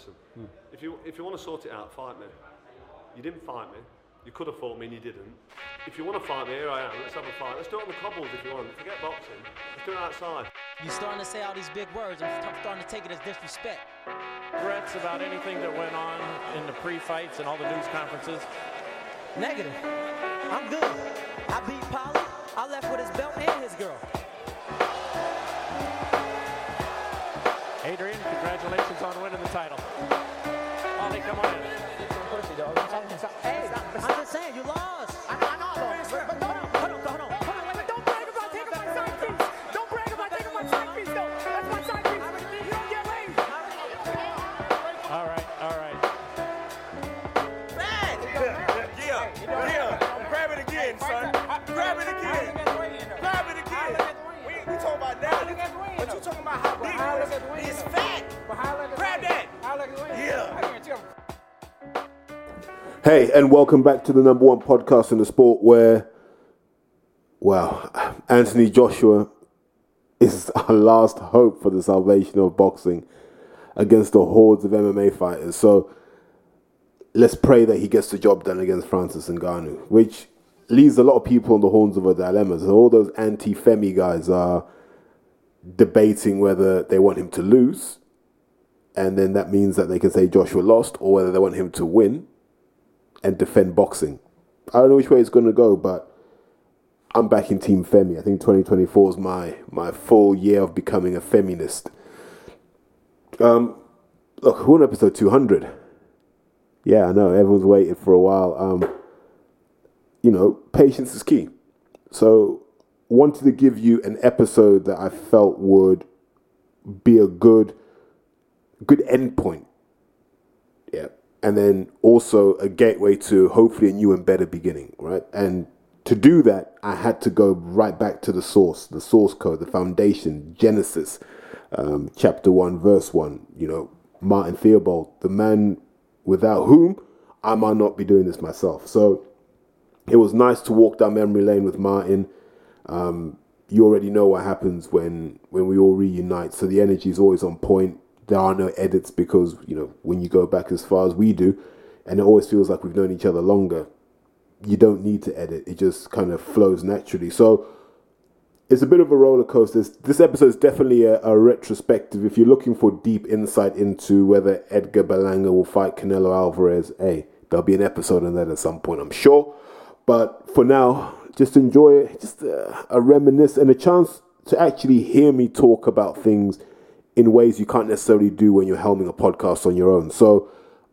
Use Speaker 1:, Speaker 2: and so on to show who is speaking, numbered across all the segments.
Speaker 1: listen. If you if you want to sort it out, fight me. You didn't fight me. You could have fought me and you didn't. If you want to fight me, here I am. Let's have a fight. Let's do it on the cobbles if you want. Forget boxing. Let's do it outside.
Speaker 2: You're starting to say all these big words. I'm, I'm starting to take it as disrespect.
Speaker 3: Threats about anything that went on in the pre-fights and all the news conferences.
Speaker 2: Negative. I'm good. I beat Polly. I left with his belt and his girl.
Speaker 3: Adrian, congratulations on winning the title. Ollie, come on in.
Speaker 2: Hey, I'm just saying, you lost.
Speaker 4: It's fat. Grab that. Yeah.
Speaker 5: Hey, and welcome back to the number one podcast in the sport where, wow, Anthony Joshua is our last hope for the salvation of boxing against the hordes of MMA fighters. So let's pray that he gets the job done against Francis Ngannou, which leaves a lot of people on the horns of a dilemma. So all those anti-Femi guys are debating whether they want him to lose, and then that means that they can say Joshua lost, or whether they want him to win and defend boxing. I don't know which way it's going to go, but I'm back in Team Femi. I think 2024 is my my full year of becoming a feminist. Um, look, we're on episode 200. Yeah, I know everyone's waited for a while. Um, you know, patience is key. So, wanted to give you an episode that I felt would be a good good endpoint. Yeah. And then also a gateway to hopefully a new and better beginning, right? And to do that, I had to go right back to the source, the source code, the foundation, Genesis, um, chapter 1, verse 1. You know, Martin Theobald, the man without whom I might not be doing this myself. So it was nice to walk down memory lane with Martin. Um, you already know what happens when when we all reunite. So the energy is always on point. There are no edits because you know when you go back as far as we do, and it always feels like we've known each other longer. You don't need to edit; it just kind of flows naturally. So it's a bit of a roller coaster. This, episode is definitely a, a retrospective. If you're looking for deep insight into whether Edgar Berlanga will fight Canelo Alvarez, hey, there'll be an episode on that at some point, I'm sure. But for now, just enjoy it. Just a, a reminisce and a chance to actually hear me talk about things in ways you can't necessarily do when you're helming a podcast on your own. So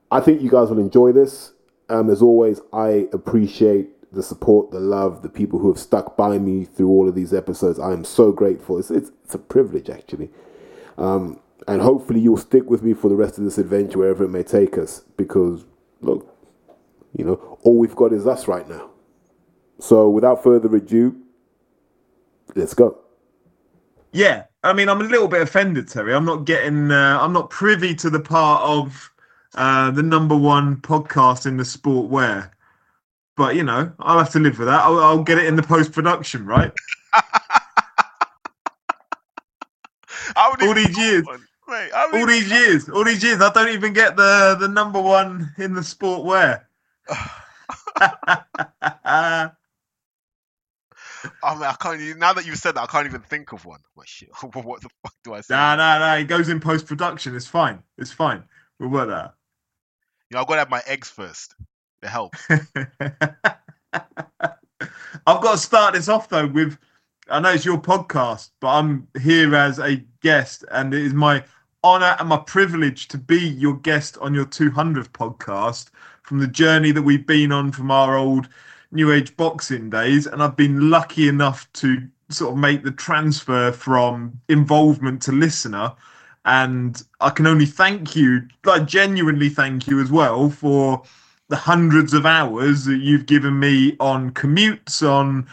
Speaker 5: I think you guys will enjoy this. Um, as always, I appreciate the support, the love, the people who have stuck by me through all of these episodes. I am so grateful. It's, it's, it's a privilege, actually. Um, and hopefully, you'll stick with me for the rest of this adventure, wherever it may take us, because, look, you know, all we've got is us right now. So, without further ado, let's go.
Speaker 6: Yeah, I mean, I'm a little bit offended, Terry. I'm not getting, uh, I'm not privy to the part of uh, the number one podcast in the sport where, but you know, I'll have to live with that. I'll, I'll get it in the post production, right?
Speaker 7: I
Speaker 6: All these years.
Speaker 7: one. Mate, I would
Speaker 6: All these years, all these years, I don't even get the the number one in the sport where.
Speaker 7: I mean, I can't. even- Now that you've said that, I can't even think of one. What shit? what the fuck do I say?
Speaker 6: Nah, nah, nah. It goes in post production. It's fine. It's fine. We'll work that.
Speaker 7: You know, I've got to have my eggs first. It helps.
Speaker 6: I've got to start this off though with I know it's your podcast, but I'm here as a guest, and it is my honor and my privilege to be your guest on your 200th podcast from the journey that we've been on from our old New Age boxing days. And I've been lucky enough to sort of make the transfer from involvement to listener. And I can only thank you, like genuinely thank you as well for the hundreds of hours that you've given me on commutes, on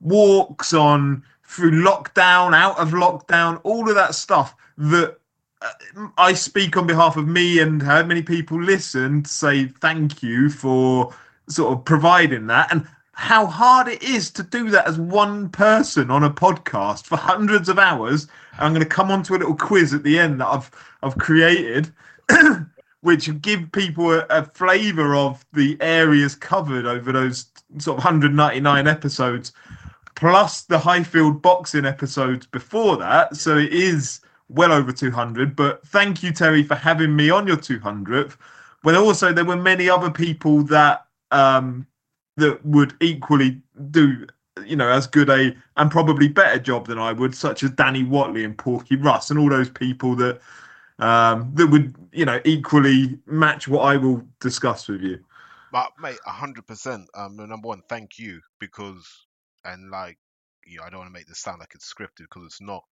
Speaker 6: walks, on through lockdown, out of lockdown, all of that stuff that uh, I speak on behalf of me and how many people listen to say thank you for sort of providing that and how hard it is to do that as one person on a podcast for hundreds of hours. I'm going to come on to a little quiz at the end that I've I've created which give people a, a flavour of the areas covered over those sort of 199 episodes, plus the Highfield boxing episodes before that. So it is well over 200. But thank you, Terry, for having me on your 200th. But also there were many other people that um, that would equally do you know as good a and probably better job than I would, such as Danny Watley and Porky Russ and all those people that um, that would you know equally match what I will discuss with you.
Speaker 5: But mate, hundred percent. Um, number one, thank you because, and like, you know, I don't want to make this sound like it's scripted because it's not.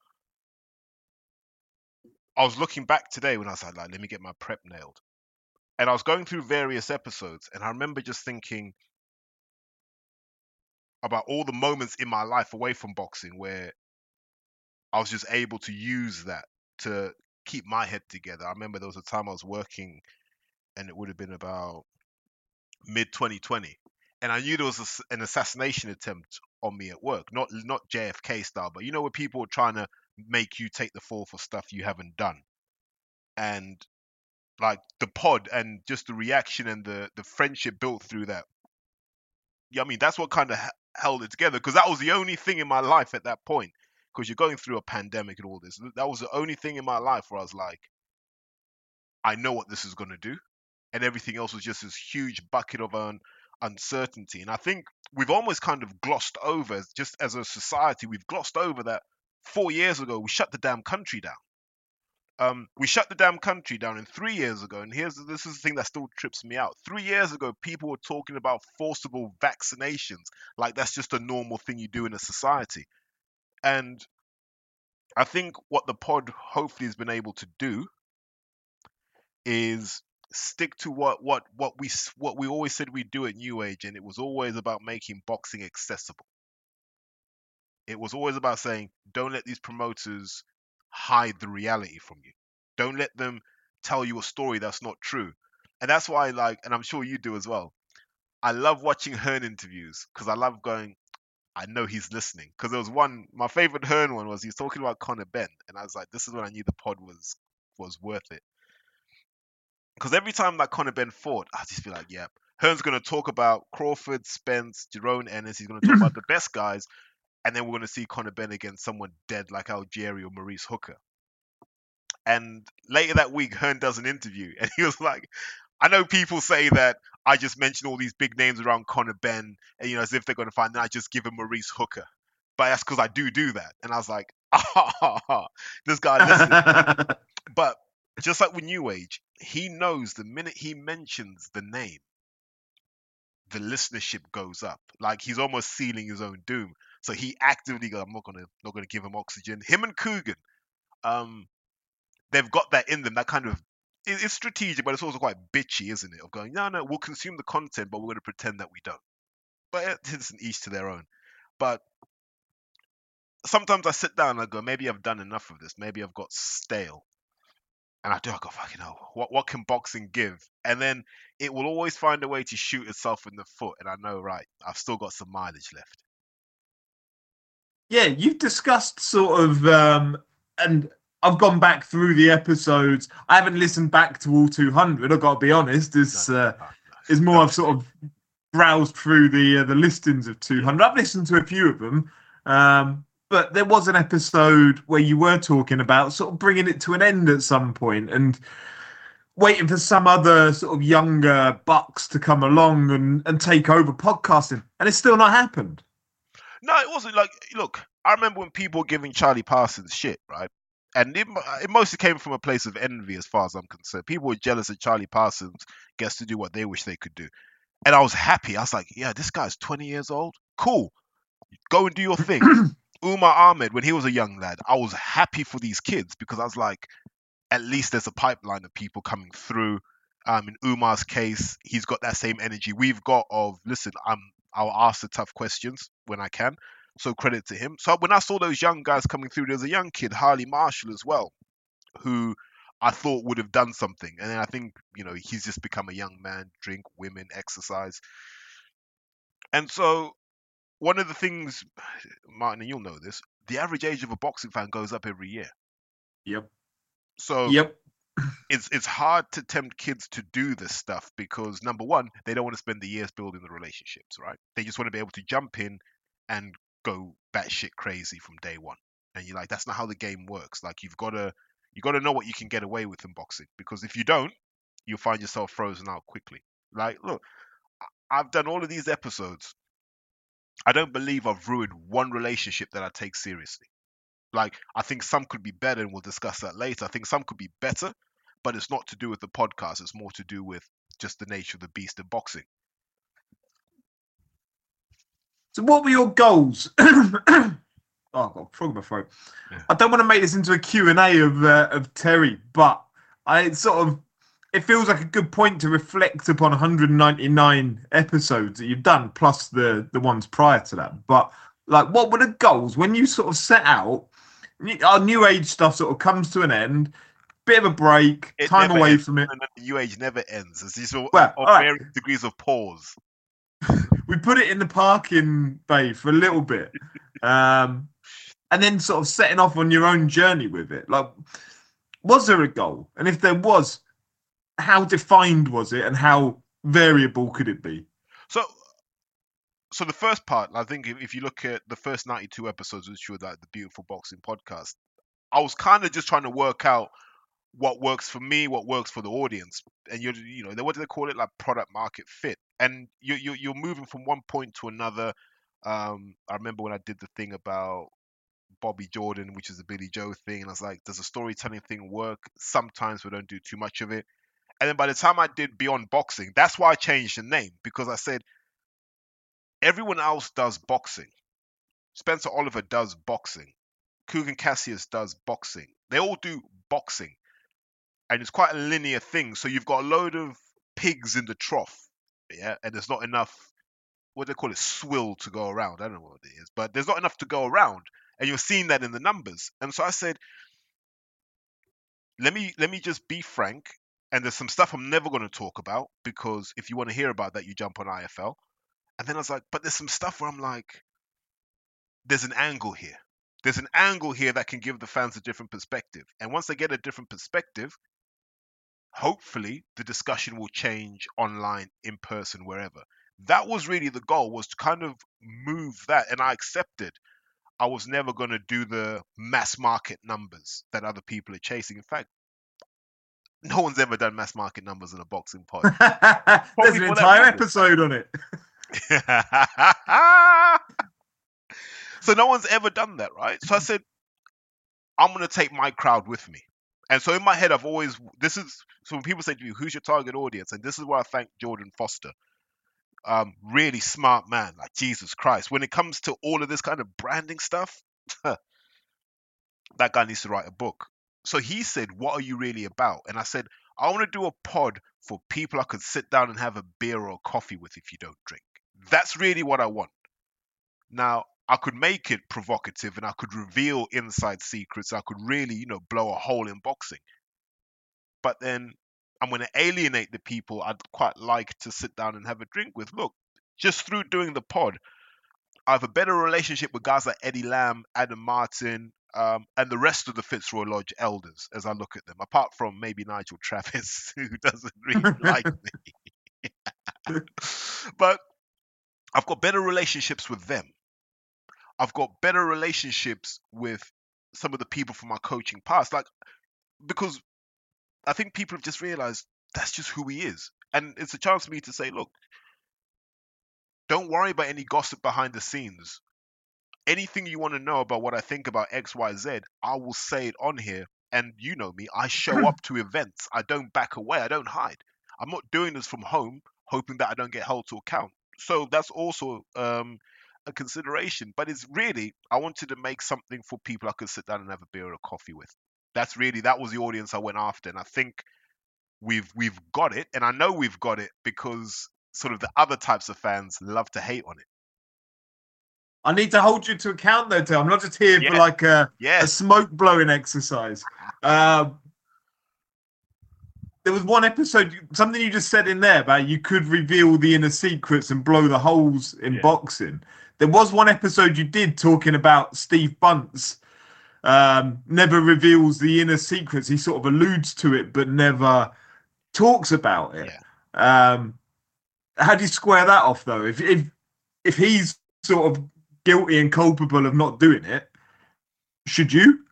Speaker 5: I was looking back today when I like, like, let me get my prep nailed, and I was going through various episodes, and I remember just thinking about all the moments in my life away from boxing where I was just able to use that to keep my head together. I remember there was a time I was working, and it would have been about mid 2020, and I knew there was a, an assassination attempt on me at work, not not JFK style, but you know where people are trying to make you take the fall for stuff you haven't done, and like the pod and just the reaction and the the friendship built through that. Yeah, I mean that's what kind of held it together because that was the only thing in my life at that point because you're going through a pandemic and all this. That was the only thing in my life where I was like, I know what this is going to do. And everything else was just this huge bucket of un- uncertainty. And I think we've almost kind of glossed over, just as a society, we've glossed over that four years ago, we shut the damn country down. Um, we shut the damn country down, in three years ago, and here's this is the thing that still trips me out. Three years ago, people were talking about forcible vaccinations, like that's just a normal thing you do in a society. And I think what the pod hopefully has been able to do is stick to what what what we what we always said we'd do at New Age, and it was always about making boxing accessible. It was always about saying, don't let these promoters hide the reality from you. Don't let them tell you a story that's not true. And that's why I like, and I'm sure you do as well. I love watching Hearn interviews because I love going, I know he's listening because there was one. My favorite Hearn one was he was talking about Conor Benn, and I was like, this is when I knew the pod was was worth it. Because every time that Conor Benn fought, I just be like, yep. Hearn's going to talk about Crawford, Spence, Jaron Ennis. He's going to talk about the best guys, and then we're going to see Conor Benn against someone dead like Algieri or Maurice Hooker. And later that week, Hearn does an interview, and he was like, I know people say that I just mention all these big names around Conor Benn, and you know, as if they're going to find. that I just give him Maurice Hooker, but that's because I do do that. And I was like, ah, this guy but just like with New Age, he knows the minute he mentions the name, the listenership goes up. Like he's almost sealing his own doom. So he actively goes, I'm not gonna not gonna give him oxygen. Him and Kugan, um, they've got that in them, that kind of it's strategic, but it's also quite bitchy, isn't it? Of going, no, no, we'll consume the content, but we're to pretend that we don't. But it's an each to their own. But sometimes I sit down and I go, maybe I've done enough of this. Maybe I've got stale. And I do, I go, fucking hell, what, what can boxing give? And then it will always find a way to shoot itself in the foot. And I know, right, I've still got some mileage left.
Speaker 6: Yeah, you've discussed sort of, um, and I've gone back through the episodes. I haven't listened back to all 200. I've got to be honest. It's uh, it's more I've sort of browsed through the uh, the listings of 200. I've listened to a few of them, um, but there was an episode where you were talking about sort of bringing it to an end at some point and waiting for some other sort of younger bucks to come along and, and take over podcasting, and it's still not happened.
Speaker 5: No, it wasn't like look. I remember when people were giving Charlie Parsons shit, right? and it, it, mostly came from a place of envy, as far as I'm concerned. People were jealous that Charlie Parsons gets to do what they wish they could do, and I was happy. I was like, "Yeah, this guy's 20 years old. Cool, go and do your thing." Umar Ahmed, when he was a young lad, I was happy for these kids because I was like, at least there's a pipeline of people coming through. Um, in Umar's case, he's got that same energy we've got of listen, I'm I'll ask the tough questions when I can. So credit to him. So when I saw those young guys coming through, there's a young kid, Harley Marshall, as well, who I thought would have done something. And I think, you know, he's just become a young man, drink, women, exercise. And so one of the things, Martin, and you'll know this, the average age of a boxing fan goes up every year.
Speaker 6: Yep.
Speaker 5: So
Speaker 6: yep.
Speaker 5: It's it's hard to tempt kids to do this stuff because number one, they don't want to spend the years building the relationships, right? They just want to be able to jump in and go batshit crazy from day one. And you're like, that's not how the game works. Like you've got to you got to know what you can get away with in boxing because if you don't, you'll find yourself frozen out quickly. Like, look, I've done all of these episodes. I don't believe I've ruined one relationship that I take seriously. Like, I think some could be better, and we'll discuss that later. I think some could be better, but it's not to do with the podcast. It's more to do with just the nature of the beast of boxing.
Speaker 6: So, what were your goals? oh, I've got a frog in my throat.
Speaker 5: Yeah.
Speaker 6: I don't want to make this into a Q and A of uh, of Terry, but I sort of it feels like a good point to reflect upon 199 episodes that you've done, plus the the ones prior to that. But like, what were the goals when you sort of set out? Our new age stuff sort of comes to an end. Bit of a break,
Speaker 5: It
Speaker 6: time away
Speaker 5: ends.
Speaker 6: from it.
Speaker 5: And the UH never ends. It's just all,
Speaker 6: Well, all right.
Speaker 5: varying degrees of pause.
Speaker 6: we put it in the parking bay for a little bit um and then sort of setting off on your own journey with it like was there a goal and if there was how defined was it and how variable could it be
Speaker 5: So, so the first part, I think, if, if you look at the first ninety-two episodes, which were like the Beautiful Boxing podcast, I was kind of just trying to work out what works for me, what works for the audience, and you're, you know, what do they call it, like product market fit, and you you you're moving from one point to another. Um, I remember when I did the thing about Bobby Jordan, which is the Billy Joe thing, and I was like, does the storytelling thing work? Sometimes we don't do too much of it. And then by the time I did Beyond Boxing, that's why I changed the name because I said everyone else does boxing. Spencer Oliver does boxing. Kugan Cassius does boxing. They all do boxing. And it's quite a linear thing. So you've got a load of pigs in the trough. Yeah. And there's not enough, what do they call it, swill to go around. I don't know what it is, but there's not enough to go around. And you're seeing that in the numbers. And so I said, let me let me just be frank. And there's some stuff I'm never going to talk about because if you want to hear about that, you jump on IFL. And then I was like, but there's some stuff where I'm like, there's an angle here. There's an angle here that can give the fans a different perspective. And once they get a different perspective, hopefully the discussion will change online, in person, wherever. That was really the goal, was to kind of move that. And I accepted I was never going to do the mass market numbers that other people are chasing. In fact, no one's ever done mass market numbers in a boxing pod.
Speaker 6: there's an entire episode on it
Speaker 5: so no one's ever done that, right? So I said, I'm gonna take my crowd with me. And so in my head, I've always this is so when people say to me, "Who's your target audience?" and this is where I thank Jordan Foster. Um, really smart man, like Jesus Christ. When it comes to all of this kind of branding stuff, that guy needs to write a book. So he said, "What are you really about?" And I said, "I want to do a pod for people I could sit down and have a beer or a coffee with if you don't drink. That's really what I want." Now, I could make it provocative and I could reveal inside secrets. I could really, you know, blow a hole in boxing. But then I'm going to alienate the people I'd quite like to sit down and have a drink with. Look, just through doing the pod, I have a better relationship with guys like Eddie Lamb, Adam Martin, um, and the rest of the Fitzroy Lodge elders as I look at them, apart from maybe Nigel Travis, who doesn't really like me. but I've got better relationships with them. I've got better relationships with some of the people from my coaching past. Like, because I think people have just realized that's just who he is. And it's a chance for me to say, look, don't worry about any gossip behind the scenes. Anything you want to know about what I think about XYZ, I will say it on here. And you know me, I show up to events. I don't back away. I don't hide. I'm not doing this from home, hoping that I don't get held to account. So that's also um, a consideration. But it's really, I wanted to make something for people I could sit down and have a beer or a coffee with. That's really that was the audience I went after, and I think we've we've got it, and I know we've got it because sort of the other types of fans love to hate on it.
Speaker 6: i need to hold you to account though Tim. i'm not just here for like a, a smoke blowing exercise. Um, there was one episode, something you just said in there about you could reveal the inner secrets and blow the holes in
Speaker 5: Yeah.
Speaker 6: boxing. There was one episode you did talking about Steve Bunce Um, never reveals the inner secrets. He sort of alludes to it, but never talks about it. Um, how do you square that off, though? If if if he's sort of guilty and culpable of not doing it, should you?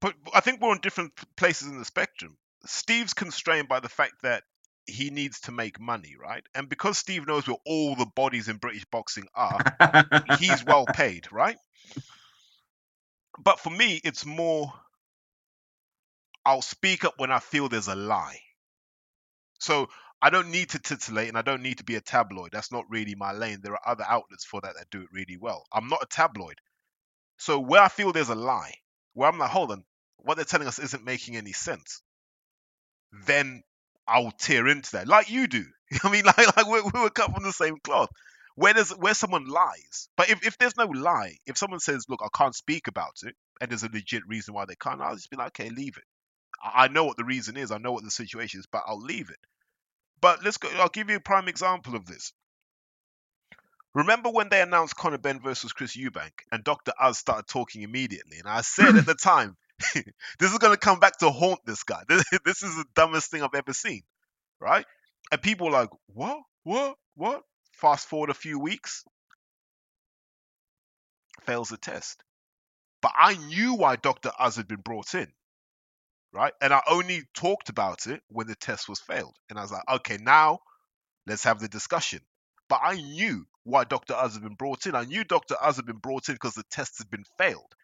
Speaker 5: But I think we're on different places in the spectrum. Steve's constrained by the fact that he needs to make money, right? And because Steve knows where all the bodies in British boxing are, he's well paid, right? But for me, it's more I'll speak up when I feel there's a lie. So I don't need to titillate and I don't need to be a tabloid. That's not really my lane. There are other outlets for that that do it really well. I'm not a tabloid. So where I feel there's a lie, where I'm like, hold on, what they're telling us isn't making any sense, then I'll tear into that, like you do. I mean, like, like we, we were cut from the same cloth. Where does where someone lies, but if, if there's no lie, if someone says, "Look, I can't speak about it," and there's a legit reason why they can't, I'll just be like, "Okay, leave it." I I know what the reason is, I know what the situation is, but I'll leave it. But let's go. I'll give you a prime example of this. Remember when they announced Conor Benn versus Chris Eubank, and Dr. Oz started talking immediately, and I said at the time, "This is going to come back to haunt this guy. This, this is the dumbest thing I've ever seen." Right? And people like, "What? What? What?" Fast forward a few weeks, fails the test. But I knew why Dr. Oz had been brought in, right? And I only talked about it when the test was failed. And I was like, okay, now let's have the discussion. But I knew why Dr. Oz had been brought in. I knew Dr. Oz had been brought in because the test had been failed.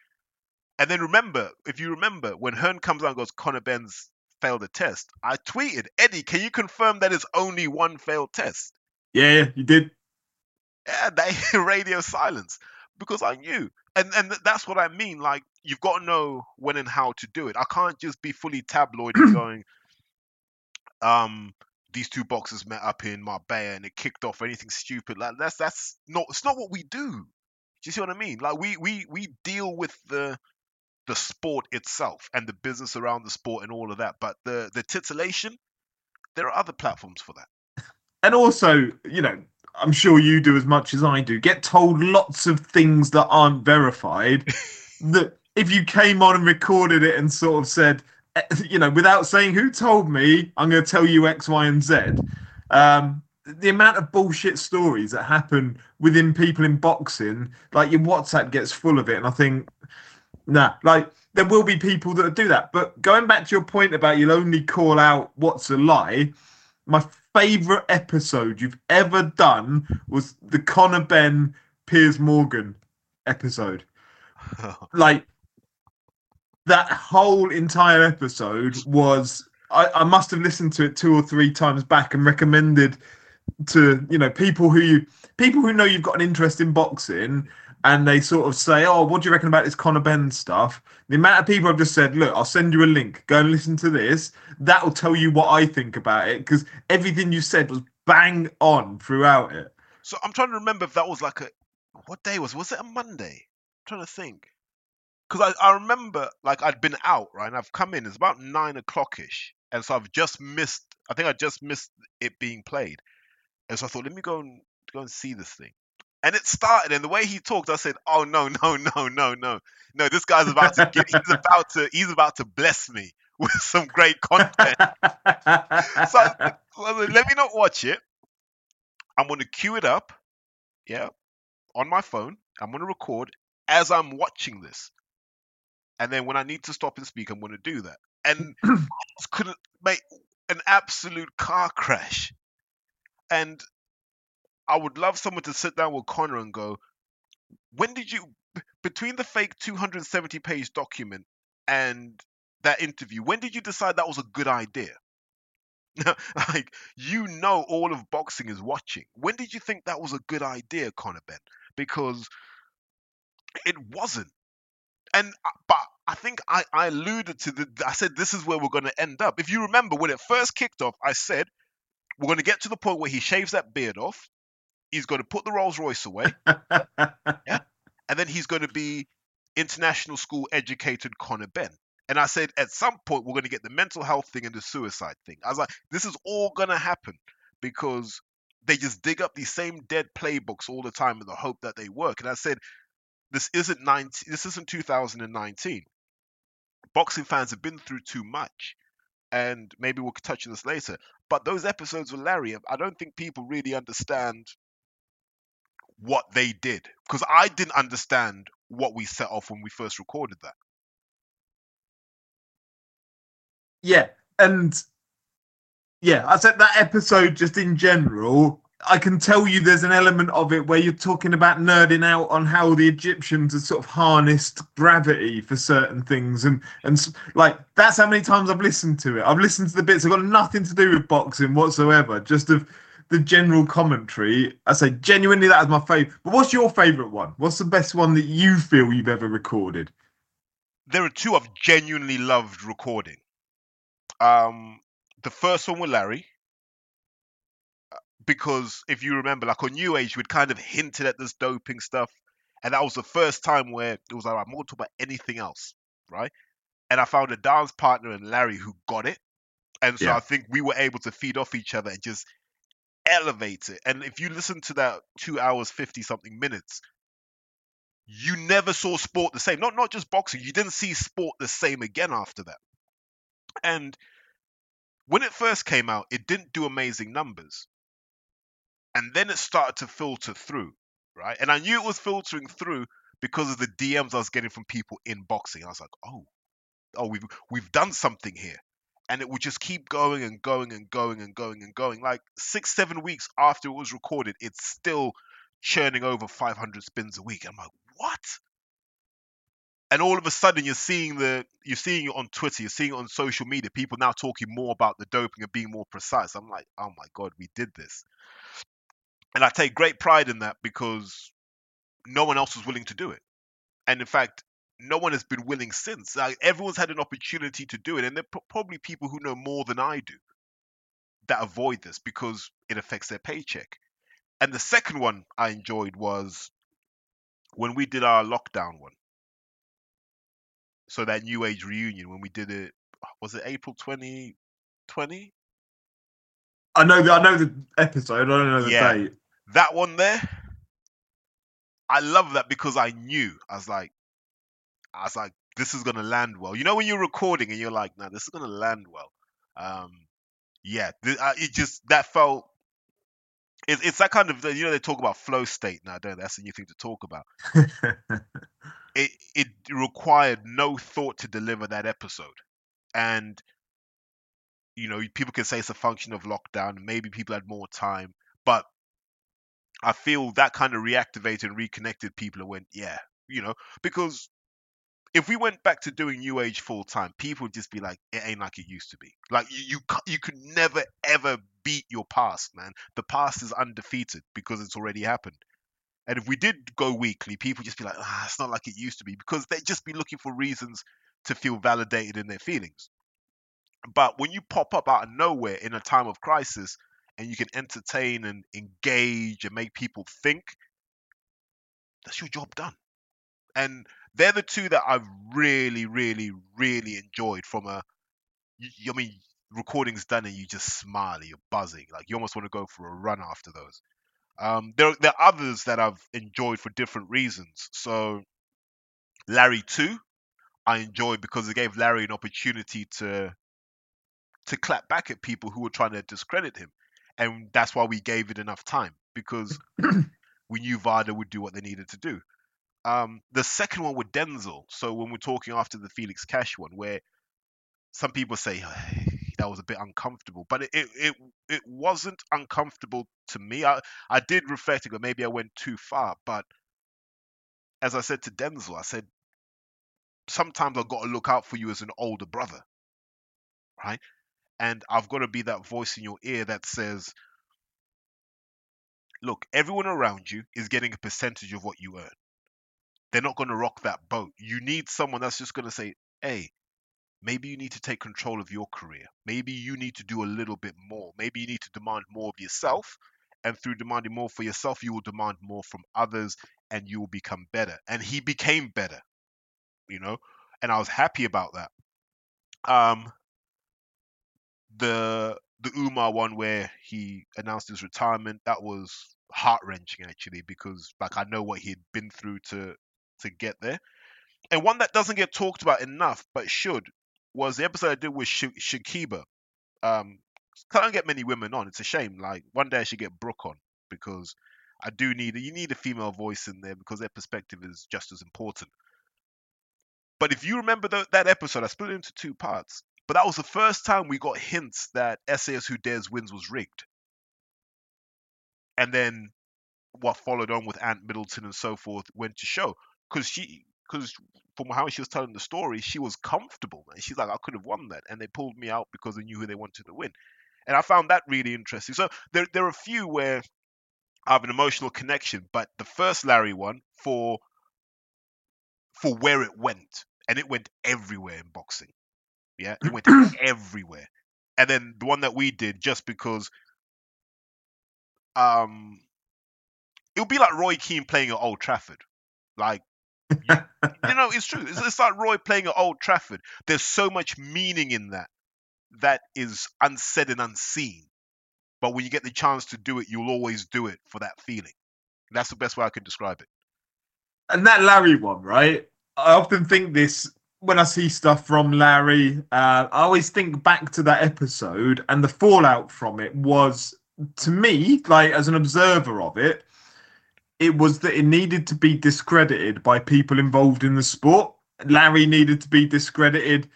Speaker 5: And then remember, if you remember, when Hearn comes out and goes, Conor Benn's failed a test, I tweeted, Eddie, can you confirm that it's only one failed test?
Speaker 6: Yeah, you did.
Speaker 5: Yeah, they radio silence because I knew, and and that's what I mean. Like you've got to know when and how to do it. I can't just be fully tabloid and going, um, these two boxers met up in Marbella and it kicked off or anything stupid. Like that's that's not it's not what we do. Do you see what I mean? Like we we we deal with the the sport itself and the business around the sport and all of that. But the the titillation, there are other platforms for that.
Speaker 6: And also, you know, I'm sure you do as much as I do. Get told lots of things that aren't verified. that if you came on and recorded it and sort of said, eh, you know, without saying who told me, I'm going to tell you X, Y, and Z. Um, the amount of bullshit stories that happen within people in boxing, like your WhatsApp gets full of it, and I think, nah, like there will be people that do that. But going back to your point about you'll only call out what's a lie, my favorite episode you've ever done was the Conor Benn Piers Morgan episode. Like that whole entire episode was I, I must have listened to it two or three times back and recommended to you know people who you people who know you've got an interest in boxing and they sort of say, "Oh, what do you reckon about this Conor Benn stuff?" The amount of people have just said, "Look, I'll send you a link. Go and listen to this. That'll tell you what I think about it." Because everything you said was bang on throughout it.
Speaker 5: So I'm trying to remember if that was like a what day was was it a Monday? I'm trying to think. Because I, I remember like I'd been out, right? And I've come in, it's about nine o'clock ish. And so I've just missed I think I just missed it being played. And so I thought, let me go and go and see this thing. And it started, and the way he talked, I said, "Oh no, no, no, no, no, no! This guy's about to get, he's about to he's about to bless me with some great content." so I, I said, let me not watch it. I'm going to queue it up, yeah, on my phone. I'm going to record as I'm watching this, and then when I need to stop and speak, I'm going to do that. And I couldn't make an absolute car crash, and I would love someone to sit down with Conor and go, when did you between the fake 270 page document and that interview, when did you decide that was a good idea? like you know all of boxing is watching. When did you think that was a good idea, Conor Benn? Because it wasn't. And uh, but I think I, I alluded to the I said this is where we're going to end up. If you remember when it first kicked off, I said we're going to get to the point where he shaves that beard off. He's going to put the Rolls Royce away, yeah, and then he's going to be international school educated Conor Benn. And I said at some point we're going to get the mental health thing and the suicide thing. I was like, this is all going to happen because they just dig up these same dead playbooks all the time in the hope that they work. And I said, this isn't 19, this isn't 2019. boxing fans have been through too much, and maybe we'll touch on this later. But those episodes with Larry, I don't think people really understand what they did because I didn't understand what we set off when we first recorded that.
Speaker 6: Yeah, and yeah, I said that episode just in general. I can tell you there's an element of it where you're talking about nerding out on how the Egyptians had sort of harnessed gravity for certain things, and and like that's how many times I've listened to it. I've listened to the bits that got nothing to do with boxing whatsoever, just of the general commentary. I say genuinely that is my favorite. But what's your favorite one? What's the best one that you feel you've ever recorded?
Speaker 5: There are two I've genuinely loved recording. Um, the first one with Larry, because if you remember, like on New Age, we'd kind of hinted at this doping stuff, and that was the first time where it was like, I'm to talk about anything else, right? And I found a dance partner in Larry who got it, and so
Speaker 6: Yeah.
Speaker 5: I think we were able to feed off each other and just elevate it. And if you listen to that two hours fifty something minutes, you never saw sport the same. Not not just boxing. You didn't see sport the same again after that. And when it first came out, it didn't do amazing numbers. And then it started to filter through, right? And I knew it was filtering through because of the DMs I was getting from people in boxing. I was like, oh, oh, we've we've done something here. And it would just keep going and going and going and going and going. Like six, seven weeks after it was recorded, it's still churning over 500 spins a week. I'm like, what? And all of a sudden, you're seeing the you're seeing it on Twitter, you're seeing it on social media. People now talking more about the doping and being more precise. I'm like, oh my god, we did this. And I take great pride in that because no one else was willing to do it. And in fact, no one has been willing since. Like, everyone's had an opportunity to do it, and there are pro- probably people who know more than I do that avoid this because it affects their paycheck. And the second one I enjoyed was when we did our lockdown one. So that New Age reunion when we did it, was it April 2020?
Speaker 6: I know the I know the episode. I don't know the
Speaker 5: Yeah.
Speaker 6: date.
Speaker 5: That one there, I love that because I knew. I was like, I was like, this is gonna land well. You know when you're recording and you're like, nah, this is gonna land well. Um, yeah, th- uh, it just that felt. It's it's that kind of you know they talk about flow state now, don't they? That's a new thing to talk about. It it required no thought to deliver that episode, and you know people can say it's a function of lockdown. Maybe people had more time, but I feel that kind of reactivated and reconnected people and went, yeah, you know, because if we went back to doing New Age full time, people would just be like, it ain't like it used to be. Like you, you, you could never ever beat your past, man. The past is undefeated because it's already happened. And if we did go weekly, people just be like, ah, it's not like it used to be because they'd just be looking for reasons to feel validated in their feelings. But when you pop up out of nowhere in a time of crisis and you can entertain and engage and make people think, that's your job done. And they're the two that I've really, really, really enjoyed from a, I mean, recording's done and you just smile, you're buzzing. Like you almost want to go for a run after those. Um, there, there are others that I've enjoyed for different reasons. So, Larry 2, I enjoyed because it gave Larry an opportunity to to clap back at people who were trying to discredit him. And that's why we gave it enough time because we knew VADA would do what they needed to do. Um, the second one with Denzel. So when we're talking after the Felix Cash one, where some people say "Hey, that was a bit uncomfortable, but it, it it wasn't uncomfortable to me. I I did reflect and go, maybe I went too far, but as I said to Denzel, I said sometimes I've got to look out for you as an older brother, right? And I've got to be that voice in your ear that says, look, everyone around you is getting a percentage of what you earn. They're not going to rock that boat. You need someone that's just going to say, hey, maybe you need to take control of your career. Maybe you need to do a little bit more. Maybe you need to demand more of yourself. And through demanding more for yourself, you will demand more from others and you will become better. And he became better, you know, and I was happy about that. Um, the the Umar one where he announced his retirement, that was heart wrenching actually because like I know what he had been through to to get there. And one that doesn't get talked about enough, but should, was the episode I did with Sh- Shakiba. Um, can't get many women on. It's a shame. Like one day I should get Brooke on because I do need you need a female voice in there because their perspective is just as important. But if you remember tho- that episode, I split it into two parts. But that was the first time we got hints that SAS Who Dares Wins was rigged. And then what followed on with Ant Middleton and so forth went to show because she because from how she was telling the story, she was comfortable. And she's like, I could have won that, and they pulled me out because they knew who they wanted to win. And I found that really interesting. So there there are a few where I have an emotional connection, but the first Larry one for for where it went, and it went everywhere in boxing. Yeah, it went everywhere. And then the one that we did just because um it would be like Roy Keane playing at Old Trafford. Like you, you know, it's true. It's, it's like Roy playing at Old Trafford. There's so much meaning in that that is unsaid and unseen. But when you get the chance to do it, you'll always do it for that feeling. That's the best way I can describe it.
Speaker 6: And that Larry one, right? I often think this when I see stuff from Larry. Uh, I always think back to that episode, and the fallout from it was, to me, like as an observer of it, it was that it needed to be discredited by people involved in the sport. Larry needed to be discredited.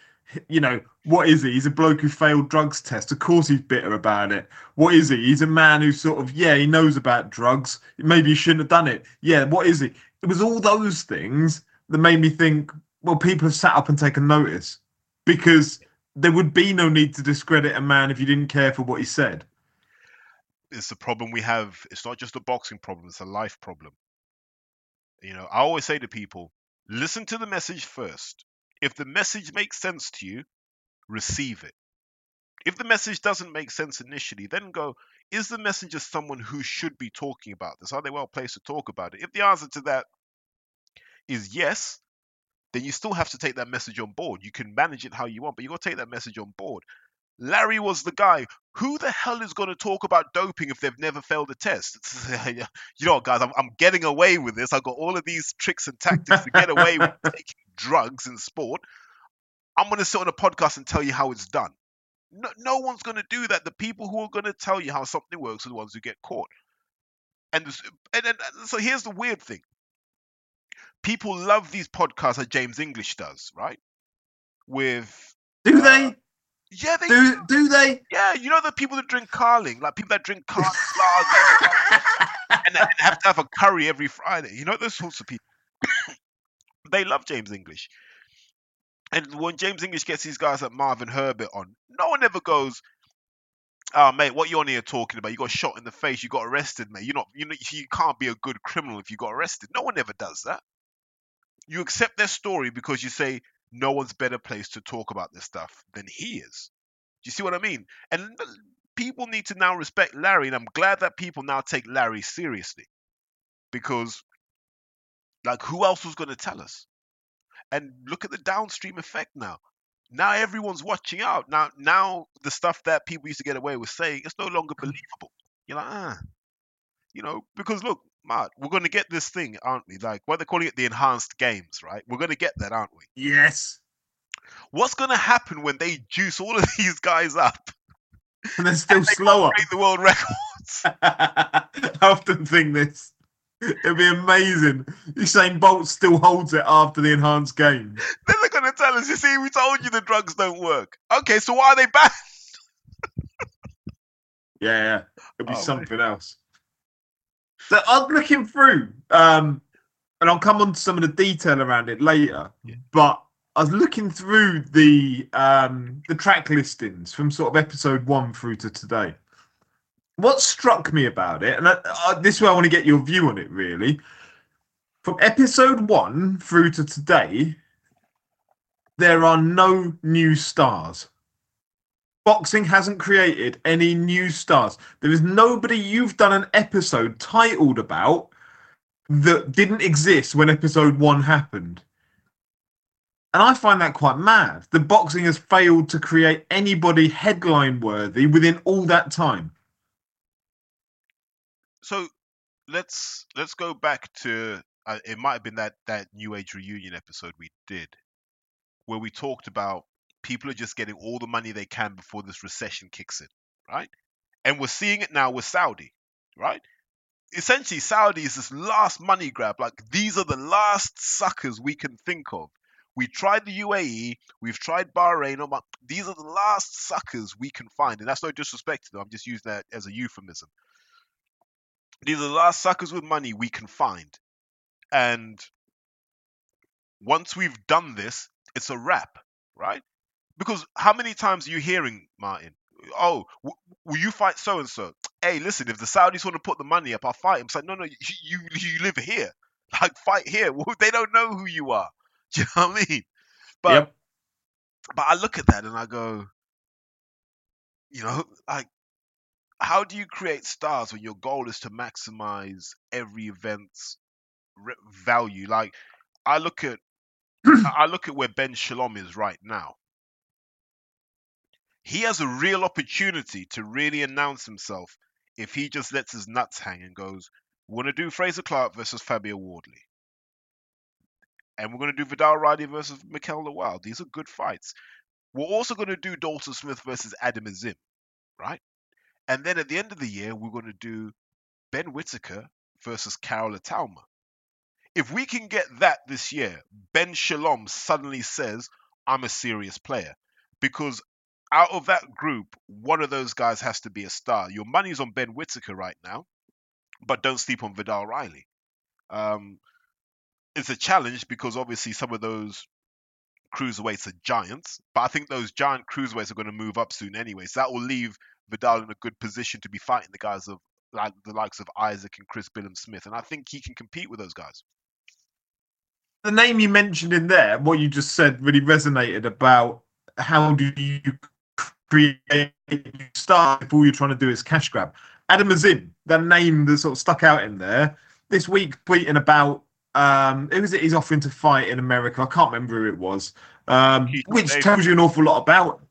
Speaker 6: You know, what is he? He's a bloke who failed drugs test. Of course he's bitter about it. What is he? He's a man who sort of, yeah, he knows about drugs. Maybe he shouldn't have done it. Yeah, what is he? It was all those things that made me think, well, people have sat up and taken notice because there would be no need to discredit a man if you didn't care for what he said.
Speaker 5: It's the problem we have. It's not just a boxing problem, it's a life problem. You know, I always say to people, listen to the message first. If the message makes sense to you, receive it. If the message doesn't make sense initially, then go, is the messenger someone who should be talking about this? Are they well placed to talk about it? If the answer to that is yes, then you still have to take that message on board. You can manage it how you want, but you've got to take that message on board. Larry was the guy. Who the hell is going to talk about doping if they've never failed a test? you know, guys, I'm, I'm getting away with this. I've got all of these tricks and tactics to get away with taking drugs in sport. I'm going to sit on a podcast and tell you how it's done. No, no one's going to do that. The people who are going to tell you how something works are the ones who get caught. And, this, and, and so here's the weird thing people love these podcasts that James English does, right? With
Speaker 6: Do they?
Speaker 5: Uh, yeah, they
Speaker 6: Do do they?
Speaker 5: yeah, you know the people that drink Carling, like people that drink Carling lager and, and have to have a curry every Friday. You know those sorts of people. they love James English. And when James English gets these guys like Marvin Herbert on, no one ever goes, "Oh, mate, what you on here talking about? You got shot in the face. You got arrested, mate. You're not. You know, you can't be a good criminal if you got arrested. No one ever does that. You accept their story because you say no one's better placed to talk about this stuff than he is. Do you see what I mean? And people need to now respect Larry, and I'm glad that people now take Larry seriously because, like, who else was going to tell us? And look at the downstream effect now. Now everyone's watching out. Now, now the stuff that people used to get away with saying it's no longer believable. You're like, ah, you know, because look, Matt, we're going to get this thing, aren't we? Like, what they're calling it, the enhanced games, right? We're going to get that, aren't we?
Speaker 6: Yes.
Speaker 5: What's going to happen when they juice all of these guys up?
Speaker 6: And they're still
Speaker 5: and they
Speaker 6: slower.
Speaker 5: Break the world records.
Speaker 6: I often think this. It'd be amazing. Usain Bolt still holds it after the enhanced game.
Speaker 5: then they're going to tell us, you see, we told you the drugs don't work. Okay, so why are they banned?
Speaker 6: Yeah, yeah. It'd be
Speaker 5: Oh,
Speaker 6: something else. So I'm looking through, um, and I'll come on to some of the detail around it later.
Speaker 5: Yeah.
Speaker 6: But I was looking through the um, the track listings from sort of episode one through to today. What struck me about it, and I, I, this is where I want to get your view on it, really. From episode one through to today, there are no new stars boxing hasn't created any new stars. There is nobody you've done an episode titled about that didn't exist when episode one happened. And I find that quite mad. The boxing has failed to create anybody headline worthy within all that time.
Speaker 5: So let's let's go back to uh, it might have been that that New Age reunion episode we did, where we talked about people are just getting all the money they can before this recession kicks in, right? And we're seeing it now with Saudi, right? Essentially, Saudi is this last money grab. Like these are the last suckers we can think of. We tried the UAE, we've tried Bahrain. These are the last suckers we can find, and that's no disrespect to them. I'm just using that as a euphemism. These are the last suckers with money we can find, and once we've done this, it's a wrap, right? Because how many times are you hearing, Martin? Oh, w- will you fight so and so? Hey, listen, if the Saudis want to put the money up, I'll fight him. It's like, no, no, you you, you live here. Like, fight here. Well, they don't know who you are. Do you know what I mean? But
Speaker 6: Yep.
Speaker 5: but I look at that and I go, you know, like, how do you create stars when your goal is to maximize every event's re- value? Like, I look at I I look at where Ben Shalom is right now. He has a real opportunity to really announce himself if he just lets his nuts hang and goes, "We're going to do Frazer Clarke versus Fabio Wardley, and we're going to do Vidal Riley versus Mikael Lawal. These are good fights. We're also going to do Dalton Smith versus Adam Azim, right? And then at the end of the year, we're going to do Ben Whitaker versus Karol Itauma. If we can get that this year, Ben Shalom suddenly says, I'm a serious player. Because out of that group, one of those guys has to be a star. Your money's on Ben Whitaker right now, but don't sleep on Vidal Riley. Um, it's a challenge because obviously some of those cruiserweights are giants, but I think those giant cruiserweights are going to move up soon anyway. So that will leave Vidal in a good position to be fighting the guys of like the likes of Isaac and Chris Billam-Smith, and I think he can compete with those guys.
Speaker 6: the name you mentioned in there, what you just said, really resonated about how do you create you start if all you're trying to do is cash grab. Adam Azim, the name that sort of stuck out in there this week, tweeting about um, who was it he's offering to fight in America? I can't remember who it was, um, which
Speaker 5: Davis.
Speaker 6: tells you an awful lot about.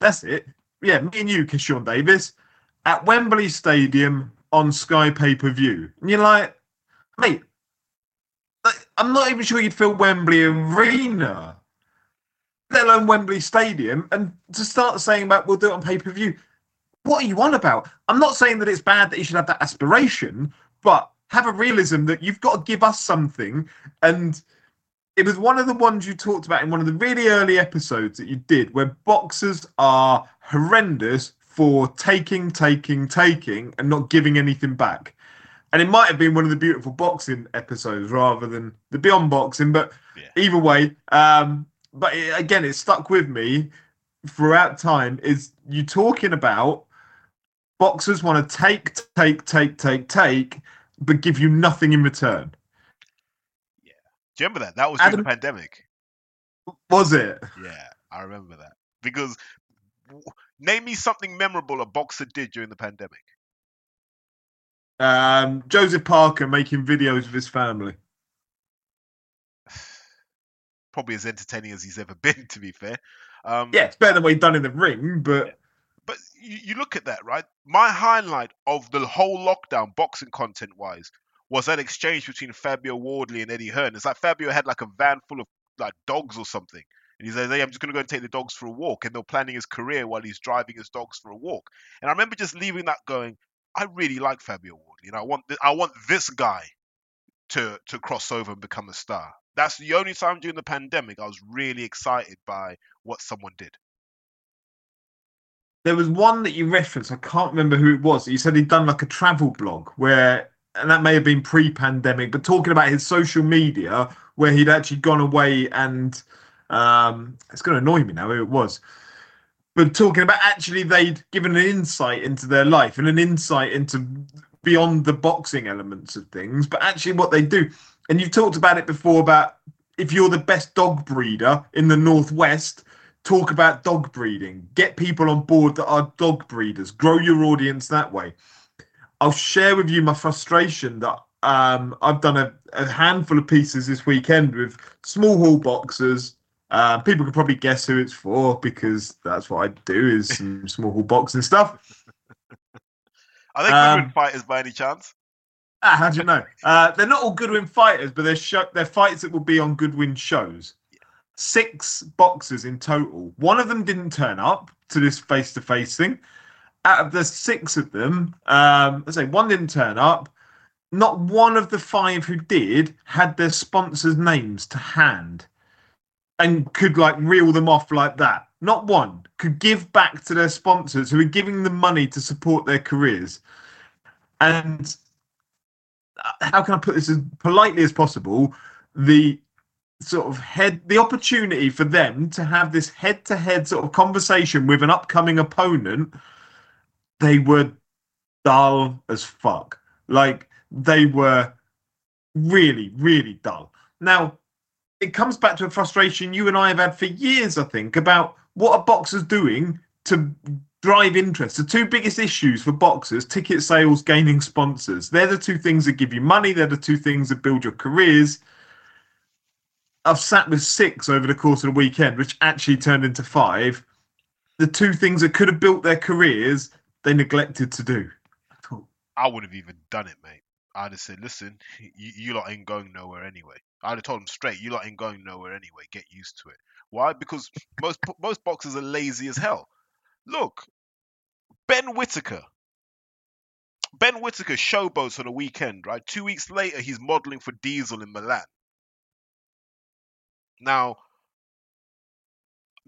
Speaker 6: That's it. Yeah, me and you, Keyshawn Davis, at Wembley Stadium on Sky pay per view, and you're like, mate, like, I'm not even sure you'd fill Wembley Arena, let alone Wembley Stadium. And to start saying about we'll do it on pay per view, what are you on about? I'm not saying that it's bad that you should have that aspiration, but have a realism that you've got to give us something. And it was one of the ones you talked about in one of the really early episodes that you did, where boxers are horrendous for taking, taking, taking, and not giving anything back and it might have been one of the beautiful boxing episodes rather than the beyond boxing but
Speaker 5: Yeah.
Speaker 6: either way um but it, again it stuck with me throughout time is you talking about boxers want to take take take take take but give you nothing in return
Speaker 5: Do you remember that? That was during
Speaker 6: Adam-
Speaker 5: the pandemic.
Speaker 6: was it
Speaker 5: Yeah, I remember that because name me something memorable a boxer did during the pandemic.
Speaker 6: um joseph parker making videos of his family
Speaker 5: Probably as entertaining as he's ever been, to be fair. Um,
Speaker 6: yeah it's better than what he'd done in the ring but
Speaker 5: But you, you look at that, right? My highlight of the whole lockdown, boxing content wise, was that exchange between Fabio Wardley and Eddie Hearn. It's like Fabio had like a van full of like dogs or something. And he says, Hey, I'm just gonna go and take the dogs for a walk. And they're planning his career while he's driving his dogs for a walk. And I remember just leaving that going, I really like Fabio Wardley. You know, I want th- I want this guy to to cross over and become a star. That's the only time during the pandemic I was really excited by what someone did.
Speaker 6: there was one that you referenced. I can't remember who it was. You said he'd done like a travel blog where, and that may have been pre-pandemic, but talking about his social media where he'd actually gone away and um, it's going to annoy me now who it was. But talking about actually they'd given an insight into their life and an insight into beyond the boxing elements of things, but actually what they do. And you've talked about it before about if you're the best dog breeder in the northwest, talk about dog breeding, get people on board that are dog breeders, grow your audience that way. I'll share with you my frustration that um, I've done a, a handful of pieces this weekend with small hall boxers. Uh, people can probably guess who it's for because that's what I do is some small hall boxing stuff.
Speaker 5: Are they
Speaker 6: Um,
Speaker 5: fighters by any chance?
Speaker 6: Ah, how do you know? Uh, they're not all Goodwin fighters, but they're show- they're fights that will be on Goodwin shows. Six boxers in total. One of them didn't turn up to this face to face thing. Out of the six of them, um, I say one didn't turn up. Not one of the five who did had their sponsors' names to hand and could like reel them off like that. Not one could give back to their sponsors who are giving them money to support their careers. And Uh, how can I put this as politely as possible? The sort of head, the opportunity for them to have this head to head sort of conversation with an upcoming opponent, they were dull as fuck. Like they were really, really dull. Now, it comes back to a frustration you and I have had for years, I think, about what a boxers doing to drive interest. The two biggest issues for boxers ticket sales, gaining sponsors. They're the two things that give you money, they're the two things that build your careers. I've sat with six over the course of the weekend, which actually turned into five. The two things that could have built their careers, they neglected to do.
Speaker 5: I would have even done it, mate. I'd have said, listen, you, you lot ain't going nowhere anyway. I'd have told them straight, you lot ain't going nowhere anyway. Get used to it. Why? Because most most boxers are lazy as hell. Look, Ben Whitaker. Ben Whitaker showboats on a weekend, right? Two weeks later, he's modeling for Diesel in Milan. Now,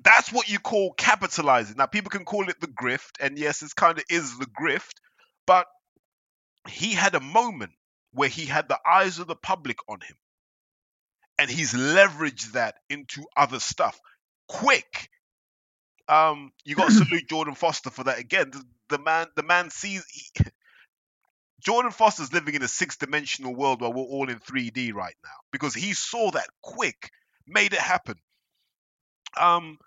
Speaker 5: that's what you call capitalizing. Now, people can call it the grift, and yes, it kind of is the grift, but he had a moment where he had the eyes of the public on him, and he's leveraged that into other stuff quick. Um, you got to salute Jordan Foster for that again. The, the man, the man sees. He, Jordan Foster's living in a six-dimensional world where we're all in 3D right now because he saw that quick, made it happen. Um,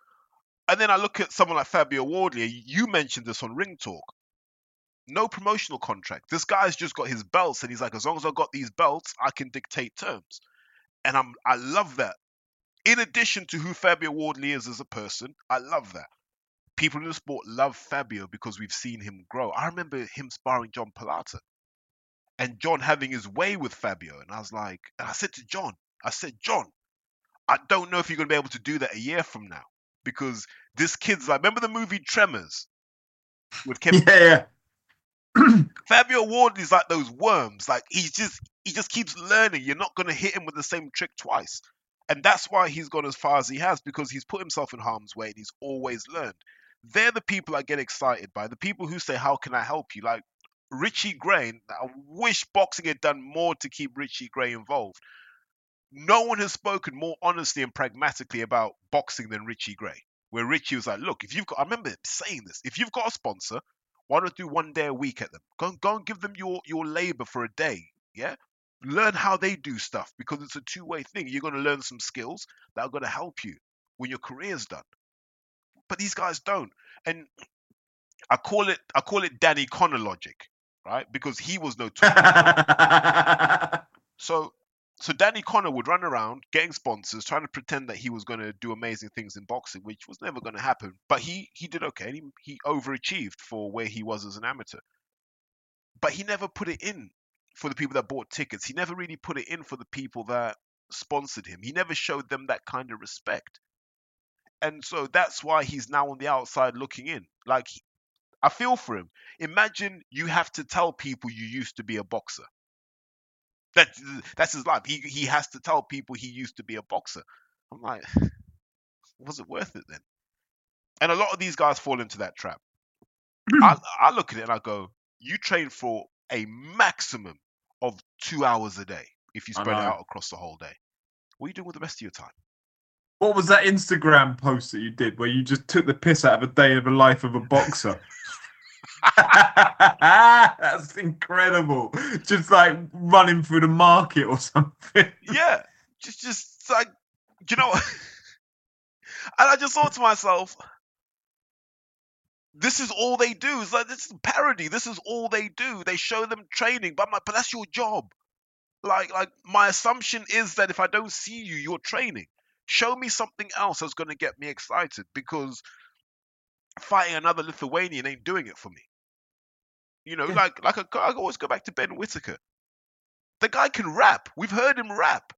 Speaker 5: and then I look at someone like Fabio Wardley. You mentioned this on Ring Talk. No promotional contract. This guy's just got his belts, and he's like, as long as I've got these belts, I can dictate terms. And I'm, I love that. In addition to who Fabio Wardley is as a person, I love that. People in the sport love Fabio because we've seen him grow. I remember him sparring John Palata and John having his way with Fabio. And I was like, and I said to John, I said, John, I don't know if you're going to be able to do that a year from now because this kid's like, remember the movie Tremors with Kevin?
Speaker 6: Yeah, yeah.
Speaker 5: Fabio Wardley's like those worms. Like he's just he just keeps learning. You're not going to hit him with the same trick twice. And that's why he's gone as far as he has because he's put himself in harm's way and he's always learned. They're the people I get excited by. The people who say, "How can I help you?" Like Richie Gray. I wish boxing had done more to keep Richie Gray involved. No one has spoken more honestly and pragmatically about boxing than Richie Gray. Where Richie was like, "Look, if you've got," I remember him saying this. If you've got a sponsor, why not do one day a week at them? Go, go and give them your your labor for a day. Yeah, learn how they do stuff because it's a two way thing. You're going to learn some skills that are going to help you when your career's done. But these guys don't, and I call it I call it Danny Connor logic, right? Because he was no. so so Danny Connor would run around getting sponsors, trying to pretend that he was going to do amazing things in boxing, which was never going to happen. But he he did okay. He, he overachieved for where he was as an amateur. But he never put it in for the people that bought tickets. He never really put it in for the people that sponsored him. He never showed them that kind of respect. And so that's why he's now on the outside looking in. Like I feel for him. Imagine you have to tell people you used to be a boxer. That that's his life. He he has to tell people he used to be a boxer. I'm like, was it worth it then? And a lot of these guys fall into that trap. I, I look at it and I go, you train for a maximum of two hours a day if you spread it out across the whole day. What are you doing with the rest of your time?
Speaker 6: What was that Instagram post that you did where you just took the piss out of a day of the life of a boxer? That's incredible. Just like running through the market or something.
Speaker 5: yeah, just just like you know, and I just thought to myself, this is all they do. It's like this is parody. This is all they do. They show them training, but like, but that's your job. Like like my assumption is that if I don't see you, you're training. Show me something else that's going to get me excited because fighting another Lithuanian ain't doing it for me. You know, like like I, I always go back to Ben Whitaker. The guy can rap. We've heard him rap.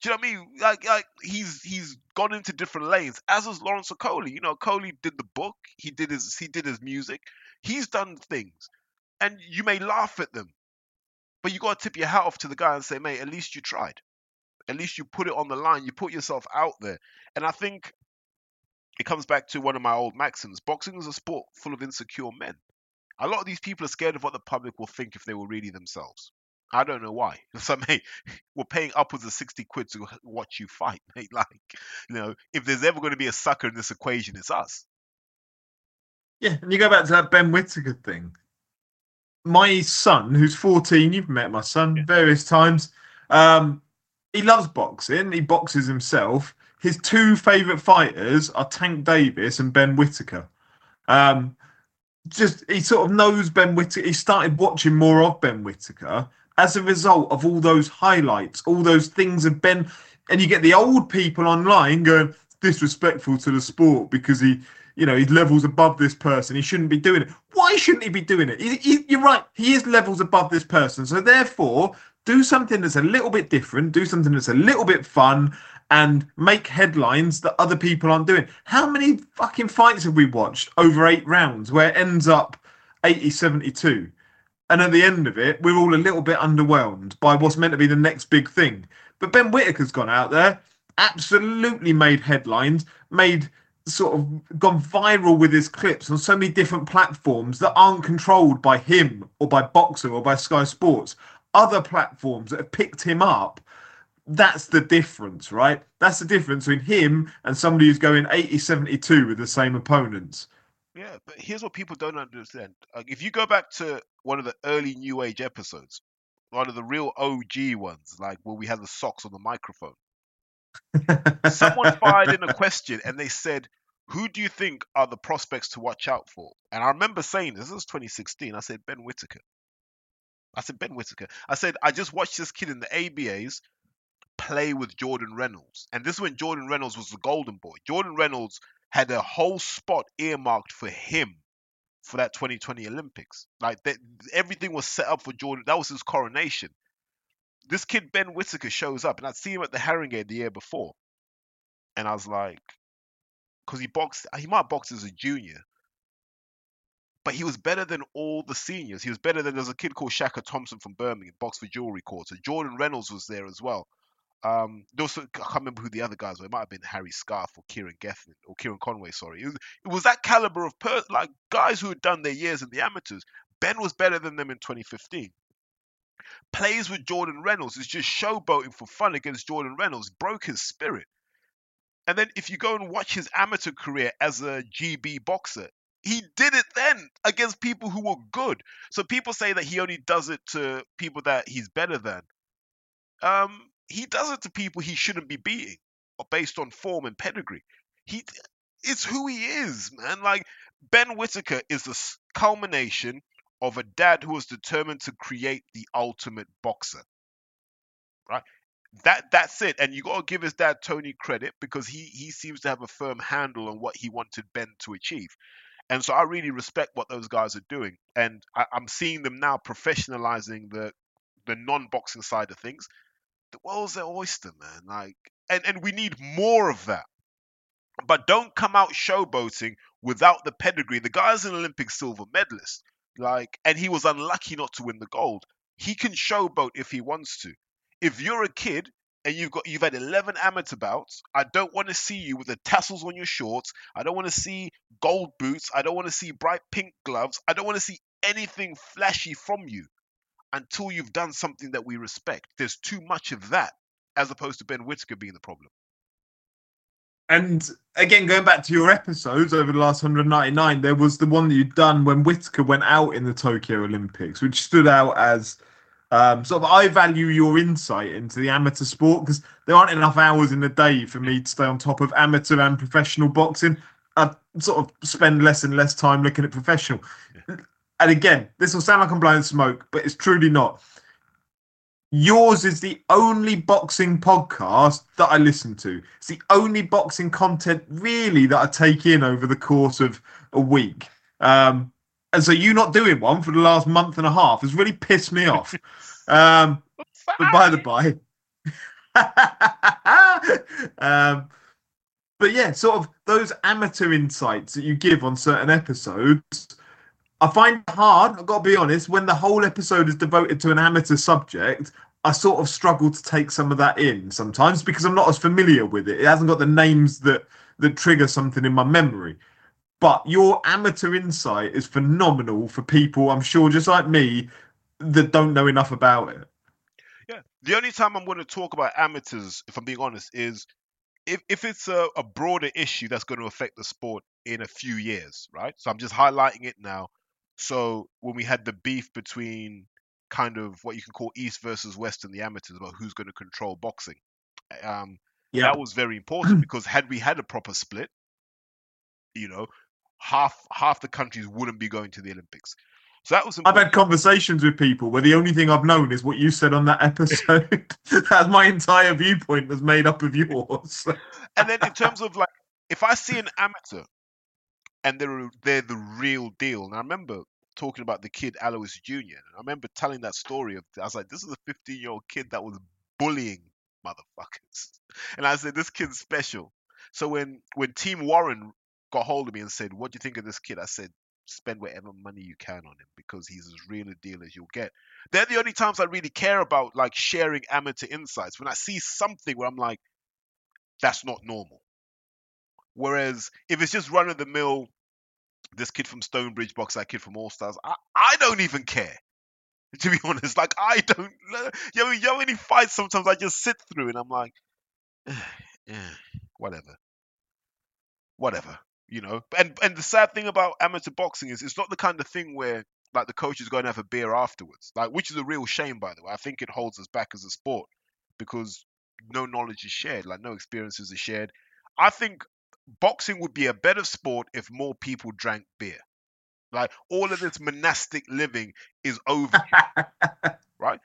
Speaker 5: Do you know what I mean? Like, like he's he's gone into different lanes. As was Lawrence Okoli. You know, Okoli did the book. He did his he did his music. He's done things, and you may laugh at them, but you got to tip your hat off to the guy and say, mate, at least you tried. At least you put it on the line. You put yourself out there. And I think it comes back to one of my old maxims. Boxing is a sport full of insecure men. A lot of these people are scared of what the public will think if they were really themselves. I don't know why. So, mate, we're paying upwards of 60 quid to watch you fight, mate. Like, you know, if there's ever going to be a sucker in this equation, it's us.
Speaker 6: Yeah, and you go back to that Ben Whitaker thing. My son, who's 14, you've met my son
Speaker 5: Yeah.
Speaker 6: various times. Um, he loves boxing. He boxes himself. His two favourite fighters are Tank Davis and Ben Whitaker. Um, just he sort of knows Ben Whitaker. He started watching more of Ben Whitaker as a result of all those highlights, all those things have been, And you get the old people online going disrespectful to the sport because he, you know, he's levels above this person. He shouldn't be doing it. Why shouldn't he be doing it? He, he- you're right. He is levels above this person. So therefore, do something that's a little bit different. Do something that's a little bit fun. And make headlines that other people aren't doing. How many fucking fights have we watched over eight rounds where it ends up 80 72? And at the end of it, we're all a little bit underwhelmed by what's meant to be the next big thing. But Ben Whitaker's gone out there, absolutely made headlines, made sort of gone viral with his clips on so many different platforms that aren't controlled by him or by Boxxer or by Sky Sports. Other platforms that have picked him up. That's the difference, right? That's the difference between him and somebody who's going 80 72 with the same opponents.
Speaker 5: Yeah, but here's what people don't understand. Like, if you go back to one of the early New Age episodes, one of the real OG ones, like where we had the socks on the microphone, someone fired in a question and they said, Who do you think are the prospects to watch out for? And I remember saying this, this was 2016. I said, Ben Whitaker. I said, Ben Whitaker. I said, I just watched this kid in the ABAs play with Jordan Reynolds. And this is when Jordan Reynolds was the golden boy. Jordan Reynolds had a whole spot earmarked for him for that 2020 Olympics. Like that, everything was set up for Jordan. That was his coronation. This kid Ben Whitaker shows up, and I'd seen him at the Haringey the year before, and I was like, because he boxed, he might boxed as a junior, but he was better than all the seniors. He was better than there's a kid called Shaka Thompson from Birmingham, boxed for Jewelry Quarter. Jordan Reynolds was there as well. Um, I can't remember who the other guys were. It might have been Harry Scarf or Kieran Gethin or Kieran Conway. Sorry, it was, it was that caliber of per- like guys who had done their years in the amateurs. Ben was better than them in 2015. Plays with Jordan Reynolds is just showboating for fun against Jordan Reynolds. Broke his spirit. And then if you go and watch his amateur career as a GB boxer, he did it then against people who were good. So people say that he only does it to people that he's better than. Um, he does it to people he shouldn't be beating, or based on form and pedigree. He, it's who he is, man. Like Ben Whitaker is the culmination of a dad who was determined to create the ultimate boxer. Right? That that's it. And you got to give his dad Tony credit because he he seems to have a firm handle on what he wanted Ben to achieve. And so I really respect what those guys are doing. And I, I'm seeing them now professionalizing the the non-boxing side of things. The world's their oyster, man. Like, and and we need more of that. But don't come out showboating without the pedigree. The guy's an Olympic silver medalist, like, and he was unlucky not to win the gold. He can showboat if he wants to. If you're a kid and you've got you've had 11 amateur bouts, I don't want to see you with the tassels on your shorts. I don't want to see gold boots. I don't want to see bright pink gloves. I don't want to see anything flashy from you until you've done something that we respect. There's too much of that as opposed to Ben Whitaker being the problem.
Speaker 6: And again, going back to your episodes over the last 199, there was the one that you'd done when Whitaker went out in the Tokyo Olympics, which stood out as um, sort of I value your insight into the amateur sport because there aren't enough hours in the day for me to stay on top of amateur and professional boxing. I sort of spend less and less time looking at professional. And again, this will sound like I'm blowing smoke, but it's truly not. Yours is the only boxing podcast that I listen to. It's the only boxing content really that I take in over the course of a week. Um, and so you not doing one for the last month and a half has really pissed me off. Um, but by the by. um, but yeah, sort of those amateur insights that you give on certain episodes, I find it hard. I've got to be honest. When the whole episode is devoted to an amateur subject, I sort of struggle to take some of that in sometimes because I'm not as familiar with it. It hasn't got the names that that trigger something in my memory. But your amateur insight is phenomenal for people, I'm sure, just like me, that don't know enough about it.
Speaker 5: Yeah. The only time I'm going to talk about amateurs, if I'm being honest, is if, if it's a, a broader issue that's going to affect the sport in a few years, right? So I'm just highlighting it now. So when we had the beef between kind of what you can call East versus West in the amateurs about who's going to control boxing, um,
Speaker 6: Yeah.
Speaker 5: that was very important because had we had a proper split, you know, half half the countries wouldn't be going to the Olympics. So that was
Speaker 6: I've had conversations with people where the only thing I've known is what you said on that episode. That's my entire viewpoint was made up of yours.
Speaker 5: and then in terms of like if I see an amateur and they're they're the real deal, and I remember talking about the kid Alois Jr. And I remember telling that story of I was like, this is a 15 year old kid that was bullying motherfuckers, and I said this kid's special. So when when Team Warren got hold of me and said, "What do you think of this kid?" I said, "Spend whatever money you can on him because he's as real a deal as you'll get." They're the only times I really care about like sharing amateur insights. When I see something where I'm like, "That's not normal." Whereas if it's just run of the mill, this kid from Stonebridge box, that kid from All Stars, I, I don't even care. To be honest, like I don't. You know, you know any fights sometimes I just sit through and I'm like, yeah, whatever, whatever. You know, and and the sad thing about amateur boxing is it's not the kind of thing where like the coach is going to have a beer afterwards, like which is a real shame by the way. I think it holds us back as a sport because no knowledge is shared, like no experiences are shared. I think boxing would be a better sport if more people drank beer. Like all of this monastic living is over, right?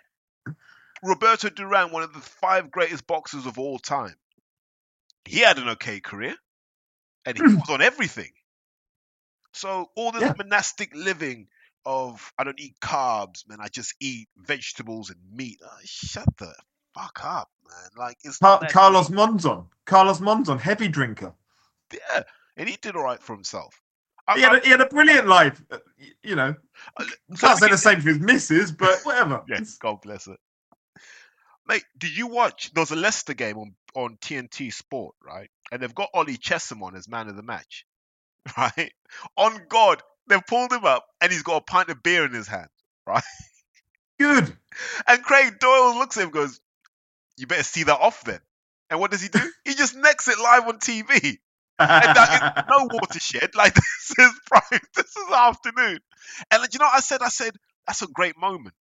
Speaker 5: Roberto Duran, one of the five greatest boxers of all time, he had an okay career, and he was on everything. So all this
Speaker 6: Yeah.
Speaker 5: monastic living of I don't eat carbs, man. I just eat vegetables and meat. Ah, shut the fuck up, man. Like it's
Speaker 6: Car- Carlos Monzon. Carlos Monzon, heavy drinker.
Speaker 5: Yeah, and he did all right for himself. I,
Speaker 6: He had a, he had a brilliant life. uh, You know, can't say the same for his missus, but whatever.
Speaker 5: Yes, God bless it. Mate, did you watch? There was a Leicester game on, on TNT Sport, right? And they've got Ollie Chessum on as man of the match, right? On God, they've pulled him up and he's got a pint of beer in his hand, right?
Speaker 6: Good.
Speaker 5: And Craig Doyle looks at him and goes, You better see that off then. And what does he do? he just necks it live on TV. And that is no watershed. Like this is prime. This is afternoon. And like, you know, what I said, I said, that's a great moment.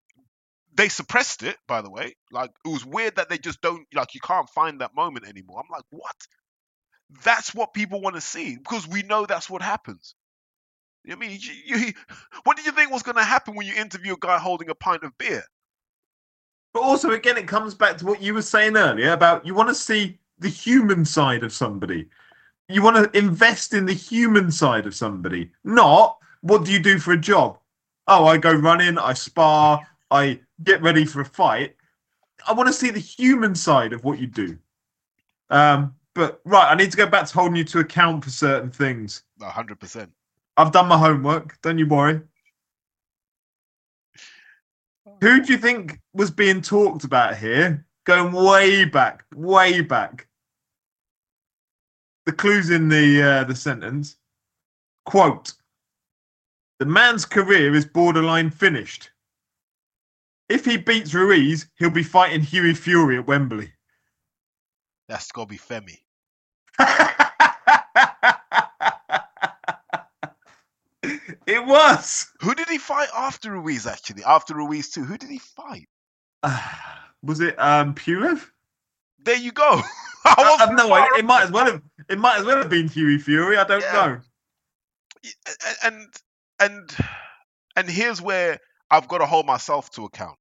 Speaker 5: They suppressed it, by the way. Like it was weird that they just don't like you can't find that moment anymore. I'm like, what? That's what people want to see because we know that's what happens. I mean, you, you, what did you think was going to happen when you interview a guy holding a pint of beer?
Speaker 6: But also, again, it comes back to what you were saying earlier about you want to see the human side of somebody. You want to invest in the human side of somebody, not what do you do for a job? Oh, I go running, I spar, I get ready for a fight. I want to see the human side of what you do. Um, but right, I need to go back to holding you to account for certain things.
Speaker 5: A hundred percent.
Speaker 6: I've done my homework. Don't you worry. Who do you think was being talked about here? Going way back, way back. The clues in the uh, the sentence. Quote: The man's career is borderline finished. If he beats Ruiz, he'll be fighting Hughie Fury at Wembley.
Speaker 5: That's got to be Femi.
Speaker 6: it was.
Speaker 5: Who did he fight after Ruiz? Actually, after Ruiz too. Who did he fight?
Speaker 6: was it um Pulev?
Speaker 5: There you go. I
Speaker 6: no,
Speaker 5: far
Speaker 6: it, might as well have. It might as well have been Hughie Fury. I don't
Speaker 5: Yeah.
Speaker 6: know.
Speaker 5: and and and here's where I've got to hold myself to account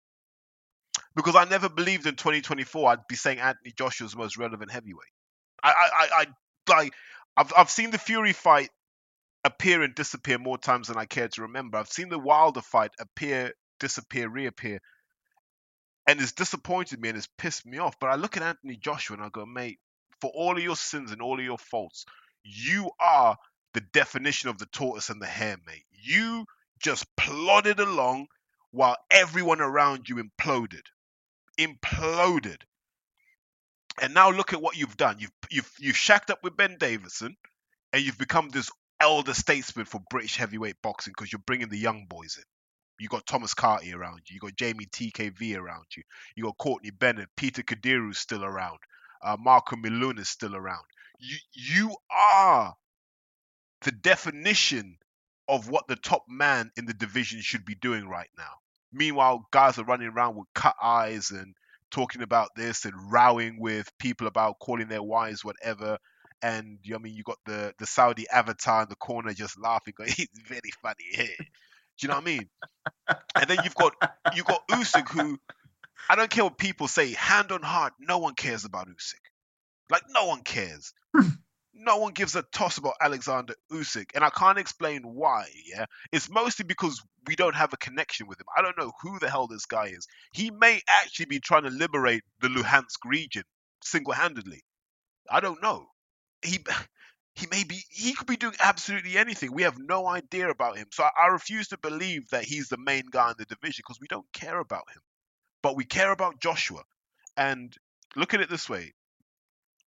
Speaker 5: because I never believed in 2024 I'd be saying Anthony Joshua's most relevant heavyweight. I I I, I I've I've seen the Fury fight appear and disappear more times than I care to remember. I've seen the Wilder fight appear, disappear, reappear. And it's disappointed me and it's pissed me off. But I look at Anthony Joshua and I go, mate, for all of your sins and all of your faults, you are the definition of the tortoise and the hare, mate. You just plodded along while everyone around you imploded. Imploded. And now look at what you've done. You've you've you've shacked up with Ben Davison, and you've become this elder statesman for British heavyweight boxing because you're bringing the young boys in. You got Thomas Carty around you. You got Jamie TKV around you. You got Courtney Bennett, Peter Kadiru's still around. Uh, Marco Milun is still around. You you are the definition of what the top man in the division should be doing right now. Meanwhile, guys are running around with cut eyes and talking about this and rowing with people about calling their wives whatever. And you know, I mean, you got the the Saudi avatar in the corner just laughing, going, "He's very funny." Here. Do you know what I mean? and then you've got you've got Usyk, who I don't care what people say. Hand on heart, no one cares about Usyk. Like no one cares. no one gives a toss about Alexander Usyk, and I can't explain why. Yeah, it's mostly because we don't have a connection with him. I don't know who the hell this guy is. He may actually be trying to liberate the Luhansk region single-handedly. I don't know. He he may be he could be doing absolutely anything. We have no idea about him. So I, I refuse to believe that he's the main guy in the division because we don't care about him. But we care about Joshua. And look at it this way.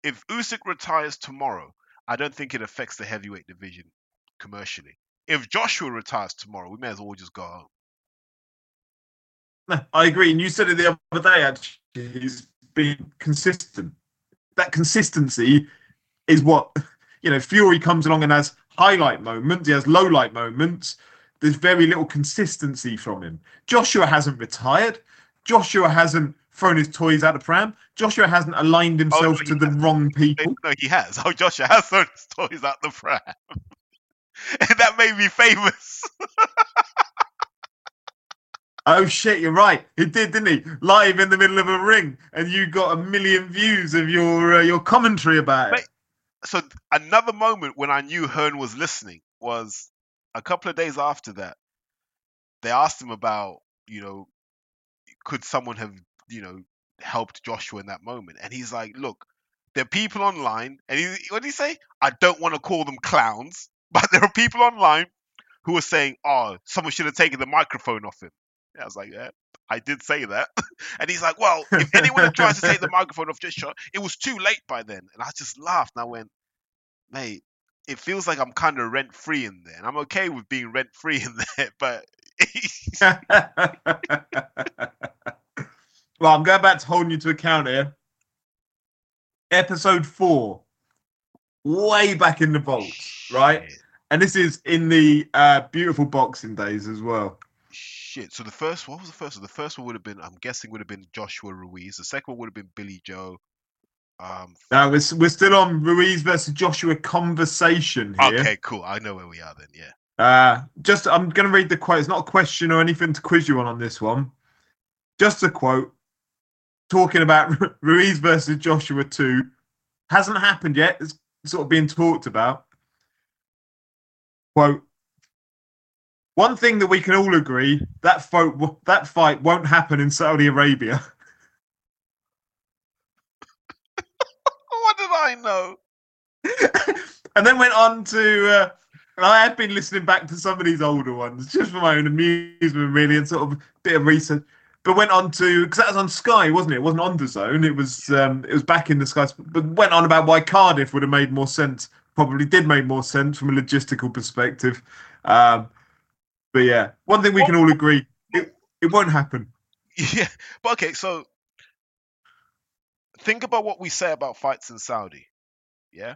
Speaker 5: If Usyk retires tomorrow, I don't think it affects the heavyweight division commercially. If Joshua retires tomorrow, we may as well just go home.
Speaker 6: I agree. And you said it the other day, actually, he's been consistent. That consistency is what, you know, Fury comes along and has highlight moments, he has low light moments. There's very little consistency from him. Joshua hasn't retired. Joshua hasn't thrown his toys out the pram. Joshua hasn't aligned himself
Speaker 5: no,
Speaker 6: to the
Speaker 5: hasn't.
Speaker 6: wrong people.
Speaker 5: No, he has. Oh, Joshua has thrown his toys out the pram. and that made me famous.
Speaker 6: Oh shit, you're right. He did, didn't he? Live in the middle of a ring, and you got a million views of your uh, your commentary about it.
Speaker 5: Mate, so another moment when I knew Hearn was listening was a couple of days after that. They asked him about, you know, could someone have, you know, helped Joshua in that moment? And he's like, look, there are people online, and he, what did he say? I don't want to call them clowns, but there are people online who are saying, oh, someone should have taken the microphone off him. I was like, yeah, I did say that. and he's like, well, if anyone had tried to take the microphone off Joshua, it was too late by then. And I just laughed and I went, mate, it feels like I'm kind of rent free in there. And I'm okay with being rent free in there, but
Speaker 6: well, I'm going back to holding you to account here. Episode four, way back in the vaults, right? And this is in the uh, beautiful boxing days as well.
Speaker 5: Shit. So the first, what was the first one? The first one would have been, I'm guessing, would have been Joshua Ruiz. The second one would have been Billy Joe. Um,
Speaker 6: Now we're, we're still on Ruiz versus Joshua conversation here.
Speaker 5: okay, cool. I know where we are then. Yeah.
Speaker 6: Uh, just I'm going to read the quote. It's not a question or anything to quiz you on on this one. Just a quote talking about Ruiz versus Joshua 2. Hasn't happened yet. It's sort of being talked about. Quote One thing that we can all agree that, fo- that fight won't happen in Saudi Arabia.
Speaker 5: What did I know?
Speaker 6: and then went on to. Uh, and I have been listening back to some of these older ones just for my own amusement, really, and sort of bit of research. But went on to because that was on Sky, wasn't it? It wasn't on the Zone. It was um, it was back in the Sky. But went on about why Cardiff would have made more sense. Probably did make more sense from a logistical perspective. Um, but yeah, one thing we can all agree: it, it won't happen.
Speaker 5: Yeah. But okay, so think about what we say about fights in Saudi. Yeah.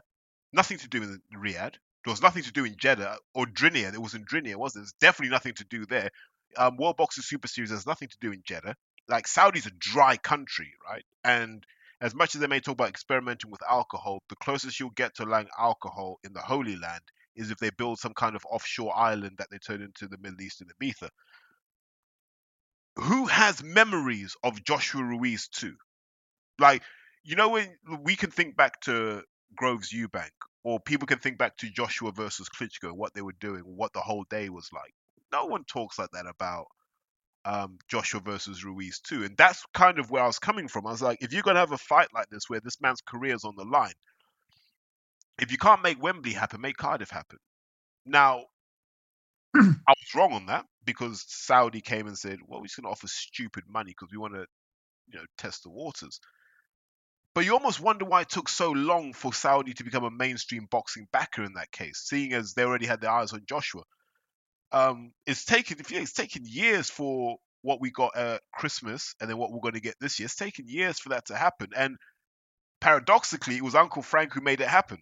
Speaker 5: Nothing to do with Riyadh. There was nothing to do in Jeddah or Diriyah. It was in Diriyah, wasn't it? There's definitely nothing to do there. Um, World Boxing Super Series has nothing to do in Jeddah. Like Saudi's a dry country, right? And as much as they may talk about experimenting with alcohol, the closest you'll get to allowing alcohol in the Holy Land is if they build some kind of offshore island that they turn into the Middle East and Ibiza. Who has memories of Joshua Ruiz too? Like, you know, when we can think back to Groves Eubank, or people can think back to Joshua versus Klitschko, what they were doing, what the whole day was like. No one talks like that about um, Joshua versus Ruiz too, and that's kind of where I was coming from. I was like, if you're gonna have a fight like this where this man's career is on the line, if you can't make Wembley happen, make Cardiff happen. Now, I was wrong on that because Saudi came and said, "Well, we're just gonna offer stupid money because we want to, you know, test the waters." But you almost wonder why it took so long for Saudi to become a mainstream boxing backer in that case, seeing as they already had their eyes on Joshua. Um, it's taken it's taken years for what we got at Christmas and then what we're going to get this year. It's taken years for that to happen, and paradoxically, it was Uncle Frank who made it happen.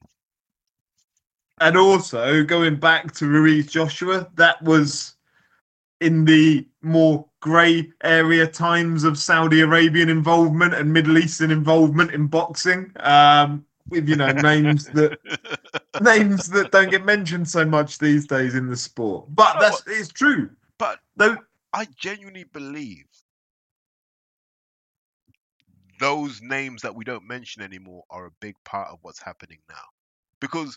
Speaker 6: And also going back to Ruiz Joshua, that was in the more grey area times of Saudi Arabian involvement and Middle Eastern involvement in boxing. Um, with you know names that names that don't get mentioned so much these days in the sport. But that's it's true.
Speaker 5: But
Speaker 6: Though
Speaker 5: I genuinely believe those names that we don't mention anymore are a big part of what's happening now. Because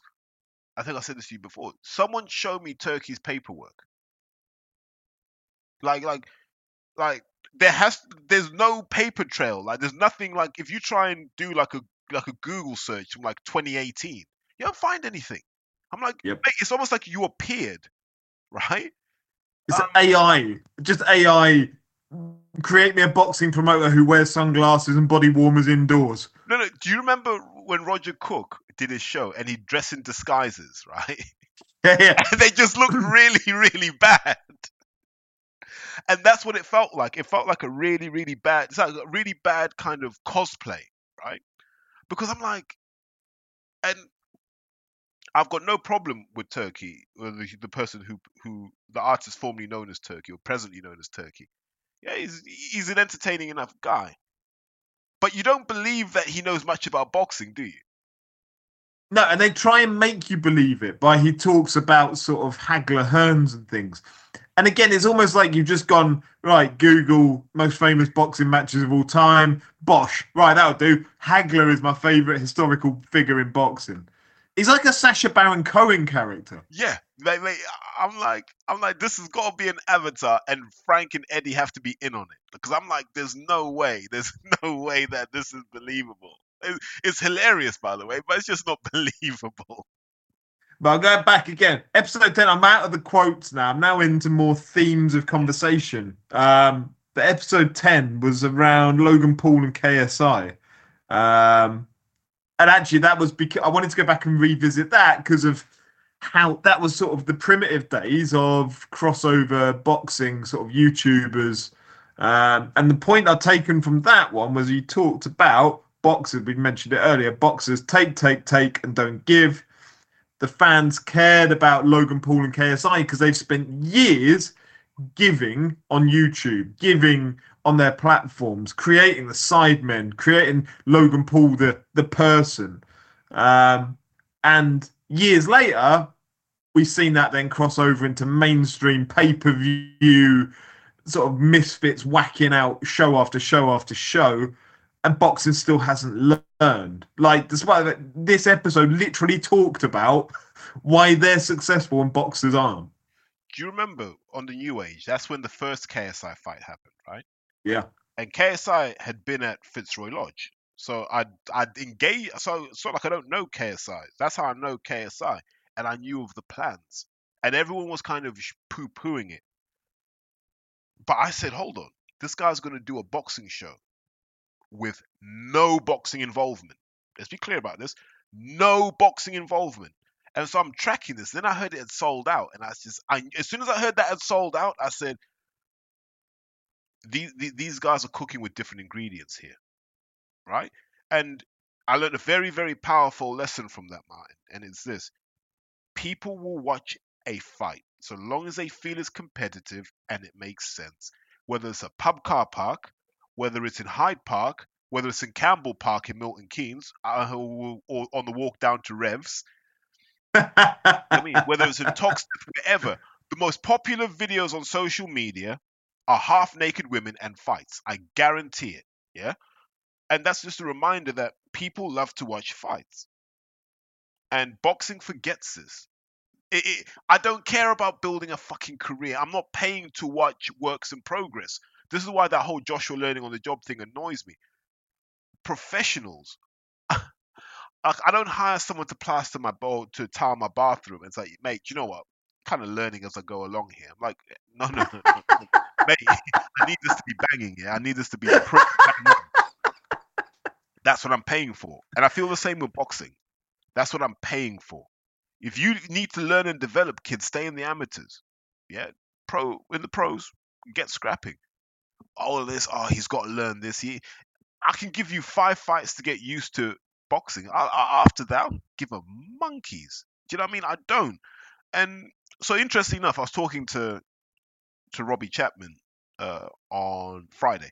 Speaker 5: I think I said this to you before. Someone show me Turki's paperwork. Like, like, like there has there's no paper trail. Like, there's nothing like if you try and do like a like a Google search from like 2018, you don't find anything. I'm like,
Speaker 6: Yep.
Speaker 5: mate, it's almost like you appeared, right?
Speaker 6: it's
Speaker 5: Um,
Speaker 6: AI, just AI. Create me a boxing promoter who wears sunglasses and body warmers indoors.
Speaker 5: No, no. Do you remember when Roger Cook did his show and he dressed in disguises, right?
Speaker 6: Yeah, yeah.
Speaker 5: and they just looked really, really bad. And that's what it felt like. It felt like a really, really bad, it's like a really bad kind of cosplay, right? Because I'm like, and I've got no problem with Turki, or the, the person who, who, the artist formerly known as Turki, or presently known as Turki. Yeah, he's he's an entertaining enough guy. But you don't believe that he knows much about boxing, do you?
Speaker 6: No, and they try and make you believe it by he talks about sort of Hagler Hearns and things. And again, it's almost like you've just gone, right, Google most famous boxing matches of all time. Bosh. Right, that'll do. Hagler is my favourite historical figure in boxing. He's like a Sacha Baron Cohen character.
Speaker 5: Yeah, like, like I'm like I'm like this has got to be an avatar, and Frank and Eddie have to be in on it because I'm like, there's no way, there's no way that this is believable. It- It's hilarious, by the way, but it's just not believable.
Speaker 6: But I'll go back again. Episode 10, I'm out of the quotes now. I'm now into more themes of conversation. Um, the episode 10 was around Logan Paul and KSI. Um, and actually, that was because I wanted to go back and revisit that because of how that was sort of the primitive days of crossover boxing, sort of YouTubers. Um, and the point I've taken from that one was you talked about boxers, we mentioned it earlier, boxers take, take, take, and don't give the fans cared about Logan Paul and KSI because they've spent years giving on YouTube, giving on their platforms, creating the sidemen, creating Logan Paul the the person. Um, and years later, we've seen that then cross over into mainstream pay per view, sort of misfits whacking out show after show after show. And boxing still hasn't learned. Like, despite that, this episode literally talked about why they're successful and boxers aren't.
Speaker 5: Do you remember on the New Age? That's when the first KSI fight happened, right?
Speaker 6: Yeah.
Speaker 5: And KSI had been at Fitzroy Lodge, so I'd I'd engage. So not like I don't know KSI. That's how I know KSI, and I knew of the plans, and everyone was kind of poo pooing it. But I said, hold on, this guy's going to do a boxing show with no boxing involvement. Let's be clear about this. No boxing involvement. And so I'm tracking this. Then I heard it had sold out, and I just, I, as soon as I heard that had sold out, I said, these these- these guys are cooking with different ingredients here, right? And I learned a very very powerful lesson from that, Martin, and it's this: people will watch a fight so long as they feel it's competitive and it makes sense. Whether it's a pub car park, whether it's in Hyde Park, whether it's in Campbell Park in Milton Keynes, uh, or, or on the walk down to Revs, I mean, whether it's in Toxteth, wherever, the most popular videos on social media are half naked women and fights. I guarantee it. Yeah. And that's just a reminder that people love to watch fights. And boxing forgets this. It, it, I don't care about building a fucking career. I'm not paying to watch works in progress. This is why that whole Joshua learning on the job thing annoys me. Professionals. I don't hire someone to plaster my bowl to tile my bathroom. It's like, mate, you know what? kind of learning as I go along here. I'm like, no, no, no, no. mate. I need this to be banging. Yeah, I need this to be. That's what I'm paying for, and I feel the same with boxing. That's what I'm paying for. If you need to learn and develop, kids, stay in the amateurs. Yeah, pro in the pros, get scrapping. All this, oh, he's got to learn this. He, I can give you five fights to get used to boxing. I, I, after that, I'll give a monkeys. Do you know what I mean? I don't. And so, interesting enough, I was talking to to Robbie Chapman uh, on Friday.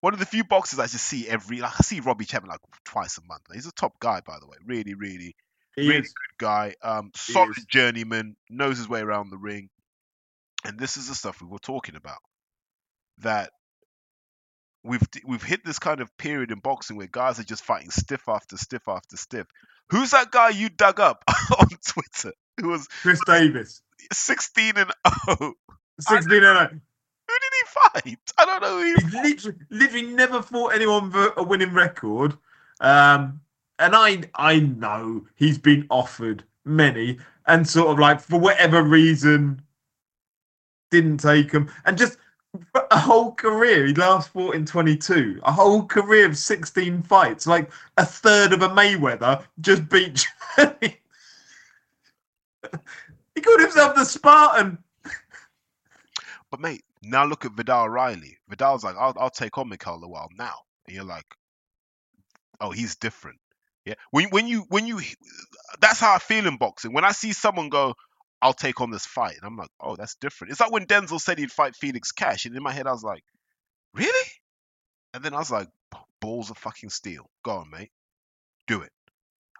Speaker 5: One of the few boxers I just see every, like I see Robbie Chapman like twice a month. He's a top guy, by the way. Really, really,
Speaker 6: He
Speaker 5: really
Speaker 6: is.
Speaker 5: good guy. Um, solid journeyman, knows his way around the ring. And this is the stuff we were talking about. That we've we've hit this kind of period in boxing where guys are just fighting stiff after stiff after stiff. Who's that guy you dug up on Twitter who was
Speaker 6: Chris Davis,
Speaker 5: 16 and 0?
Speaker 6: 16 and 0.
Speaker 5: Who did he fight? I don't know who he
Speaker 6: He's literally, literally never fought anyone with a winning record. Um, and I, I know he's been offered many, and sort of like for whatever reason, didn't take them, and just a whole career. He last fought in 22, a whole career of 16 fights, like a third of a Mayweather, just beat. He called himself the Spartan.
Speaker 5: But mate, now look at Vidal Riley. Vidal's like, I'll, I'll take on Mikael Lawal now. And you're like, oh, he's different. Yeah. When when you when you that's how I feel in boxing. When I see someone go, I'll take on this fight, and I'm like, oh, that's different. It's like when Denzel said he'd fight Felix Cash, and in my head I was like, really? And then I was like, balls of fucking steel. Go on, mate. Do it.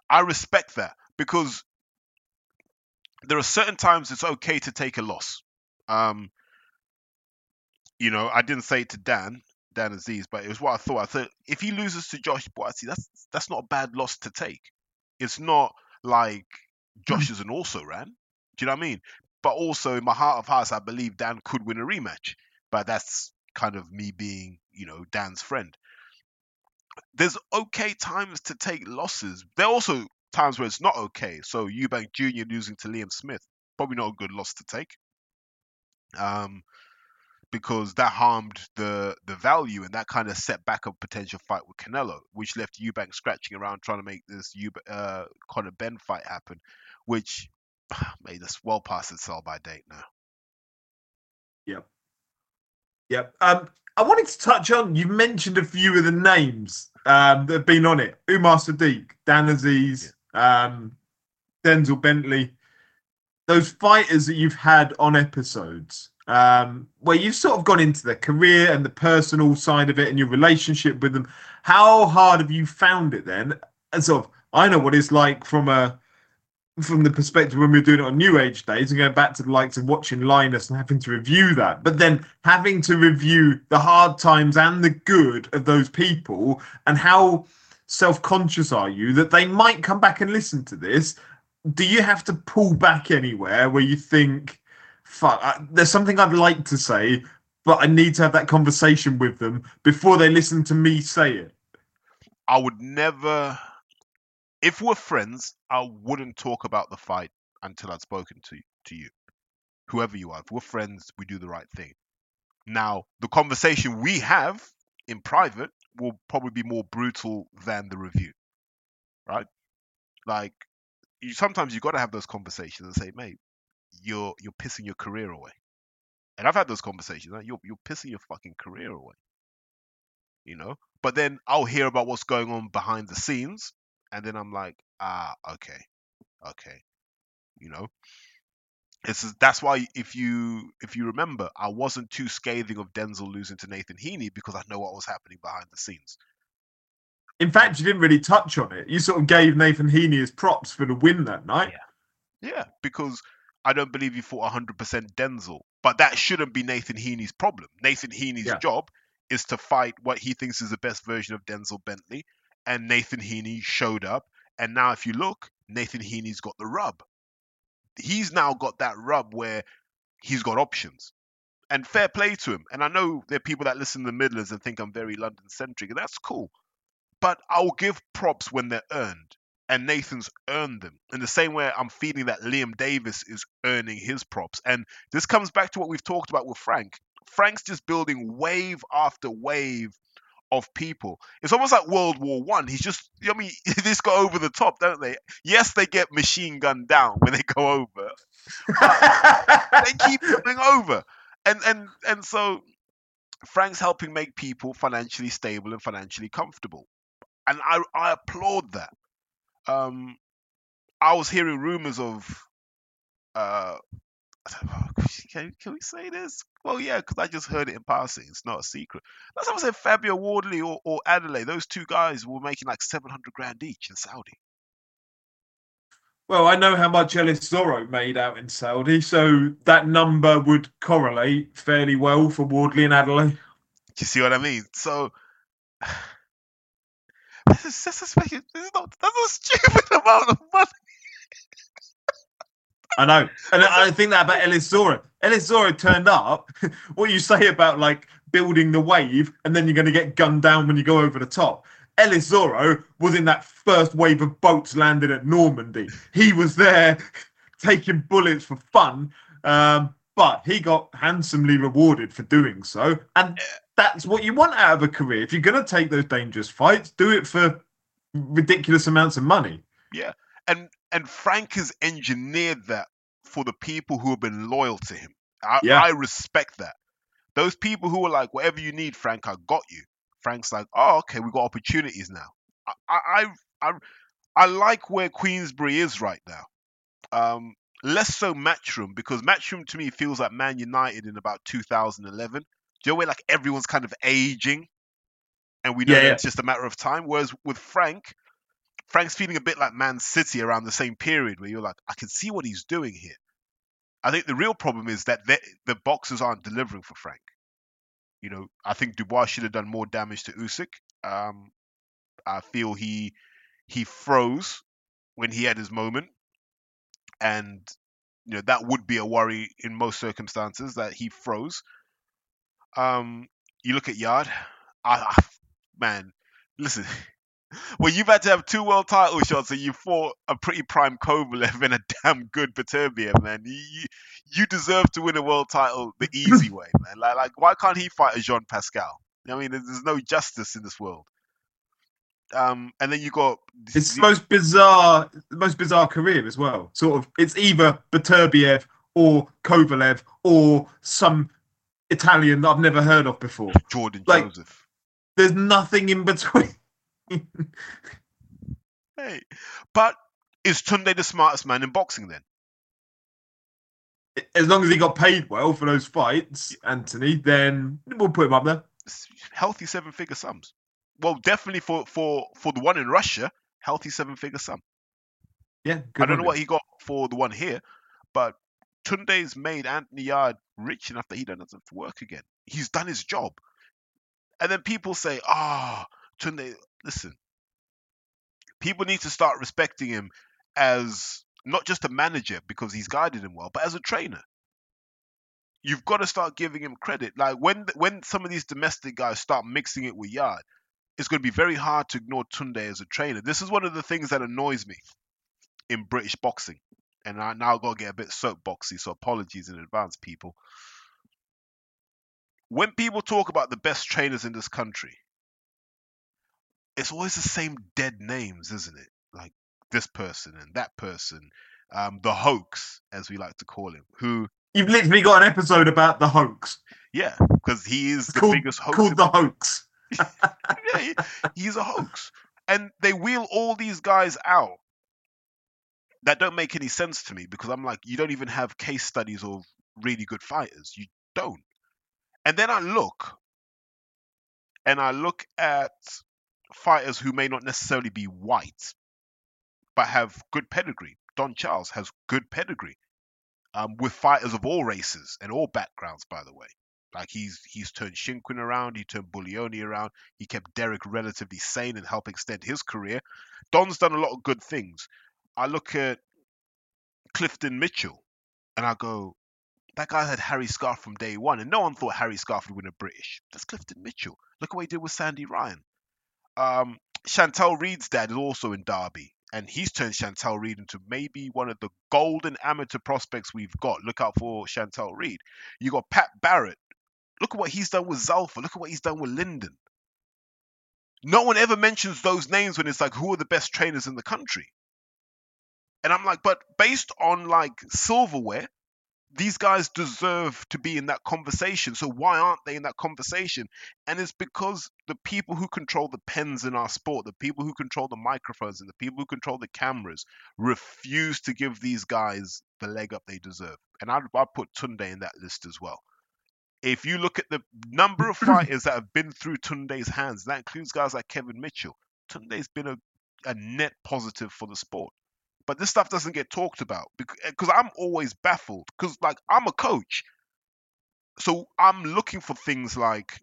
Speaker 5: I respect that because there are certain times it's okay to take a loss. Um, you know, I didn't say it to Dan, Dan Azeez, but it was what I thought. I thought if he loses to Josh Buatsi, that's that's not a bad loss to take. It's not like Josh is an also ran. Do you know what I mean? But also in my heart of hearts, I believe Dan could win a rematch. But that's kind of me being, you know, Dan's friend. There's okay times to take losses. There also times where it's not okay. So Eubank Jr. losing to Liam Smith, probably not a good loss to take. Um, because that harmed the the value and that kind of set back a potential fight with Canelo, which left Eubank scratching around trying to make this Eub- uh, Conor Benn fight happen, which made us well past its sell by date now.
Speaker 6: Yep. Yep. Um, I wanted to touch on. You mentioned a few of the names um, that have been on it: Umar Sadiq, Dan Azeez, um, Denzel Bentley. Those fighters that you've had on episodes, um, where you've sort of gone into their career and the personal side of it and your relationship with them. How hard have you found it then? And sort of, I know what it's like from a from the perspective when we were doing it on New Age days and going back to the likes of watching Linus and having to review that, but then having to review the hard times and the good of those people and how self conscious are you that they might come back and listen to this? Do you have to pull back anywhere where you think, fuck, I, there's something I'd like to say, but I need to have that conversation with them before they listen to me say it?
Speaker 5: I would never, if we're friends, I wouldn't talk about the fight until I'd spoken to to you, whoever you are. If we're friends, we do the right thing. Now, the conversation we have in private will probably be more brutal than the review, right? Like, you sometimes you got to have those conversations and say, mate, you're you're pissing your career away. And I've had those conversations. You're you're pissing your fucking career away. You know. But then I'll hear about what's going on behind the scenes, and then I'm like, ah, okay, okay. You know. It's that's why if you if you remember, I wasn't too scathing of Denzel losing to Nathan Heaney because I know what was happening behind the scenes.
Speaker 6: In fact, you didn't really touch on it. You sort of gave Nathan Heaney his props for the win that night.
Speaker 5: Yeah, yeah because I don't believe you fought 100% Denzel. But that shouldn't be Nathan Heaney's problem. Nathan Heaney's
Speaker 6: Yeah.
Speaker 5: job is to fight what he thinks is the best version of Denzel Bentley. And Nathan Heaney showed up. And now, if you look, Nathan Heaney's got the rub. He's now got that rub where he's got options. And fair play to him. And I know there are people that listen to the Midlands and think I'm very London centric, and that's cool. But I'll give props when they're earned. And Nathan's earned them. In the same way I'm feeling that Liam Davis is earning his props. And this comes back to what we've talked about with Frank. Frank's just building wave after wave of people. It's almost like World War One. He's just, I mean, this just go over the top, don't they? Yes, they get machine gunned down when they go over. they keep coming over, and and and so Frank's helping make people financially stable and financially comfortable, and I I applaud that. Um, I was hearing rumors of, uh, can, can we say this? Well, yeah, because I just heard it in passing. It's not a secret. That's what I said. Fabio Wardley or, or Adeleye, those two guys were making like 700 grand each in Saudi.
Speaker 6: Well, I know how much Ellis Zorro made out in Saudi, so that number would correlate fairly well for Wardley and Adeleye.
Speaker 5: Do you see what I mean? So this is this is not that's a stupid amount of money.
Speaker 6: I know, and I think that about Ellis Zorro. Ellis Zorro turned up. What you say about like building the wave, and then you're going to get gunned down when you go over the top. Ellis Zorro was in that first wave of boats landing at Normandy. He was there taking bullets for fun, um, but he got handsomely rewarded for doing so. And that's what you want out of a career. If you're going to take those dangerous fights, do it for ridiculous amounts of money.
Speaker 5: Yeah, and and Frank has engineered that for the people who have been loyal to him. I,
Speaker 6: Yeah.
Speaker 5: I respect that. Those people who are like, whatever you need, Frank, I got you. Frank's like, oh, okay, we got opportunities now. I, I, I, I, I like where Queensberry is right now. Um, less so Matchroom because Matchroom to me feels like Man United in about 2011. Do you know where like everyone's kind of aging, and we know
Speaker 6: Yeah, yeah.
Speaker 5: it's just a matter of time. Whereas with Frank, Frank's feeling a bit like Man City around the same period where you're like, I can see what he's doing here. I think the real problem is that the, boxers aren't delivering for Frank. You know, I think Dubois should have done more damage to Usyk. Um, I feel he he froze when he had his moment, and you know that would be a worry in most circumstances that he froze. Um, you look at Yarde, I, I man, listen. Well, you've had to have two world title shots and you fought a pretty prime Kovalev and a damn good Beterbiev, man. You, you, deserve to win a world title the easy way, man. Like, like why can't he fight a Jean Pascal? I mean, there's, no justice in this world. Um, and then you got
Speaker 6: It's the most bizarre, most bizarre career as well. Sort of, it's either Beterbiev or Kovalev or some Italian that I've never heard of before.
Speaker 5: Jordan
Speaker 6: like-
Speaker 5: Joseph.
Speaker 6: There's nothing in between.
Speaker 5: Hey, but is Tunde the smartest man in boxing then?
Speaker 6: As long as he got paid well for those fights, Anthony, then we'll put him up there.
Speaker 5: Healthy seven figure sums. Well, definitely for for for the one in Russia, healthy seven figure sum.
Speaker 6: Yeah,
Speaker 5: I don't know what he got for the one here, but Tunde's made Anthony Yarde rich enough that he doesn't have to work again. He's done his job. And then people say, ah, Tunde, listen, people need to start respecting him as not just a manager because he's guided him well, but as a trainer. You've got to start giving him credit. Like when when some of these domestic guys start mixing it with Yarde, it's going to be very hard to ignore Tunde as a trainer. This is one of the things that annoys me in British boxing. And I now got to get a bit soapboxy, so apologies in advance, people. When people talk about the best trainers in this country, it's always the same dead names, isn't it? Like this person and that person, um, the hoax, as we like to call him, who,
Speaker 6: You've literally got an episode about the hoax
Speaker 5: yeah, because he is the
Speaker 6: called,
Speaker 5: biggest hoax.
Speaker 6: called the hoax.
Speaker 5: yeah, he- he's a hoax. And they wheel all these guys out that don't make any sense to me because I'm like, you don't even have case studies of really good fighters. You don't. And then I look and I look at fighters who may not necessarily be white but have good pedigree. Don Charles has good pedigree um, with fighters of all races and all backgrounds, by the way. Like he's he's turned Shinquin around, he turned Bullioni around, he kept Derek relatively sane and helped extend his career. Don's done a lot of good things. I look at Clifton Mitchell, and I go, that guy had Harry Scarff from day one, and no one thought Harry Scarff would win a British. That's Clifton Mitchell. Look at what he did with Sandy Ryan. Um, Chantel Reed's dad is also in Derby, and he's turned Chantel Reed into maybe one of the golden amateur prospects we've got. Look out for Chantel Reed. You got Pat Barrett. Look at what he's done with Zelfa. Look at what he's done with Lyndon. No one ever mentions those names when it's like, who are the best trainers in the country? And I'm like, but based on like silverware, these guys deserve to be in that conversation. So why aren't they in that conversation? And it's because the people who control the pens in our sport, the people who control the microphones and the people who control the cameras refuse to give these guys the leg up they deserve. And I I put Tunde in that list as well. If you look at the number of fighters that have been through Tunde's hands, that includes guys like Kevin Mitchell. Tunde's been a, a net positive for the sport but this stuff doesn't get talked about because I'm always baffled because like I'm a coach, so I'm looking for things like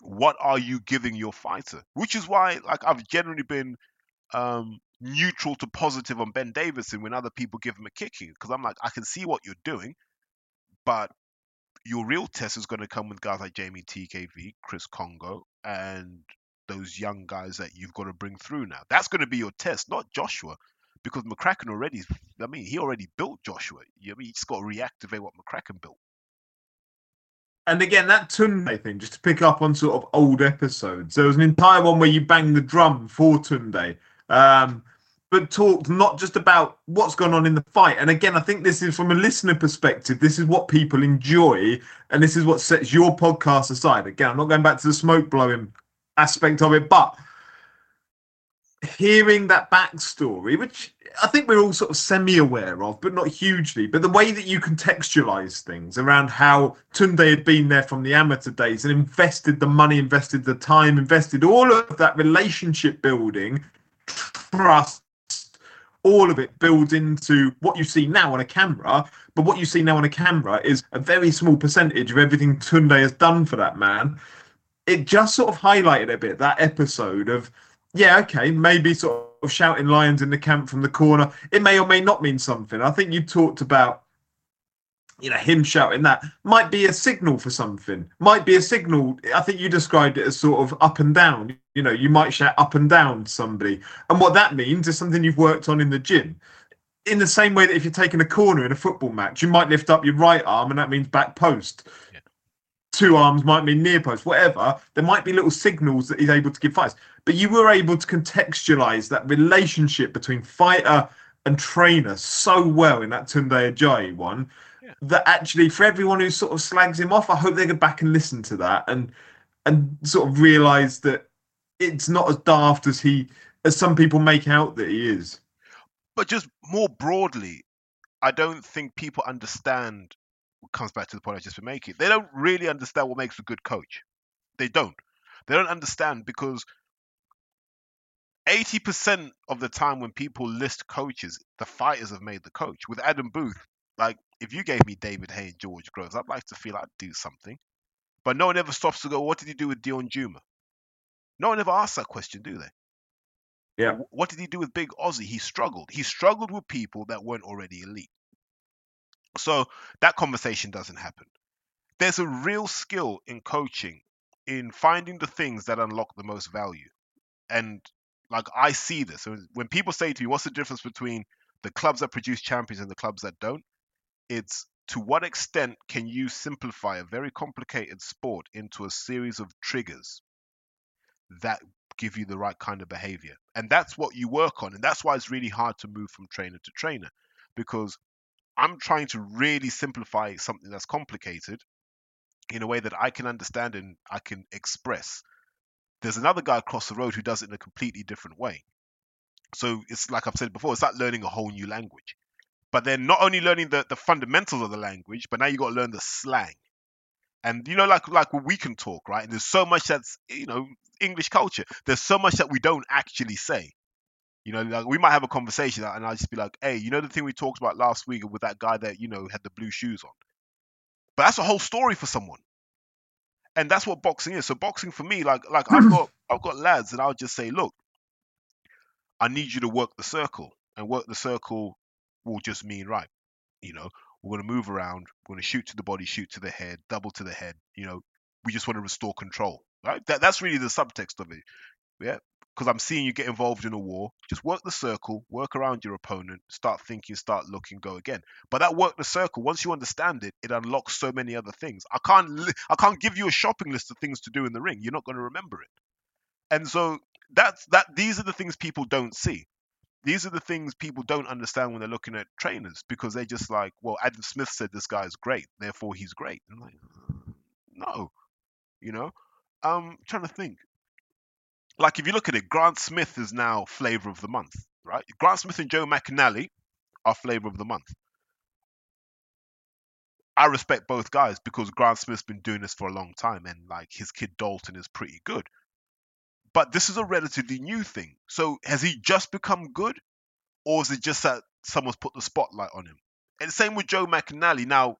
Speaker 5: what are you giving your fighter, which is why like I've generally been um, neutral to positive on Ben Davison when other people give him a kicking because I'm like I can see what you're doing, but your real test is going to come with guys like Jamie TKV, Chris Congo, and those young guys that you've got to bring through now. That's going to be your test, not Joshua because McCracken already, I mean, he already built Joshua. You know, he just got to reactivate what McCracken built.
Speaker 6: And again, that Tunde thing, just to pick up on sort of old episodes, there was an entire one where you banged the drum for Tunde, um, but talked not just about what's going on in the fight. And again, I think this is from a listener perspective, this is what people enjoy, and this is what sets your podcast aside. Again, I'm not going back to the smoke blowing aspect of it, but hearing that backstory, which I think we're all sort of semi-aware of, but not hugely. But the way that you contextualize things around how Tunde had been there from the amateur days and invested the money, invested the time, invested all of that relationship building, trust, all of it builds into what you see now on a camera. But what you see now on a camera is a very small percentage of everything Tunde has done for that man. It just sort of highlighted a bit that episode of yeah, okay, maybe sort of shouting lions in the camp from the corner. It may or may not mean something. I think you talked about, you know, him shouting that might be a signal for something. Might be a signal. I think you described it as sort of up and down. You know, you might shout up and down somebody, and what that means is something you've worked on in the gym. In the same way that if you're taking a corner in a football match, you might lift up your right arm, and that means back post two arms might mean near post, whatever. There might be little signals that he's able to give fights. But you were able to contextualize that relationship between fighter and trainer so well in that Tunde Ajayi one yeah. that actually for everyone who sort of slags him off, I hope they go back and listen to that and and sort of realize that it's not as daft as he as some people make out that he is.
Speaker 5: But just more broadly, I don't think people understand comes back to the point I just been making. They don't really understand what makes a good coach. They don't. They don't understand because 80% of the time when people list coaches, the fighters have made the coach. With Adam Booth, like if you gave me David Haye and George Groves, I'd like to feel I'd do something. But no one ever stops to go, what did he do with Dion Juma? No one ever asks that question, do they?
Speaker 6: Yeah.
Speaker 5: What did he do with Big Aussie? He struggled. He struggled with people that weren't already elite. So that conversation doesn't happen. There's a real skill in coaching in finding the things that unlock the most value. And like I see this. When people say to me, what's the difference between the clubs that produce champions and the clubs that don't? It's to what extent can you simplify a very complicated sport into a series of triggers that give you the right kind of behavior? And that's what you work on. And that's why it's really hard to move from trainer to trainer because I'm trying to really simplify something that's complicated in a way that I can understand and I can express. There's another guy across the road who does it in a completely different way. So it's like I've said before, it's like learning a whole new language. But then not only learning the, the fundamentals of the language, but now you got to learn the slang. And you know, like like we can talk, right? And there's so much that's you know English culture. There's so much that we don't actually say. You know, like we might have a conversation and I'll just be like, hey, you know the thing we talked about last week with that guy that, you know, had the blue shoes on. But that's a whole story for someone. And that's what boxing is. So boxing for me, like like I've mm. got I've got lads and I'll just say, look, I need you to work the circle and work the circle will just mean right, you know, we're going to move around, we're going to shoot to the body, shoot to the head, double to the head. You know, we just want to restore control. Right? That, that's really the subtext of it. Yeah, because I'm seeing you get involved in a war. Just work the circle, work around your opponent, start thinking, start looking, go again. But that work the circle, once you understand it, it unlocks so many other things. I can't I can't give you a shopping list of things to do in the ring. You're not going to remember it. And so that's that. These are the things people don't see. These are the things people don't understand when they're looking at trainers because they're just like, well, Adam Smith said this guy is great, therefore he's great. I'm like, no, you know. Um, trying to think like if you look at it, Grant Smith is now flavor of the month, right? Grant Smith and Joe McNally are flavor of the month. I respect both guys because Grant Smith's been doing this for a long time and like his kid Dalton is pretty good. But this is a relatively new thing. So has he just become good? Or is it just that someone's put the spotlight on him? And same with Joe McNally. Now,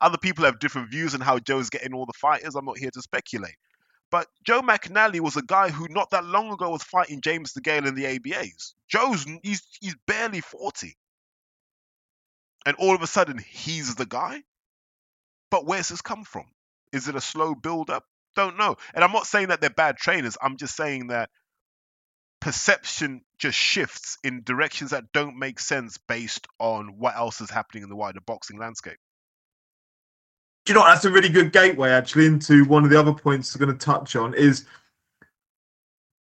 Speaker 5: other people have different views on how Joe's getting all the fighters. I'm not here to speculate. But Joe McNally was a guy who not that long ago was fighting James DeGale in the ABAs. Joe's he's he's barely 40. And all of a sudden he's the guy? But where's this come from? Is it a slow build up? Don't know. And I'm not saying that they're bad trainers. I'm just saying that perception just shifts in directions that don't make sense based on what else is happening in the wider boxing landscape.
Speaker 6: You know what? That's a really good gateway actually into one of the other points we're going to touch on is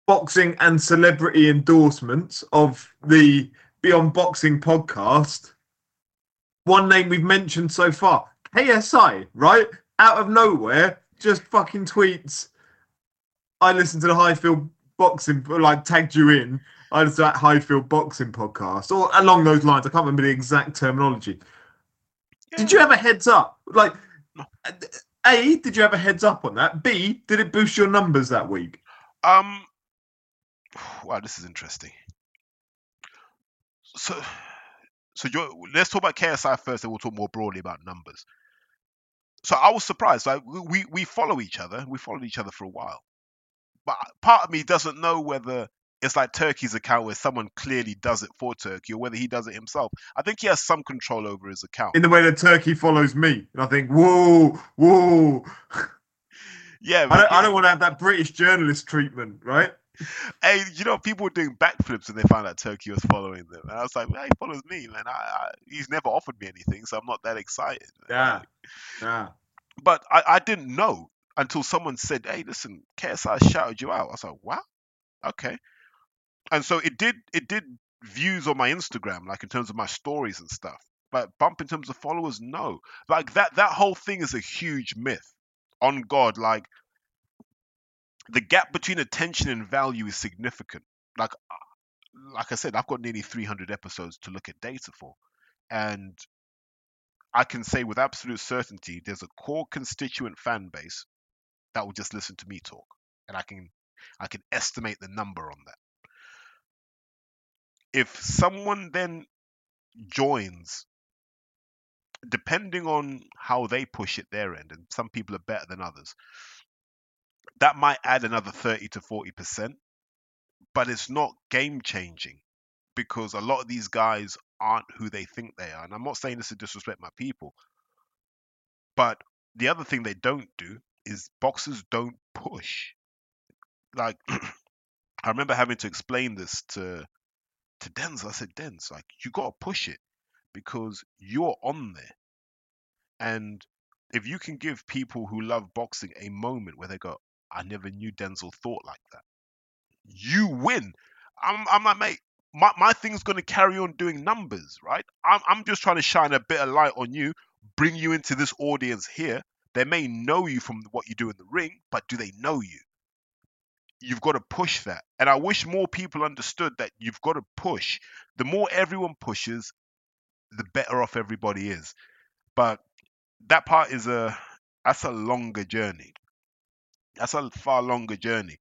Speaker 6: boxing and celebrity endorsements of the Beyond Boxing podcast. One name we've mentioned so far, KSI, right? Out of nowhere, just fucking tweets. I listened to the Highfield Boxing, like tagged you in. I listened to that Highfield Boxing podcast, or along those lines. I can't remember the exact terminology. Did you have a heads up? Like, a, did you have a heads up on that? B, did it boost your numbers that week?
Speaker 5: Um, wow, this is interesting. So, so let's talk about KSI first, and we'll talk more broadly about numbers. So I was surprised. Like we we follow each other. We followed each other for a while, but part of me doesn't know whether it's like Turki's account where someone clearly does it for Turki or whether he does it himself. I think he has some control over his account.
Speaker 6: In the way that Turki follows me. And I think, whoa, whoa.
Speaker 5: Yeah,
Speaker 6: I don't, I don't want to have that British journalist treatment, right?
Speaker 5: Hey, you know, people were doing backflips and they found out Turki was following them. And I was like, well, he follows me, man. I, I, he's never offered me anything, so I'm not that excited.
Speaker 6: Yeah. Yeah.
Speaker 5: But I, I didn't know until someone said, hey, listen, KSI shouted you out. I was like, wow, okay and so it did it did views on my Instagram, like in terms of my stories and stuff. But bump in terms of followers, no. Like that that whole thing is a huge myth. On God, like the gap between attention and value is significant. Like uh, like I said, I've got nearly 300 episodes to look at data for, and I can say with absolute certainty there's a core constituent fan base that will just listen to me talk, and I can I can estimate the number on that if someone then joins depending on how they push it their end and some people are better than others that might add another 30 to 40% but it's not game changing because a lot of these guys aren't who they think they are. And i'm not saying this to disrespect my people but the other thing they don't do is boxers don't push. Like i remember having to explain this to to Denzel, I said, Denz, like you gotta push it because you're on there. And if you can give people who love boxing a moment where they go, I never knew Denzel thought like that, you win. I'm, I'm like, mate, my, my thing's gonna carry on doing numbers, right? I'm, I'm just trying to shine a bit of light on you, bring you into this audience here. They may know you from what you do in the ring, but do they know you? You've got to push that. And I wish more people understood that you've got to push. The more everyone pushes, the better off everybody is. But that part is a that's a longer journey. That's a far longer journey.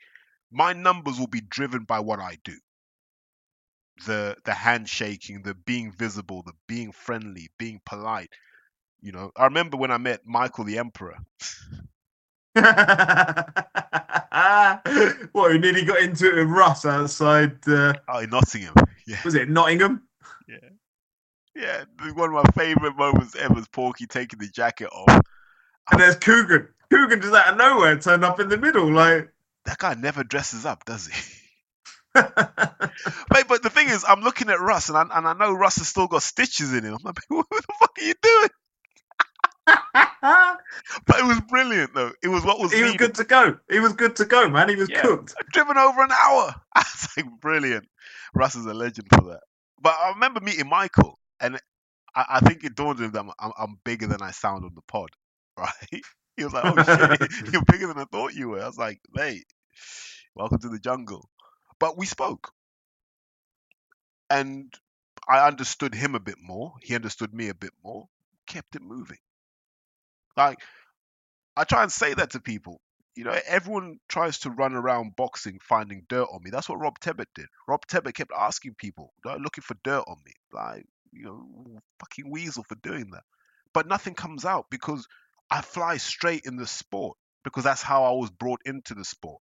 Speaker 5: My numbers will be driven by what I do. The the handshaking, the being visible, the being friendly, being polite. You know, I remember when I met Michael the Emperor.
Speaker 6: what, who nearly got into it with Russ outside? Uh,
Speaker 5: oh, in Nottingham. Yeah.
Speaker 6: Was it Nottingham?
Speaker 5: Yeah. Yeah, one of my favorite moments ever is Porky taking the jacket off.
Speaker 6: And there's Kugan. Kugan just out of nowhere turned up in the middle, like.
Speaker 5: That guy never dresses up, does he? Mate, but the thing is, I'm looking at Russ, and I, and I know Russ has still got stitches in him. I'm like, what the fuck are you doing? but it was brilliant, though. It was what was.
Speaker 6: he was good to go. He was good to go, man. He was
Speaker 5: Yeah.
Speaker 6: cooked.
Speaker 5: driven over an hour. I was like, brilliant. Russ is a legend for that. But I remember meeting Michael, and I, I think it dawned on him that I'm, I'm, I'm bigger than I sound on the pod, right? He was like, oh shit, you're bigger than I thought you were. I was like, mate, welcome to the jungle. But we spoke. And I understood him a bit more. He understood me a bit more. Kept it moving. Like, I try and say that to people you know, everyone tries to run around boxing finding dirt on me. That's what Rob Tebbett did. Rob Tebbett kept asking people, like, looking for dirt on me. Like, you know, fucking weasel for doing that. But nothing comes out because I fly straight in the sport because that's how I was brought into the sport.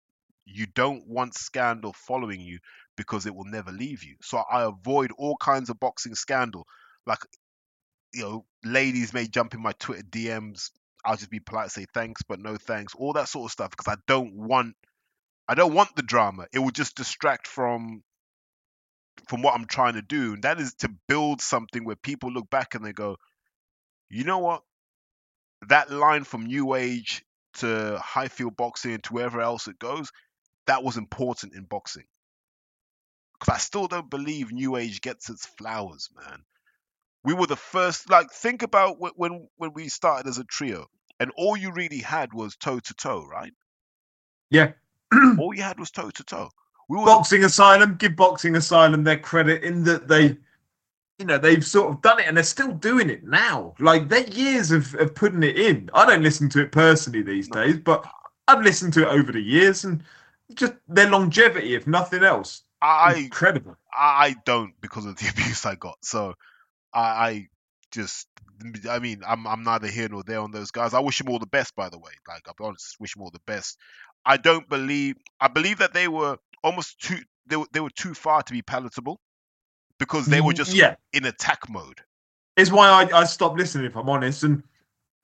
Speaker 5: You don't want scandal following you because it will never leave you. So I avoid all kinds of boxing scandal. Like, you know, ladies may jump in my Twitter DMs I'll just be polite, say thanks, but no thanks, all that sort of stuff, because I don't want, I don't want the drama. It will just distract from, from what I'm trying to do, and that is to build something where people look back and they go, you know what, that line from New Age to Highfield Boxing to wherever else it goes, that was important in boxing. Because I still don't believe New Age gets its flowers, man we were the first like think about when when we started as a trio and all you really had was toe to toe right
Speaker 6: Yeah.
Speaker 5: all you had was toe to toe we were the-
Speaker 6: Boxing Asylum, give Boxing Asylum their credit in that they, you know, they've sort of done it and they're still doing it now. Like they're years of, of putting it in. I don't listen to it personally these
Speaker 5: No.
Speaker 6: days, but I've listened to it over the years and just their longevity, if nothing else,
Speaker 5: I
Speaker 6: incredible.
Speaker 5: I don't because of the abuse I got so I, I just I mean I'm I'm neither here nor there on those guys I wish them all the best by the way like I'll be honest wish them all the best I don't believe I believe that they were almost too they were, they were too far to be palatable because they were
Speaker 6: Mm,
Speaker 5: just
Speaker 6: yeah.
Speaker 5: in attack mode
Speaker 6: It's why I, I stopped listening, if I'm honest, and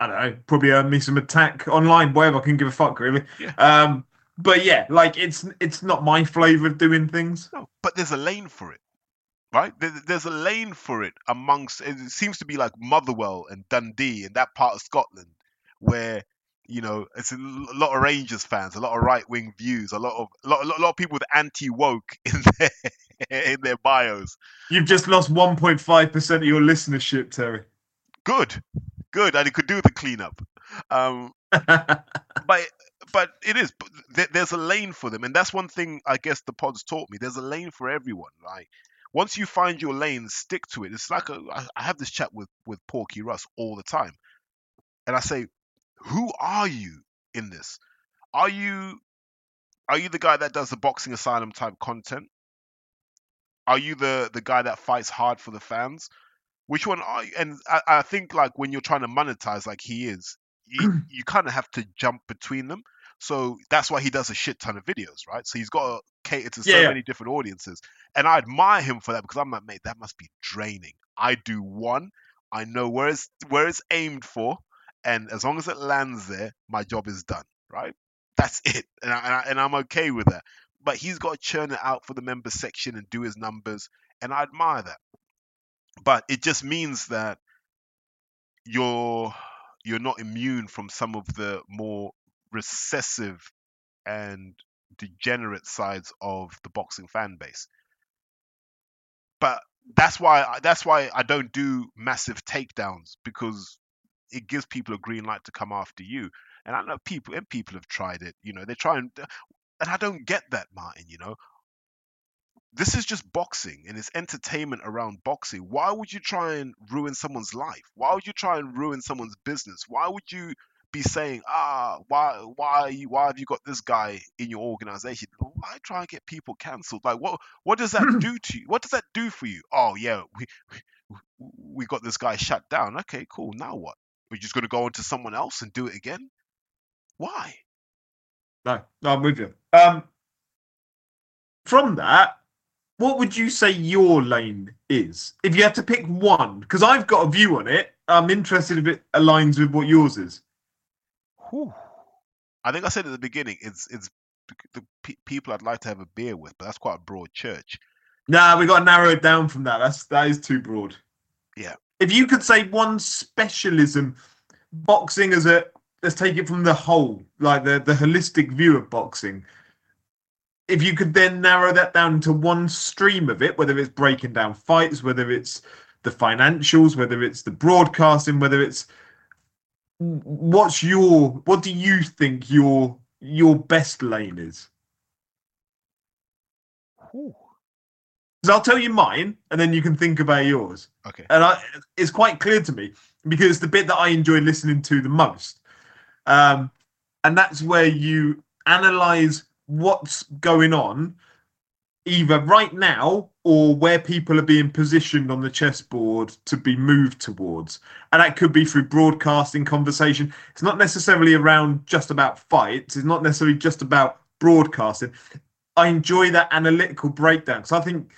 Speaker 6: I don't know, probably earn me some attack online, whatever. I can give a fuck, really.
Speaker 5: Yeah.
Speaker 6: Um, but yeah, like it's it's not my flavour of doing things.
Speaker 5: No, but there's a lane for it, right? There's a lane for it amongst. It seems to be like Motherwell and Dundee and that part of Scotland, where you know it's a lot of Rangers fans, a lot of right wing views, a lot of a lot, a lot, of people with anti woke in their in their bios.
Speaker 6: You've just lost 1.5 percent of your listenership, Terry.
Speaker 5: Good, good, and it could do the cleanup. Um, but but it is but there's a lane for them and that's one thing i guess the pods taught me there's a lane for everyone like once you find your lane stick to it. It's like a, I, have this chat with with porky russ all the time and i say who are you in this? Are you are you the guy that does the boxing asylum type content? Are you the the guy that fights hard for the fans? Which one are you? And i, I think like when you're trying to monetize like he is you, you kind of have to jump between them so that's why he does a shit ton of videos, right? So he's got to cater to so
Speaker 6: Yeah,
Speaker 5: many different audiences. And I admire him for that because I'm like, mate, that must be draining. I do one, I know where it's where it's aimed for, and as long as it lands there, my job is done, right? That's it, and, I, and, I, and I'm okay with that. But he's got to churn it out for the member section and do his numbers, and I admire that. But it just means that you're you're not immune from some of the more recessive and degenerate sides of the boxing fan base. But that's why that's why I don't do massive takedowns because it gives people a green light to come after you. And I know people and people have tried it. You know, they try and and I don't get that, Martin. You know, this is just boxing and it's entertainment around boxing. Why would you try and ruin someone's life? Why would you try and ruin someone's business? Why would you be saying, ah, why, why, why have you got this guy in your organization? Why try and get people cancelled? Like, what, what does that do to you? What does that do for you? Oh yeah, we, we, got this guy shut down. Okay, cool. Now what? We're just gonna go on to someone else and do it again? Why?
Speaker 6: No, no, I'm with you. Um, from that, what would you say your lane is if you had to pick one? Because I've got a view on it. I'm interested if it aligns with what yours is.
Speaker 5: I think I said at the beginning, it's it's the pe- people I'd like to have a beer with, but that's quite a broad church.
Speaker 6: Nah, we got to narrow it down from that. That's that is too broad.
Speaker 5: Yeah.
Speaker 6: If you could say one specialism, boxing as a let's take it from the whole, like the the holistic view of boxing. If you could then narrow that down to one stream of it, whether it's breaking down fights, whether it's the financials, whether it's the broadcasting, whether it's what's your what do you think your your best lane is? Because I'll tell you mine, and then you can think about yours.
Speaker 5: Okay.
Speaker 6: And I, it's quite clear to me because the bit that I enjoy listening to the most. Um, and that's where you analyze what's going on, either right now or where people are being positioned on the chessboard to be moved towards. And that could be through broadcasting conversation. It's not necessarily around just about fights, it's not necessarily just about broadcasting. I enjoy that analytical breakdown because I think,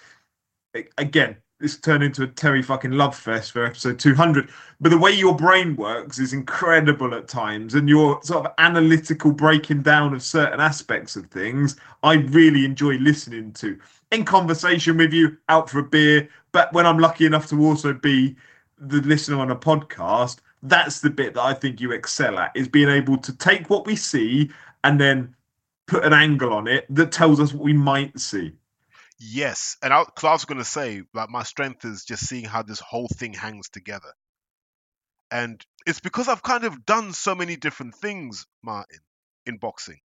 Speaker 6: again, this turned into a Terry fucking love fest for episode 200. But the way your brain works is incredible at times, and your sort of analytical breaking down of certain aspects of things, I really enjoy listening to in conversation with you, out for a beer. But when I'm lucky enough to also be the listener on a podcast, that's the bit that I think you excel at is being able to take what we see and then put an angle on it that tells us what we might see.
Speaker 5: Yes, and I, cause I was going to say, like, my strength is just seeing how this whole thing hangs together, and it's because I've kind of done so many different things, Martin, in boxing,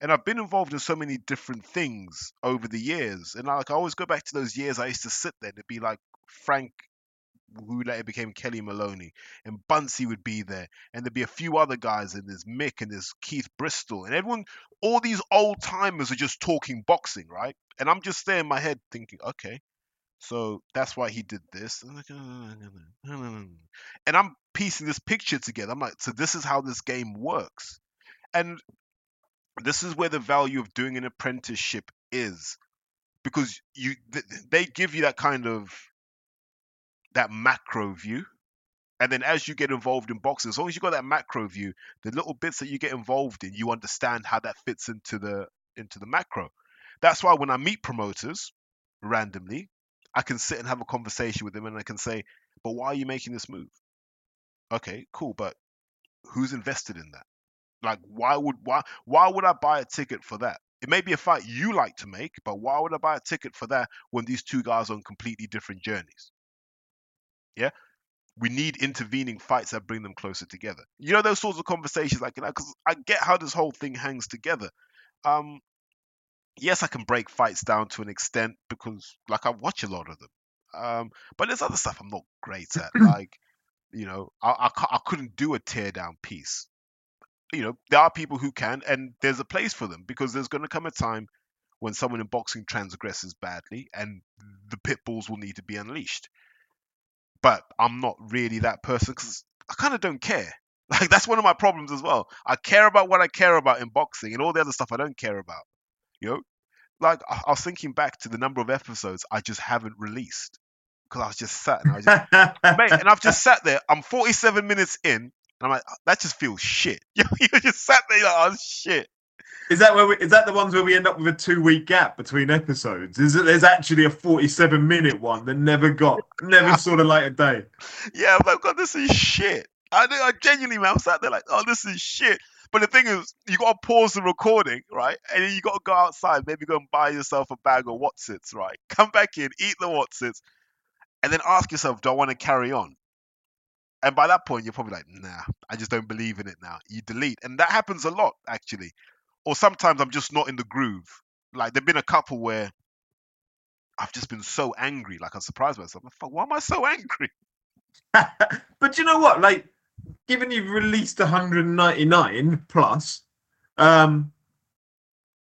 Speaker 5: and I've been involved in so many different things over the years, and I, like I always go back to those years I used to sit there and be like Frank, who later became Kellie Maloney, and Bunsey would be there, and there'd be a few other guys, and there's Mick and there's Keith Bristol, and everyone, all these old timers are just talking boxing, right? And I'm just there in my head thinking, okay, so that's why he did this. And I'm "Uh, and I'm piecing this picture together. I'm like, so this is how this game works. And this is where the value of doing an apprenticeship is. Because you th- they give you that kind of that macro view. And then as you get involved in boxing, as long as you got that macro view, the little bits that you get involved in, you understand how that fits into the into the macro. That's why when I meet promoters randomly, I can sit and have a conversation with them and I can say, but why are you making this move? Okay, cool, but who's invested in that? Like why would why why would I buy a ticket for that? It may be a fight you like to make, but why would I buy a ticket for that when these two guys are on completely different journeys? Yeah? We need intervening fights that bring them closer together. You know those sorts of conversations, like you know, because I get how this whole thing hangs together. Um, yes, I can break fights down to an extent because, like, I watch a lot of them. Um, but there's other stuff I'm not great at. like, you know, I, I, I couldn't do a tear down piece. You know, there are people who can, and there's a place for them because there's going to come a time when someone in boxing transgresses badly, and the pit bulls will need to be unleashed. But I'm not really that person because I kind of don't care. Like that's one of my problems as well. I care about what I care about in boxing, and all the other stuff I don't care about. You know, like I, I was thinking back to the number of episodes I just haven't released because I was just sat and I was just mate, and I've just sat there. I'm 47 minutes in, and I'm like, oh, that just feels shit. you just sat there, like, oh shit.
Speaker 6: Is that where we, is that the ones where we end up with a two week gap between episodes? Is it there's actually a forty seven minute one that never got never saw the light of day?
Speaker 5: Yeah, I'm like, God, this is shit. I, I genuinely, man, I'm sat there like, oh, this is shit. But the thing is, you got to pause the recording, right? And then you got to go outside, maybe go and buy yourself a bag of Wotsits, right? Come back in, eat the Wotsits, and then ask yourself, do I want to carry on? And by that point, you're probably like, nah, I just don't believe in it now. You delete. And that happens a lot, actually. Or sometimes I'm just not in the groove. Like, there've been a couple where I've just been so angry. Like, I'm surprised myself. I'm like, Why am I so angry?
Speaker 6: but you know what? Like, given you've released 199 plus, um,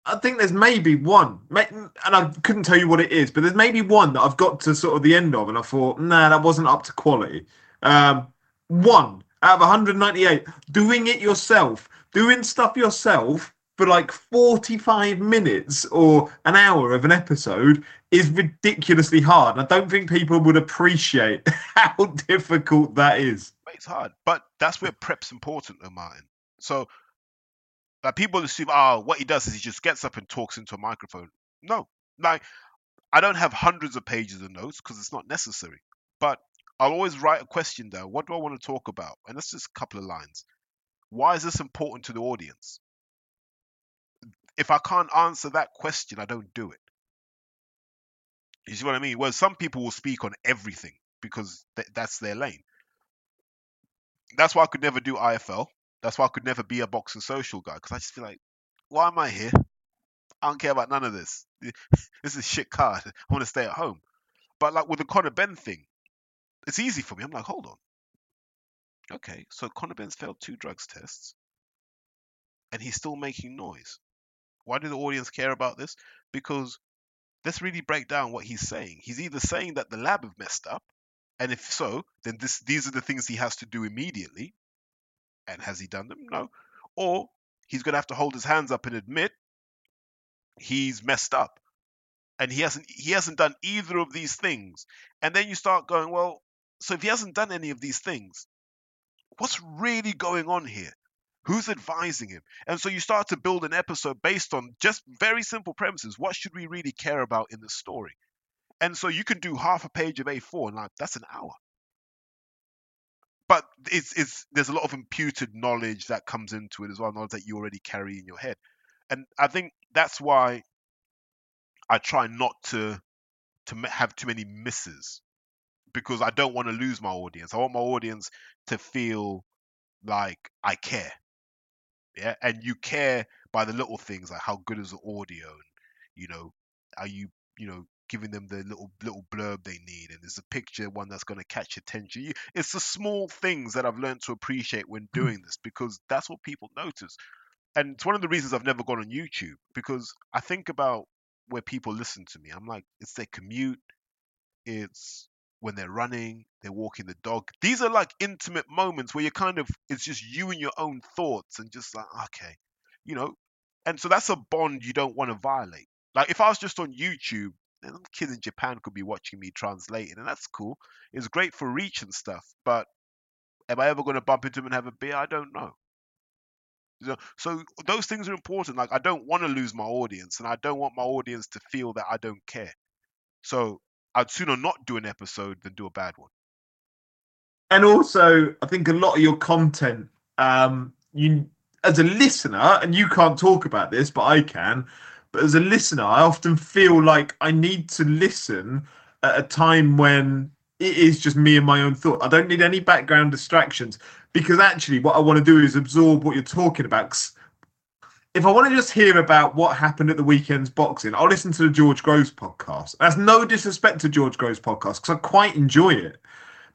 Speaker 6: I think there's maybe one, and I couldn't tell you what it is, but there's maybe one that I've got to sort of the end of, and I thought, nah, that wasn't up to quality. Um, one out of 198, doing it yourself, doing stuff yourself for like 45 minutes or an hour of an episode is ridiculously hard. I don't think people would appreciate how difficult that is.
Speaker 5: It's hard, but that's where prep's important, though, Martin. So, like people assume, oh, what he does is he just gets up and talks into a microphone. No, like I don't have hundreds of pages of notes because it's not necessary. But I'll always write a question down. What do I want to talk about? And that's just a couple of lines. Why is this important to the audience? If I can't answer that question, I don't do it. You see what I mean? Well, some people will speak on everything because th- that's their lane. That's why I could never do IFL. That's why I could never be a boxing social guy because I just feel like, why am I here? I don't care about none of this. This is shit card. I want to stay at home. But like with the Conor Benn thing, it's easy for me. I'm like, hold on. Okay, so Conor Benn's failed two drugs tests, and he's still making noise. Why do the audience care about this? Because let's really break down what he's saying. He's either saying that the lab have messed up, and if so, then this these are the things he has to do immediately. And has he done them? No. Or he's going to have to hold his hands up and admit he's messed up. And he hasn't he hasn't done either of these things. And then you start going, well, so if he hasn't done any of these things, what's really going on here? Who's advising him? And so you start to build an episode based on just very simple premises. What should we really care about in the story? And so you can do half a page of A4 and like that's an hour. But it's it's there's a lot of imputed knowledge that comes into it as well, knowledge that you already carry in your head. And I think that's why I try not to to have too many misses because I don't want to lose my audience. I want my audience to feel like I care. Yeah, and you care by the little things like how good is the audio, and you know, are you you know giving them the little little blurb they need, and there's a picture one that's going to catch attention. You, it's the small things that I've learned to appreciate when mm-hmm. doing this because that's what people notice, and it's one of the reasons I've never gone on YouTube because I think about where people listen to me. I'm like, it's their commute, it's when they're running, they're walking the dog. These are like intimate moments where you're kind of it's just you and your own thoughts and just like, okay, you know. And so that's a bond you don't want to violate. Like if I was just on YouTube, kids in Japan could be watching me translating, and that's cool. It's great for reach and stuff, but am I ever going to bump into them and have a beer? I don't know, so those things are important. Like I don't want to lose my audience, and I don't want my audience to feel that I don't care. So I'd sooner not do an episode than do a bad one.
Speaker 6: And also, I think a lot of your content, um, you as a listener, and you can't talk about this, but I can. But as a listener, I often feel like I need to listen at a time when it is just me and my own thought. I don't need any background distractions because actually, what I want to do is absorb what you're talking about. 'Cause If I want to just hear about what happened at the weekend's boxing, I'll listen to the George Groves podcast. That's no disrespect to George Groves podcast because I quite enjoy it.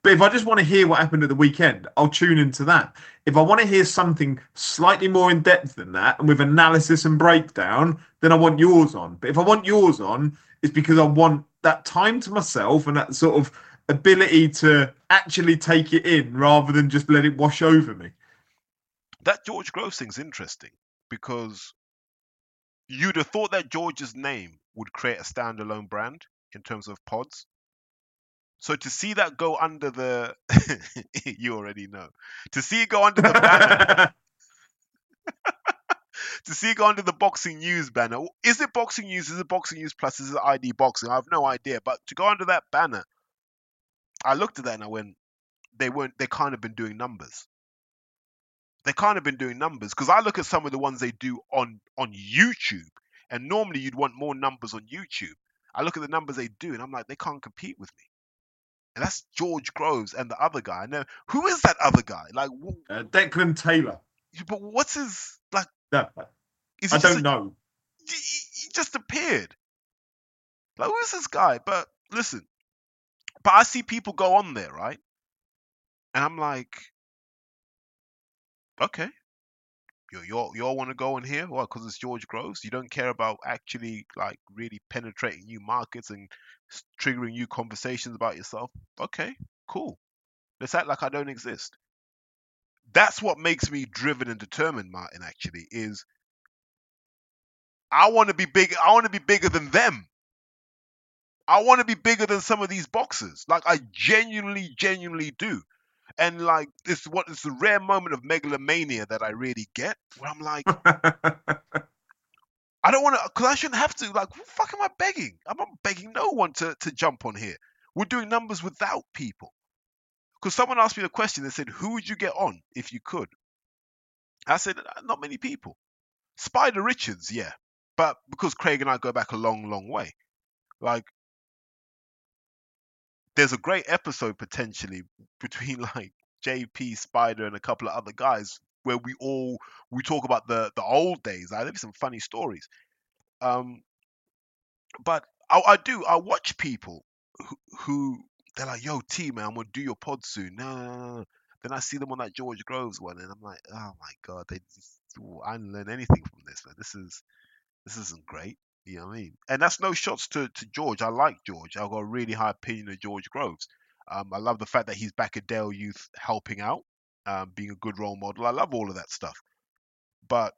Speaker 6: But if I just want to hear what happened at the weekend, I'll tune into that. If I want to hear something slightly more in depth than that and with analysis and breakdown, then I want yours on. But if I want yours on, it's because I want that time to myself and that sort of ability to actually take it in rather than just let it wash over me.
Speaker 5: That George Groves thing's interesting because you'd have thought that George's name would create a standalone brand in terms of pods. So to see that go under the, you already know, to see it go under the banner, to see it go under the boxing news banner. Is it boxing news? Is it boxing news plus? Is it ID boxing? I have no idea. But to go under that banner, I looked at that and I went, they weren't. They kind of been doing numbers. They kind of been doing numbers because I look at some of the ones they do on on YouTube, and normally you'd want more numbers on YouTube. I look at the numbers they do, and I'm like, they can't compete with me. And that's George Groves and the other guy. Now, who is that other guy? Like, wh-
Speaker 6: Uh, Declan Taylor.
Speaker 5: but what's his like?
Speaker 6: No, I don't
Speaker 5: a-
Speaker 6: know.
Speaker 5: he, he just appeared. Like, who is this guy? But listen, but I see people go on there, right? And I'm like, okay, you you you all want to go in here? What? Because it's George Groves. You don't care about actually like really penetrating new markets and triggering new conversations about yourself. Okay, cool. Let's act like I don't exist. That's what makes me driven and determined, Martin. Actually, is I want to be big. I want to be bigger than them. I want to be bigger than some of these boxers. Like I genuinely, genuinely do. And like this, what it's a rare moment of megalomania that I really get, where I'm like, I don't want to, because I shouldn't have to. Like, what the fuck am I begging? I'm not begging no one to to jump on here. We're doing numbers without people. Because someone asked me the question, they said, "Who would you get on if you could?" I said, "Uh, "Not many people." Spider Richards, yeah, but because Craig and I go back a long, long way, like there's a great episode potentially between like JP Spider and a couple of other guys where we all we talk about the the old days. Like, there's some funny stories. Um, but I, I do I watch people who, who they're like, "Yo, T man, I'm gonna do your pod soon." No, no, no, no. Then I see them on that George Groves one, and I'm like, "Oh my god, they just, I didn't learn anything from this. Man. This is this isn't great." You know what I mean? And that's no shots to, to George. I like George. I've got a really high opinion of George Groves. Um, I love the fact that he's back at Dale Youth helping out, um, being a good role model. I love all of that stuff. But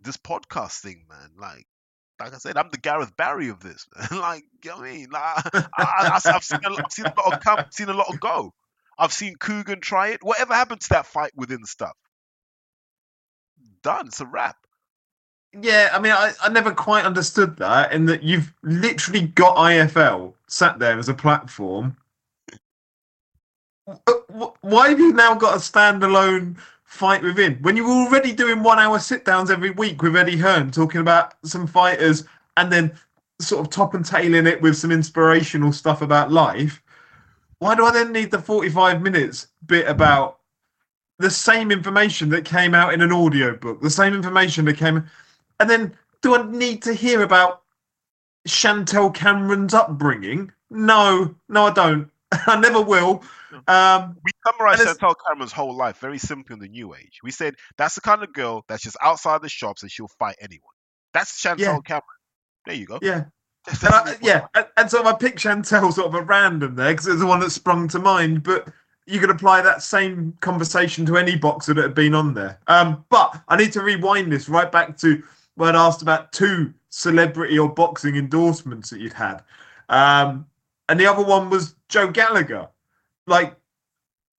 Speaker 5: this podcast thing, man, like like I said, I'm the Gareth Barry of this. like, you know what I mean? Like, I, have seen seen a lot of come, seen a lot of go. I've seen Kugan try it. Whatever happened to that fight within stuff? Done. It's a wrap.
Speaker 6: Yeah, I mean, I, I never quite understood that, in that you've literally got IFL sat there as a platform. Uh, Why have you now got a standalone fight within when you were already doing one hour sit downs every week with Eddie Hearn talking about some fighters and then sort of top and tailing it with some inspirational stuff about life? Why do I then need the 45 minutes bit about the same information that came out in an audio book, the same information that came and then do I need to hear about Chantelle Cameron's upbringing? No, no, I don't. I never will. Um,
Speaker 5: We summarized Chantelle Cameron's whole life very simply in the New Age. We said that's the kind of girl that's just outside the shops and she'll fight anyone. That's Chantelle
Speaker 6: Yeah.
Speaker 5: Cameron. There you go.
Speaker 6: yeah,
Speaker 5: That's
Speaker 6: and I, yeah, and, and so I picked Chantelle sort of a random there because it's the one that sprung to mind. But you could apply that same conversation to any boxer that had been on there. Um, but I need to rewind this right back to when asked about two celebrity or boxing endorsements that you'd had, um, and the other one was Joe Gallagher. Like,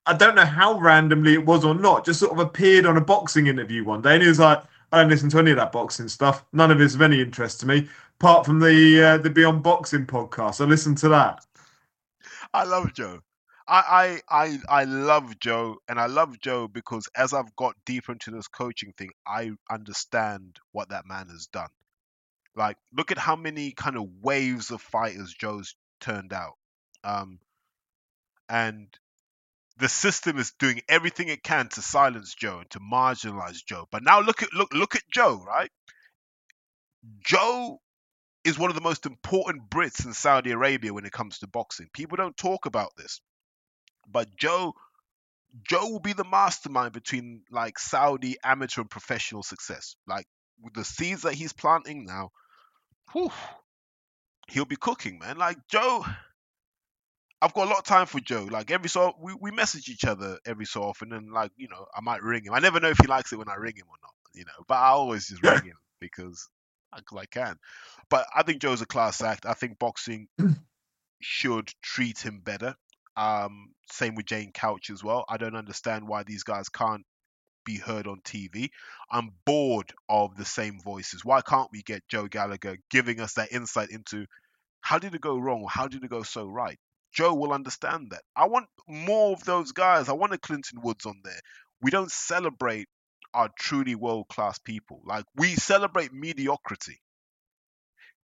Speaker 6: I don't know how randomly it was or not. Just sort of appeared on a boxing interview one day, and he was like, "I don't listen to any of that boxing stuff. None of it's of any interest to me." apart from the uh, the Beyond Boxing podcast. I listen to that.
Speaker 5: I love Joe. I, I I I love Joe, and I love Joe because as I've got deeper into this coaching thing, I understand what that man has done. Like, look at how many kind of waves of fighters Joe's turned out, um, and the system is doing everything it can to silence Joe and to marginalize Joe. But now look at look look at Joe, right? Joe is one of the most important Brits in Saudi Arabia when it comes to boxing. People don't talk about this, but Joe Joe will be the mastermind between like Saudi amateur and professional success. Like with the seeds that he's planting now, whew, he'll be cooking, man. Like Joe, I've got a lot of time for Joe. Like every so we, we message each other every so often, and like you know I might ring him. I never know if he likes it when I ring him or not, you know. But I always just ring him because because I can. But I think Joe's a class act. I think boxing should treat him better. Um, same with Jane Couch as well. I don't understand why these guys can't be heard on TV. I'm bored of the same voices. Why can't we get Joe Gallagher giving us that insight into how did it go wrong or how did it go so right? Joe will understand that. I want more of those guys. I want a Clinton Woods on there. We don't celebrate our truly world class people. Like we celebrate mediocrity.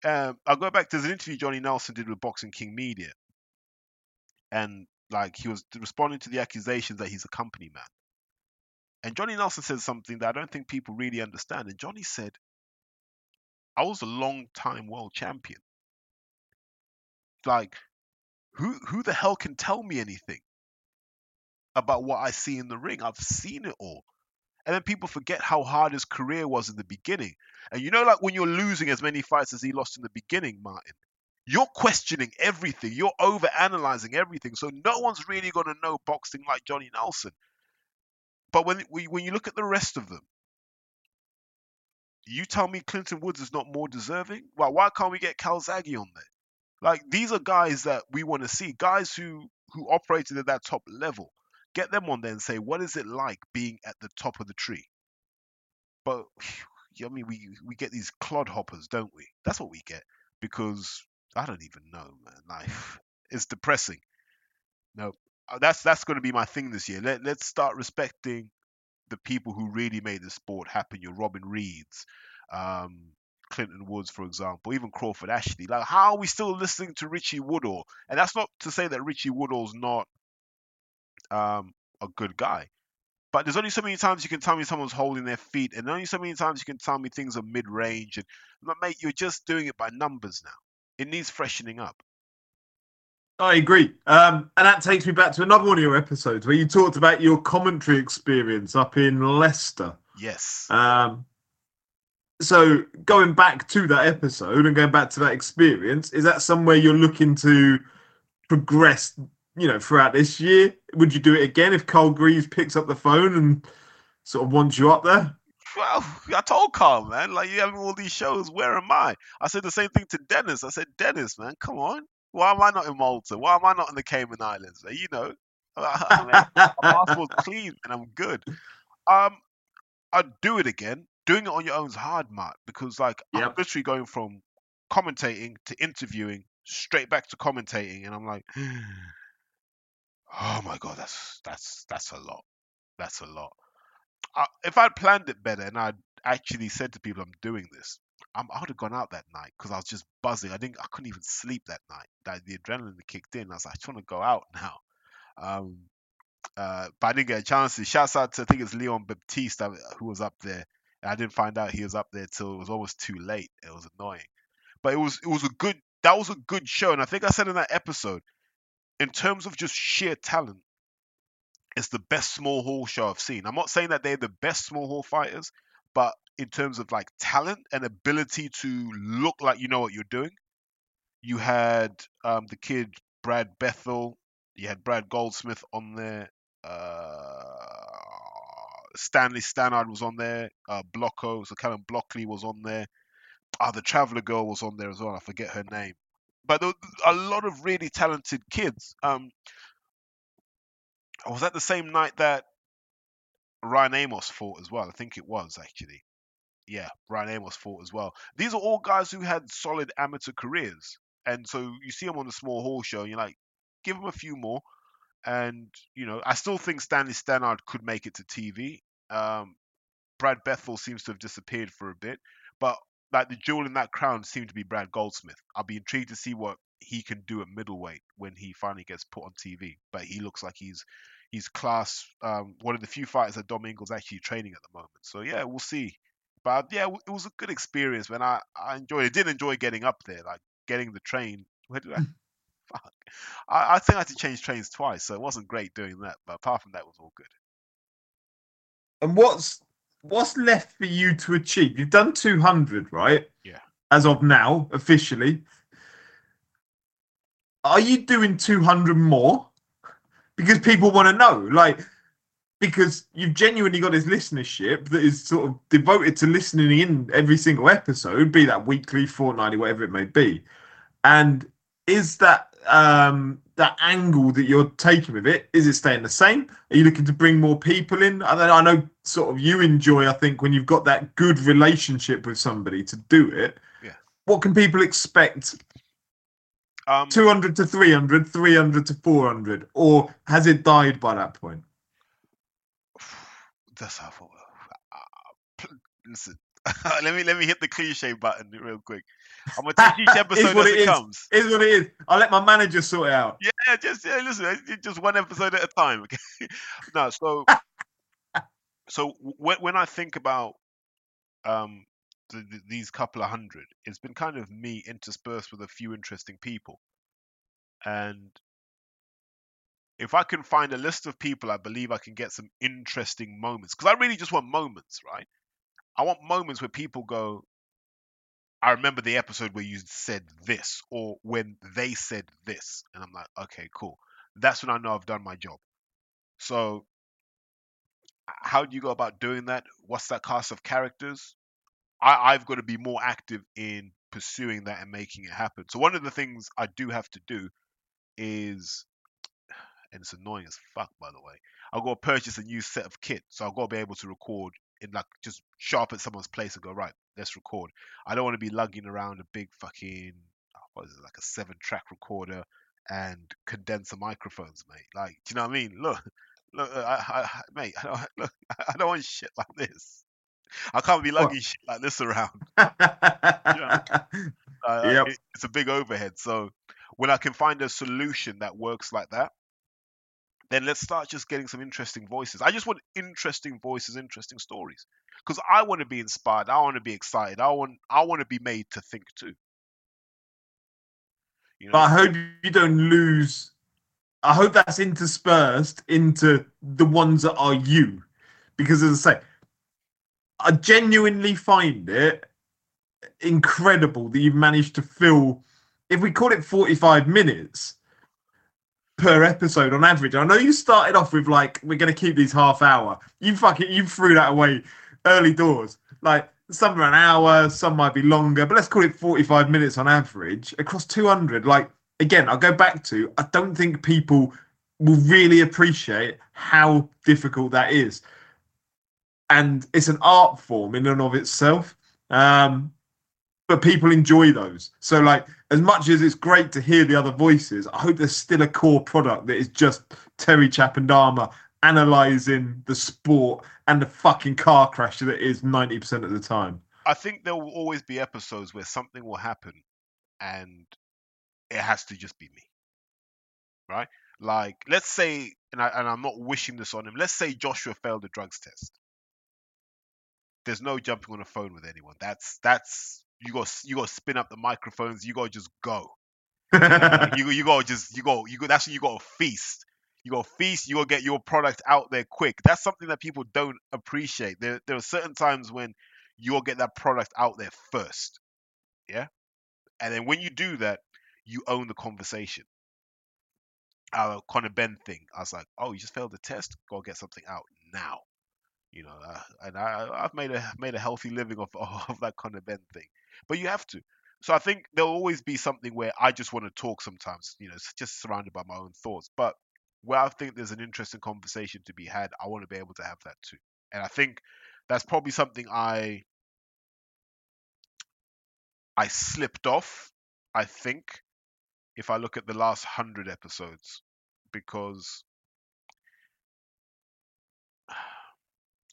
Speaker 5: Um, I'll go back to the interview Johnny Nelson did with Boxing King Media, and like he was responding to the accusations that he's a company man. And Johnny Nelson said something that I don't think people really understand. And Johnny said, "I was a long time world champion. Like, who who the hell can tell me anything about what I see in the ring? I've seen it all." And then people forget how hard his career was in the beginning. And you know, like when you're losing as many fights as he lost in the beginning, Martin, you're questioning everything. You're over analyzing everything. So no one's really going to know boxing like Johnny Nelson. But when when you look at the rest of them, You tell me Clinton Woods is not more deserving? Why why can't we get Calzaghe on there? Like these are guys that we want to see, guys who who operated at that top level. Get them on there and say, what is it like being at the top of the tree? But I mean, we we get these clodhoppers, don't we? That's what we get because I don't even know, man. Like it's depressing. No, uh, that's that's going to be my thing this year. Let let's start respecting the people who really made the sport happen. Your Robin Reids, um, Clinton Woods, for example, even Crawford Ashley. Like, how are we still listening to Richie Woodhall? And that's not to say that Richie Woodhall's not um, a good guy. But there's only so many times you can tell me someone's holding their feet, and only so many times you can tell me things are mid range. And mate, you're just doing it by numbers now. It needs freshening up.
Speaker 6: I agree. Um, and that takes me back to another one of your episodes where you talked about your commentary experience up in Leicester.
Speaker 5: Yes.
Speaker 6: Um, so going back to that episode and going back to that experience, is that somewhere you're looking to progress, you know, throughout this year? Would you do it again if Carl Greaves picks up the phone and sort of wants you up there?
Speaker 5: Well, I told Carl, man, like you having all these shows, where am I? I said the same thing to Dennis. I said, Dennis, man, come on. Why am I not in Malta? Why am I not in the Cayman Islands? You know, I mean, my passport's clean and I'm good. Um, I'd do it again. Doing it on your own is hard, Matt, because like I'm literally going from commentating to interviewing straight back to commentating, and I'm like, oh my god, that's that's that's a lot. That's a lot. If I'd planned it better and I'd actually said to people I'm doing this, I'm, I would have gone out that night because I was just buzzing. I didn't, I couldn't even sleep that night. That the adrenaline kicked in. I was like, I just want to go out now. Um, uh, but I didn't get a chance to. Shouts out to I think it's Leon Baptiste uh, who was up there. I didn't find out he was up there till it was almost too late. It was annoying, but it was it was a good that was a good show. And I think I said in that episode, in terms of just sheer talent, it's the best small hall show I've seen. I'm not saying that they're the best small hall fighters, but in terms of like talent and ability to look like you know what you're doing, you had um, the kid Brad Bethel, you had Brad Goldsmith on there, uh, Stanley Stannard was on there, uh, Blocko, so Callum Blockley was on there. Ah, the Traveller girl was on there as well. I forget her name, but there a lot of really talented kids. Um, was that the same night that Ryan Amos fought as well? I think it was actually. Yeah, Ryan Amos fought as well. These are all guys who had solid amateur careers, and so you see them on the small hall show, and you're like, give them a few more. And you know, I still think Stanley Stannard could make it to TV. Um, Brad Bethel seems to have disappeared for a bit, but like the jewel in that crown seemed to be Brad Goldsmith. I'll be intrigued to see what he can do at middleweight when he finally gets put on TV. But he looks like he's he's class um, one of the few fighters that Dom Ingle's actually training at the moment. So yeah, we'll see. But yeah, it was a good experience, man. I, I enjoyed it. Did enjoy getting up there, like getting the train. Where did I? Fuck. I, I think I had to change trains twice, so it wasn't great doing that. But apart from that, it was all good.
Speaker 6: And what's what's left for you to achieve? You've done 200, right?
Speaker 5: Yeah.
Speaker 6: As of now, officially. Are you doing 200 more? Because people want to know. Like, because you've genuinely got this listenership that is sort of devoted to listening in every single episode, be that weekly, fortnightly, whatever it may be. And is that um that angle that you're taking with it is it staying the same are you looking to bring more people in i know, I know sort of you enjoy i think when you've got that good relationship with somebody to do it
Speaker 5: Yeah.
Speaker 6: what can people expect
Speaker 5: Um,
Speaker 6: 200 to 300 300 to 400 or has it died by that point
Speaker 5: that's how. Uh, listen, let me let me hit the cliche button real quick. I'm gonna take each episode
Speaker 6: what
Speaker 5: as
Speaker 6: it
Speaker 5: it
Speaker 6: is.
Speaker 5: comes.
Speaker 6: is what it is i'll let my manager sort it out
Speaker 5: Yeah, just yeah, listen, just one episode at a time. Okay. no, so so when when I think about um the, these couple of hundred, it's been kind of me interspersed with a few interesting people, and if I can find a list of people, I believe I can get some interesting moments because I really just want moments, right? I want moments where people go, I remember the episode where you said this, or when they said this. And I'm like, okay, cool. That's when I know I've done my job. So, how do you go about doing that? What's that cast of characters? I, I've got to be more active in pursuing that and making it happen. So one of the things I do have to do is, and it's annoying as fuck, by the way. I've got to purchase a new set of kit, so I've got to be able to record in like just sharp at someone's place and go right, let's record. I don't want to be lugging around a big fucking oh, what is it like a seven track recorder and condenser microphones, mate. Like, do you know what I mean? Look, look, I, I- mate, I don't, look, I don't want shit like this. I can't be lugging shit like this around. Uh,
Speaker 6: Yep.
Speaker 5: it- it's a big overhead. So when I can find a solution that works like that, then let's start just getting some interesting voices. I just want interesting voices, interesting stories, because I want to be inspired. I want to be excited. I want I want to be made to think too. You know,
Speaker 6: But I hope you don't lose. I hope that's interspersed into the ones that are you, because as I say, I genuinely find it incredible that you've managed to fill. If we call it forty-five minutes per episode on average, I know you started off with like we're going to keep these half hour. You fucking you threw that away early doors. Like some are an hour, some might be longer, but let's call it 45 minutes on average across 200. Like, again, I'll go back to I don't think people will really appreciate how difficult that is. And it's an art form in and of itself. Um, but people enjoy those. So, like, as much as it's great to hear the other voices, I hope there's still a core product that is just Terry Chapandama analyzing the sport and the fucking car crash that is 90% of the time.
Speaker 5: I think there will always be episodes where something will happen, and it has to just be me, right? Like, let's say, and, I, and I'm not wishing this on him. Let's say Joshua failed the drugs test. There's no jumping on a phone with anyone. That's that's you got you got to spin up the microphones. You got to just go. you you got to just you go you go. That's when you got to feast. You got to feast. You got to get your product out there quick. That's something that people don't appreciate. There there are certain times when you'll get that product out there first. Yeah. And then when you do that, you own the conversation. Our Conor Benn thing, I was like, oh, you just failed the test. Go get something out now. You know, uh, and I, I've made a made a healthy living of of that kind of Benn thing. But you have to. So I think there'll always be something where I just want to talk sometimes. You know, just surrounded by my own thoughts. But where I think there's an interesting conversation to be had, I want to be able to have that too. And I think that's probably something I I slipped off, I think, if I look at the last hundred episodes, because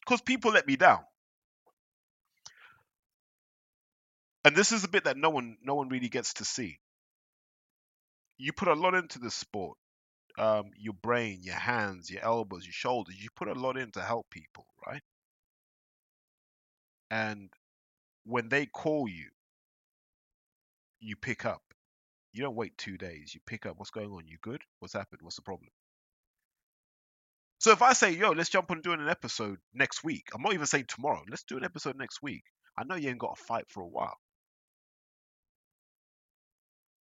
Speaker 5: because people let me down. And this is a bit that no one no one really gets to see. You put a lot into this sport. Um, your brain, your hands, your elbows, your shoulders. You put a lot in to help people, right? And when they call you, you pick up. You don't wait two days. You pick up. What's going on? You good? What's happened? What's the problem? So if I say, yo, let's jump on doing an episode next week, I'm not even saying tomorrow. Let's do an episode next week. I know you ain't got a fight for a while.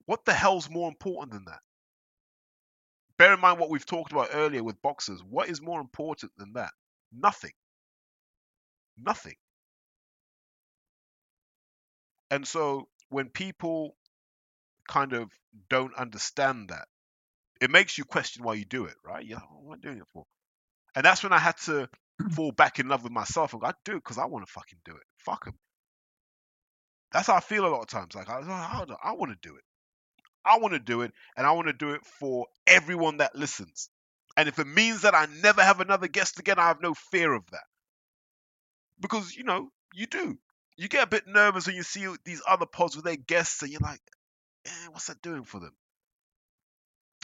Speaker 5: What the hell's more important than that? Bear in mind what we've talked about earlier with boxers. What is more important than that? Nothing. Nothing. And so when people kind of don't understand that, it makes you question why you do it, right? You're like, what am I doing it for? And that's when I had to fall back in love with myself and go, I do it because I want to fucking do it. Fuck them. That's how I feel a lot of times. Like, I, I, I want to do it. I want to do it, and I want to do it for everyone that listens. And if it means that I never have another guest again, I have no fear of that. Because, you know, you do. You get a bit nervous when you see these other pods with their guests, and you're like, eh, what's that doing for them?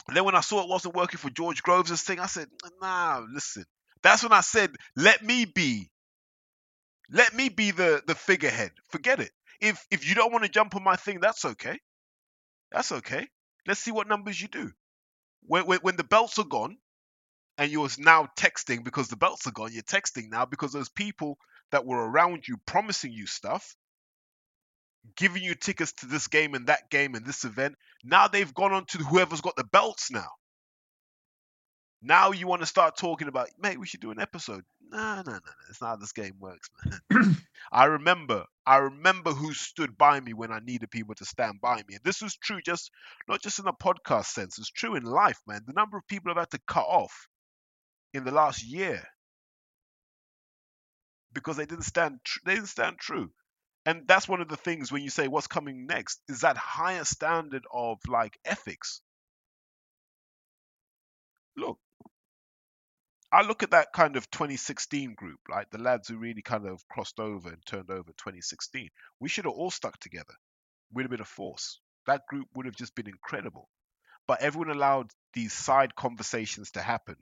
Speaker 5: And then when I saw it wasn't working for George Groves' thing, I said, nah, listen. That's when I said, let me be. Let me be the, the figurehead. Forget it. If if you don't want to jump on my thing, that's okay. That's okay. Let's see what numbers you do. When, when, when the belts are gone, and you're now texting because the belts are gone, you're texting now because those people that were around you promising you stuff, giving you tickets to this game and that game and this event, now they've gone on to whoever's got the belts now. Now you want to start talking about, mate, we should do an episode. No, no, no, no. It's not how this game works, man. I remember, I remember who stood by me when I needed people to stand by me. And this was true, just not just in a podcast sense. It's true in life, man. The number of people I've had to cut off in the last year because they didn't stand, tr- they didn't stand true. And that's one of the things when you say what's coming next is that higher standard of like ethics. Look, I look at that kind of 2016 group, like the lads who really kind of crossed over and turned over 2016. We should have all stuck together. We'd have been a force. That group would have just been incredible. But everyone allowed these side conversations to happen.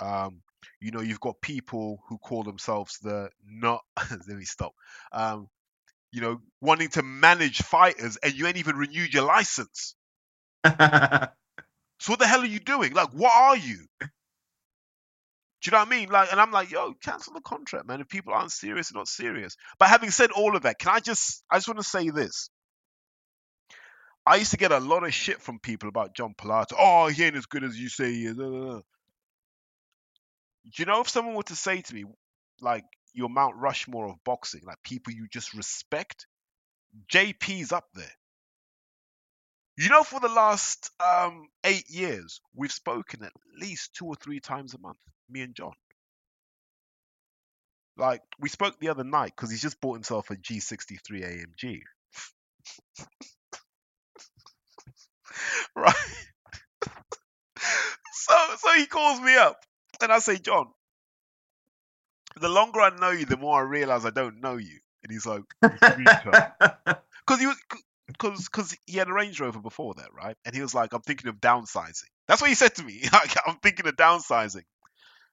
Speaker 5: Um, you know, you've got people who call themselves the not. let me stop. Um, you know, wanting to manage fighters, and you ain't even renewed your license. So what the hell are you doing? Like, what are you? Do you know what I mean? Like, and I'm like, yo, cancel the contract, man. If people aren't serious, they're not serious. But having said all of that, can I just, I just want to say this. I used to get a lot of shit from people about John Pilato. Oh, he ain't as good as you say he is. Uh. You know, if someone were to say to me, like, your Mount Rushmore of boxing, like people you just respect, JP's up there. You know, for the last um, eight years, we've spoken at least two or three times a month, me and John. Like, we spoke the other night because he's just bought himself a G63 AMG. right? so, so he calls me up and I say, John, the longer I know you, the more I realize I don't know you. And he's like, because he was because because he had a Range Rover before that, right? And he was like, I'm thinking of downsizing. That's what he said to me. Like, I'm thinking of downsizing.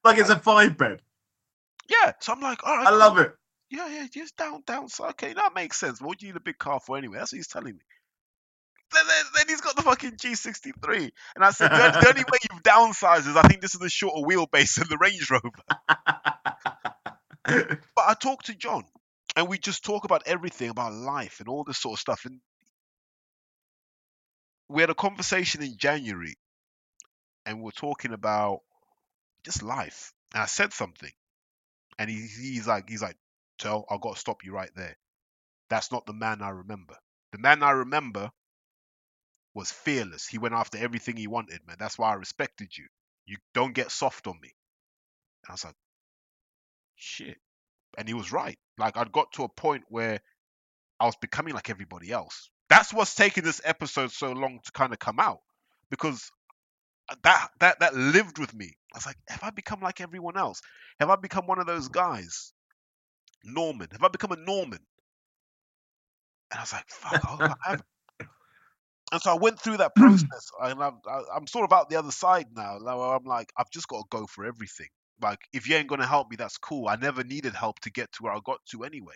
Speaker 6: like it's a five bed.
Speaker 5: Yeah. So I'm like, all right.
Speaker 6: I love it.
Speaker 5: Yeah, yeah, just down, downsize. Okay, that makes sense. What do you need a big car for anyway? That's what he's telling me. Then, then, he's got the fucking G63. And I said, the, only- the only way you've downsized is I think this is the shorter wheelbase than the Range Rover. But I talked to John, and we just talk about everything about life and all this sort of stuff. And we had a conversation in January, and we are talking about just life. And I said something, and he, he's like, he's like, "Tell, I've got to stop you right there. That's not the man I remember. The man I remember was fearless. He went after everything he wanted, man. That's why I respected you. You don't get soft on me." And I was like, "Shit." and he was right. Like I'd got to a point where I was becoming like everybody else. That's what's taking this episode so long to kind of come out because uh, that that that lived with me. I was like, have I become like everyone else? Have I become one of those guys? Norman. Have I become a Norman? And I was like, fuck, I I haven't. And so I went through that process, and I'm I'm sort of out the other side now. Now I'm like, I've just got to go for everything. Like, if you ain't gonna help me, that's cool. I never needed help to get to where I got to anyway.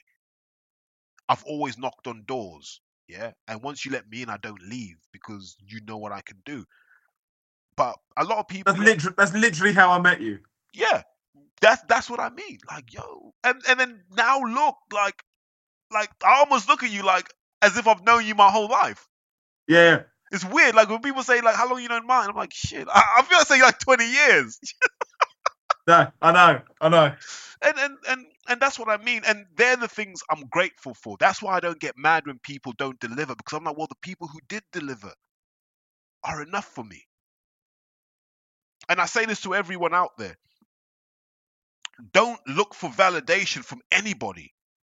Speaker 5: I've always knocked on doors, yeah. And once you let me in, I don't leave because you know what I can do. But a lot of people,
Speaker 6: That's literally that's literally how I met you.
Speaker 5: yeah, that's that's what I mean. Like, yo, and and then now look, like, like I almost look at you like as if I've known you my whole life.
Speaker 6: Yeah.
Speaker 5: It's weird. Like when people say like, "How long you known mine?" I'm like, shit. I, I feel like saying like 20 years.
Speaker 6: No, I know, I know.
Speaker 5: and and and and that's what I mean. And they're the things I'm grateful for. That's why I don't get mad when people don't deliver because I'm like, well, the people who did deliver are enough for me. And I say this to everyone out there: don't look for validation from anybody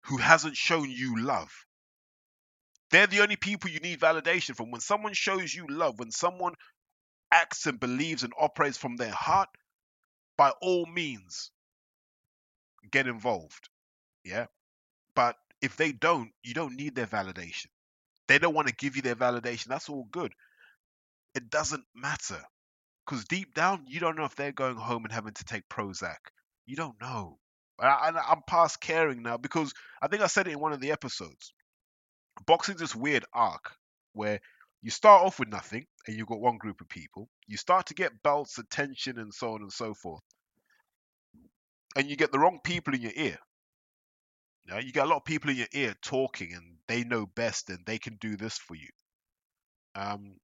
Speaker 5: who hasn't shown you love. They're the only people you need validation from. When someone shows you love, when someone acts and believes and operates from their heart, by all means, get involved. Yeah. But if they don't, you don't need their validation. They don't want to give you their validation. That's all good. It doesn't matter. Because deep down, you don't know if they're going home and having to take Prozac. You don't know. I'm past caring now because I think I said it in one of the episodes. Boxing's this weird arc where you start off with nothing and you've got one group of people. You start to get belts, attention, and so on and so forth. And you get the wrong people in your ear. Yeah, you get a lot of people in your ear talking and they know best and they can do this for you. Um,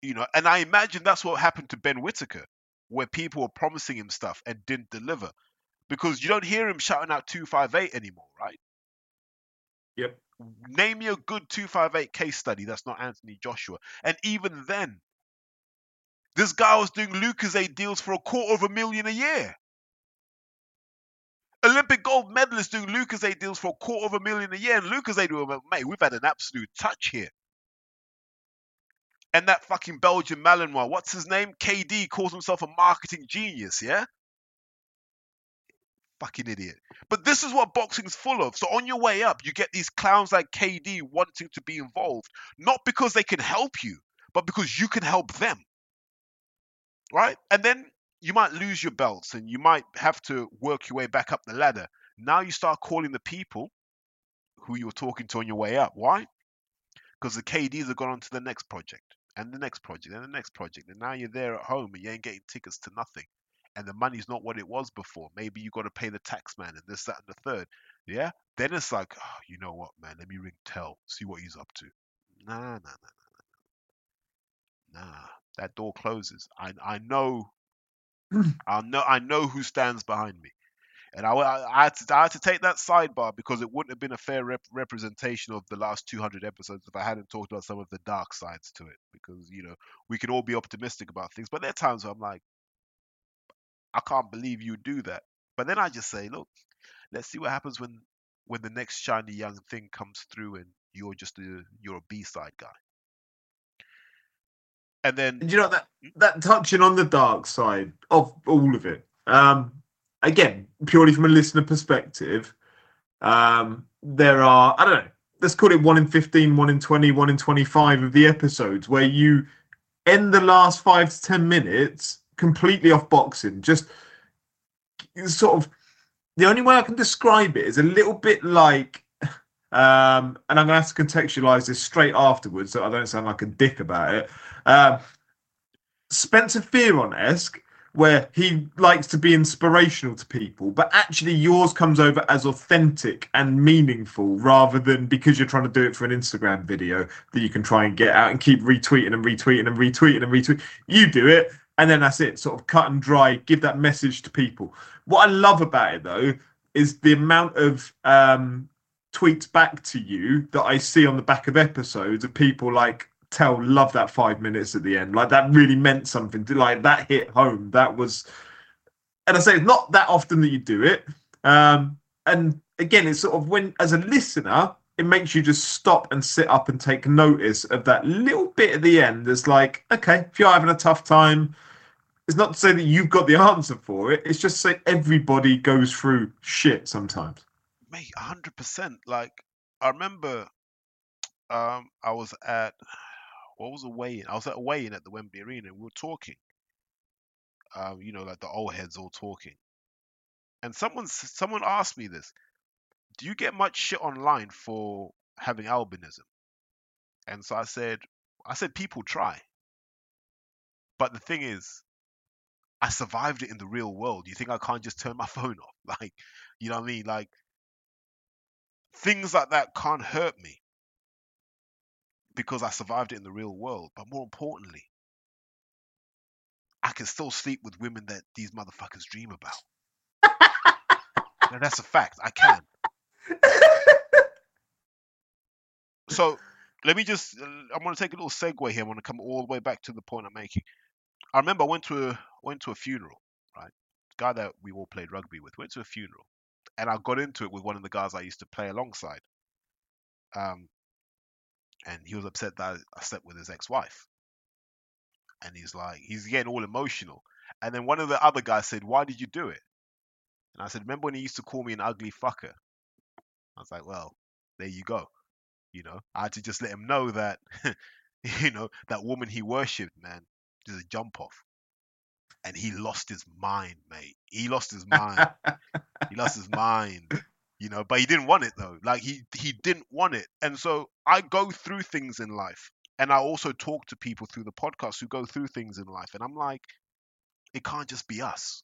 Speaker 5: you know, and I imagine that's what happened to Ben Whitaker where people were promising him stuff and didn't deliver. Because you don't hear him shouting out 258 anymore, right?
Speaker 6: Yep.
Speaker 5: Name me a good 258 case study that's not Anthony Joshua. And even then, this guy was doing Lucas Lucozade deals for a quarter of a million a year. Olympic gold medalist doing Lucozade deals for a quarter of a million a year. And Lucozade were, mate, we've had an absolute touch here. And that fucking Belgian Malinois, what's his name? KD calls himself a marketing genius, yeah? Fucking idiot. But this is what boxing's full of. So on your way up, you get these clowns like KD wanting to be involved, not because they can help you, but because you can help them. Right? And then you might lose your belts and you might have to work your way back up the ladder. Now you start calling the people who you were talking to on your way up. Why? Because the KDs have gone on to the next project and the next project and the next project. And now you're there at home and you ain't getting tickets to nothing. And the money's not what it was before. Maybe you got to pay the tax man and this, that, and the third. Yeah? Then it's like, oh, you know what, man? Let me ring Tell, see what he's up to. Nah, nah, nah, nah, nah. Nah. That door closes. I I know I know I know who stands behind me. And I, I, I, had to, I had to take that sidebar because it wouldn't have been a fair rep- representation of the last 200 episodes if I hadn't talked about some of the dark sides to it. Because, you know, we can all be optimistic about things, but there are times where I'm like, I can't believe you do that. But then I just say, look, let's see what happens when when the next shiny young thing comes through and you're just a you're a B side guy. And then
Speaker 6: you know that that touching on the dark side of all of it. Um, again, purely from a listener perspective, um, there are I don't know. Let's call it one in 15, one in 20, one in 25 of the episodes where you end the last five to 10 minutes completely off boxing. Just sort of the only way I can describe it is a little bit like, um, and I'm going to have to contextualize this straight afterwards so I don't sound like a dick about it. Um, Spencer Fearon esque, where he likes to be inspirational to people, but actually yours comes over as authentic and meaningful rather than because you're trying to do it for an Instagram video that you can try and get out and keep retweeting and retweeting and retweeting and retweeting. You do it, and then that's it, sort of cut and dry, give that message to people. What I love about it though is the amount of um, tweets back to you that I see on the back of episodes of people like tell love that five minutes at the end. Like that really meant something. Like that hit home. That was and i say it's not that often that you do it. Um and again it's sort of when as a listener it makes you just stop and sit up and take notice of that little bit at the end there's like okay if you're having a tough time it's not to say that you've got the answer for it it's just say everybody goes through shit sometimes
Speaker 5: mate, hundred percent. Like I remember, um, I was at what was a weigh-in? I was at a weigh-in at the Wembley Arena. and We were talking, um, you know, like the old heads all talking, and someone someone asked me this: Do you get much shit online for having albinism? And so I said, I said people try, but the thing is. I survived it in the real world. You think I can't just turn my phone off? Like, you know what I mean? Like, things like that can't hurt me because I survived it in the real world. But more importantly, I can still sleep with women that these motherfuckers dream about. and that's a fact. I can. So let me just, I'm going to take a little segue here. I'm going to come all the way back to the point I'm making. I remember I went to a, went to a funeral, right? Guy that we all played rugby with went to a funeral and I got into it with one of the guys I used to play alongside. Um, and he was upset that I slept with his ex-wife. And he's like, he's getting all emotional. And then one of the other guys said, "Why did you do it?" And I said, "Remember when he used to call me an ugly fucker?" I was like, "Well, there you go." You know, I had to just let him know that, you know, that woman he worshipped, man, is a jump off. And he lost his mind, mate. He lost his mind. he lost his mind you know but he didn't want it though like he he didn't want it and so i go through things in life and i also talk to people through the podcast who go through things in life and i'm like it can't just be us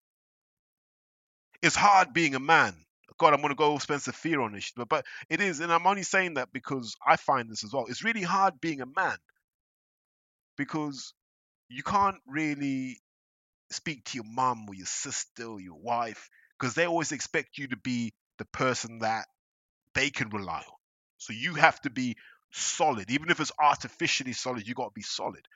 Speaker 5: it's hard being a man god i'm going to go Spencer Fearon this but, but it is and i'm only saying that because i find this as well it's really hard being a man because you can't really speak to your mum or your sister or your wife because they always expect you to be the person that they can rely on. So you have to be solid, even if it's artificially solid. You got to be solid.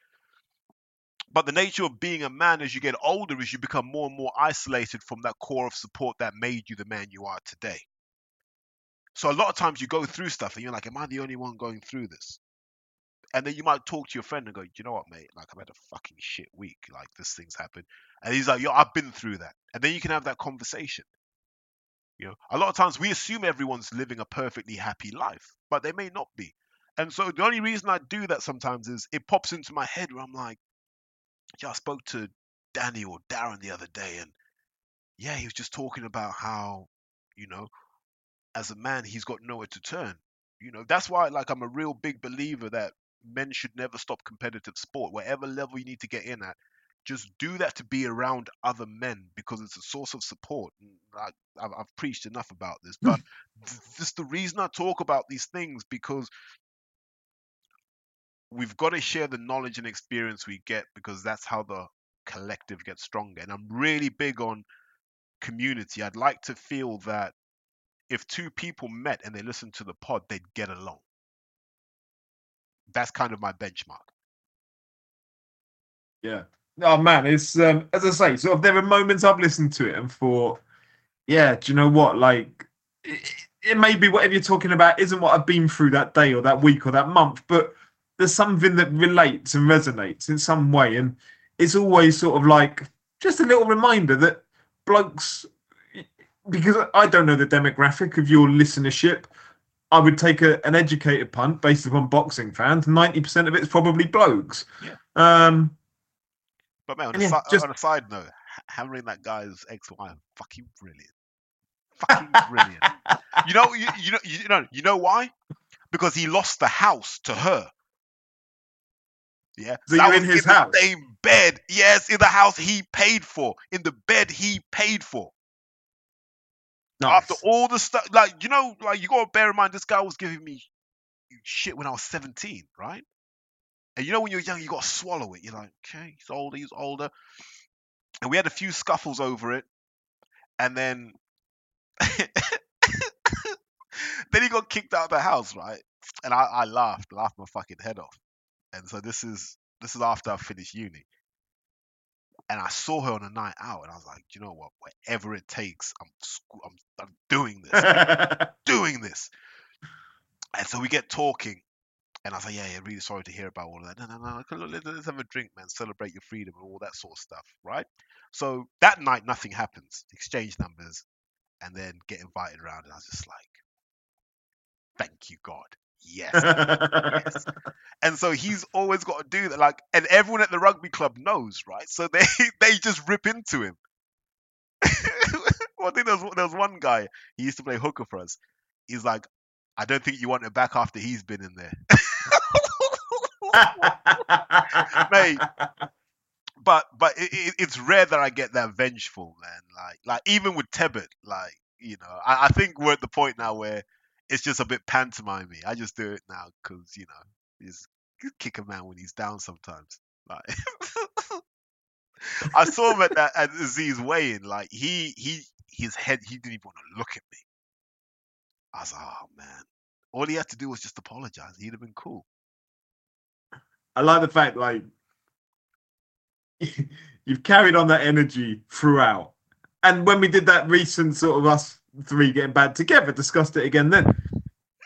Speaker 5: But the nature of being a man as you get older is you become more and more isolated from that core of support that made you the man you are today. So a lot of times you go through stuff and you're like, Am I the only one going through this? And then you might talk to your friend and go, You know what, mate? Like, I've had a fucking shit week. Like, this thing's happened. And he's like, Yo, I've been through that. And then you can have that conversation. You know, a lot of times we assume everyone's living a perfectly happy life, but they may not be. And so the only reason I do that sometimes is it pops into my head where I'm like, yeah, I spoke to Danny or Darren the other day, and yeah, he was just talking about how, you know, as a man, he's got nowhere to turn. You know, that's why, like, I'm a real big believer that men should never stop competitive sport. Whatever level you need to get in at, just do that to be around other men because it's a source of support. Like, I've, I've preached enough about this, but just the reason I talk about these things because we've got to share the knowledge and experience we get because that's how the collective gets stronger. And I'm really big on community. I'd like to feel that if two people met and they listened to the pod, they'd get along. That's kind of my benchmark.
Speaker 6: Yeah. Oh man, it's um, as I say, sort of there are moments I've listened to it and thought, yeah, do you know what? Like, it, it may be whatever you're talking about isn't what I've been through that day or that week or that month, but there's something that relates and resonates in some way, and it's always sort of like just a little reminder that blokes, because I don't know the demographic of your listenership. I would take a, an educated punt based upon boxing fans. Ninety percent of it's probably blokes.
Speaker 5: Yeah.
Speaker 6: Um,
Speaker 5: But man, on, a,
Speaker 6: yeah,
Speaker 5: si-
Speaker 6: just-
Speaker 5: on a side note, hammering that guy's ex-wife, fucking brilliant, fucking brilliant. You know, you, you know, you know, you know why? Because he lost the house to her. Yeah,
Speaker 6: So you're in his
Speaker 5: the
Speaker 6: house?
Speaker 5: same bed. Yes, in the house he paid for, in the bed he paid for. After all the stuff, like you know, like you gotta bear in mind, this guy was giving me shit when I was 17, right? And you know, when you're young, you gotta swallow it. You're like, okay, he's older, he's older. And we had a few scuffles over it, and then then he got kicked out of the house, right? And I, I laughed, laughed my fucking head off. And so this is this is after I finished uni. And I saw her on a night out, and I was like, "Do you know what? Whatever it takes, I'm I'm, I'm doing this, doing this. And so we get talking, and I was like, "Yeah, yeah, really sorry to hear about all of that. No, no, no, okay, look, let's, let's have a drink, man. Celebrate your freedom and all that sort of stuff, right?" So that night, nothing happens. Exchange numbers, and then get invited around, and I was just like, "Thank you, God." Yes, yes. And so he's always got to do that. Like, and everyone at the rugby club knows, right? So they they just rip into him. well, I think there was, there was one guy, he used to play hooker for us. He's like, I don't think you want it back after he's been in there. Mate. But but it, it, it's rare that I get that vengeful, man. Like like even with Tebet, like you know, I, I think we're at the point now where it's just a bit pantomimey. I just do it now because you know, just kick a man when he's down sometimes. Like I saw him at that at Azeez weigh-in. Like he he his head he didn't even want to look at me. I was like, oh man. All he had to do was just apologize. He'd have been cool.
Speaker 6: I like the fact like you've carried on that energy throughout. And when we did that recent sort of us three getting back together, discussed it again then.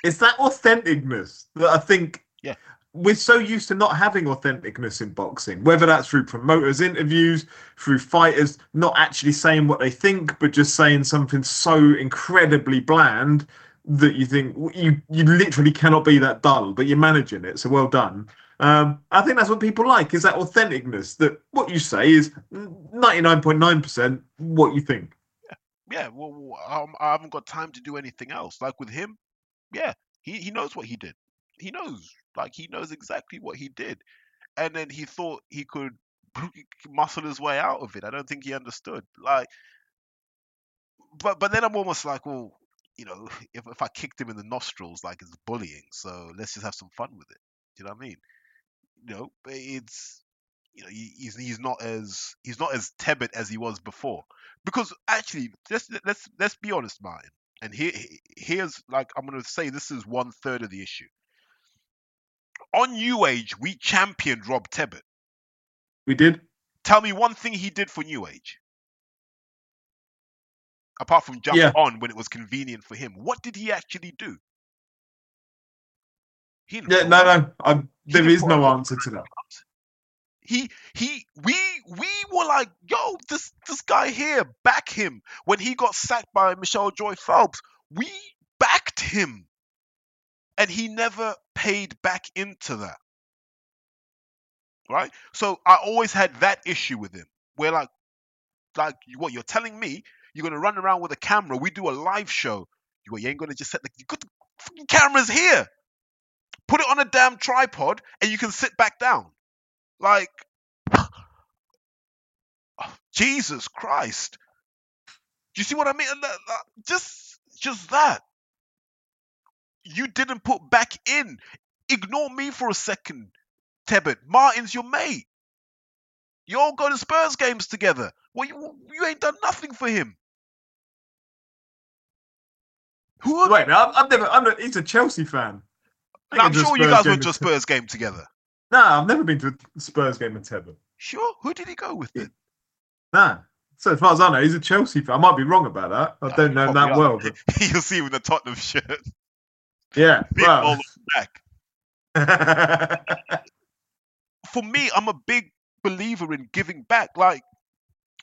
Speaker 6: It's that authenticness that I think
Speaker 5: Yeah.
Speaker 6: we're so used to not having authenticness in boxing, whether that's through promoters' interviews, through fighters not actually saying what they think, but just saying something so incredibly bland that you think you you literally cannot be that dull, but you're managing it. So well done. Um, I think that's what people like is that authenticness. That what you say is ninety nine point nine percent what you think.
Speaker 5: Yeah, well, um, I haven't got time to do anything else. Like with him, yeah, he, he knows what he did. He knows, like he knows exactly what he did, and then he thought he could muscle his way out of it. I don't think he understood. Like, but but then I'm almost like, well, you know, if if I kicked him in the nostrils, like it's bullying. So let's just have some fun with it. Do you know what I mean? You know, it's you know, he, he's he's not as he's not as tepid as he was before. Because actually, let's let's let's be honest, Martin. And here here's like I'm gonna say this is one third of the issue. On New Age, we championed Rob Tebbett.
Speaker 6: We did.
Speaker 5: Tell me one thing he did for New Age. Apart from jump
Speaker 6: Yeah.
Speaker 5: on when it was convenient for him, what did he actually do? He
Speaker 6: Yeah, no, no. I, there is no answer to that.
Speaker 5: He he we we were like, yo, this this guy here, back him. When he got sacked by Michelle Joy Phelps, we backed him. And he never paid back into that. Right? So I always had that issue with him. Where like like what you're telling me, you're gonna run around with a camera, we do a live show. You, ain't gonna just set the you got the cameras here. Put it on a damn tripod and you can sit back down. Like, Jesus Christ. Do you see what I mean? Just, just that. You didn't put back in. Ignore me for a second, Tebbit. Martin's your mate. You all go to Spurs games together. Well, you, you ain't done nothing for him. Who are,
Speaker 6: Wait, I'm, I've never. I'm not, he's a Chelsea fan.
Speaker 5: I'm
Speaker 6: think it's a
Speaker 5: sure you guys went to a Spurs game together.
Speaker 6: Nah, I've never been to a Spurs game with Tebber.
Speaker 5: Sure. Who did he go with then?
Speaker 6: Nah. So as far as I know, he's a Chelsea fan. I might be wrong about that. I don't know him that well, but
Speaker 5: You'll see him in the Tottenham shirt.
Speaker 6: yeah.
Speaker 5: Big
Speaker 6: Well,
Speaker 5: back. For me, I'm a big believer in giving back. Like,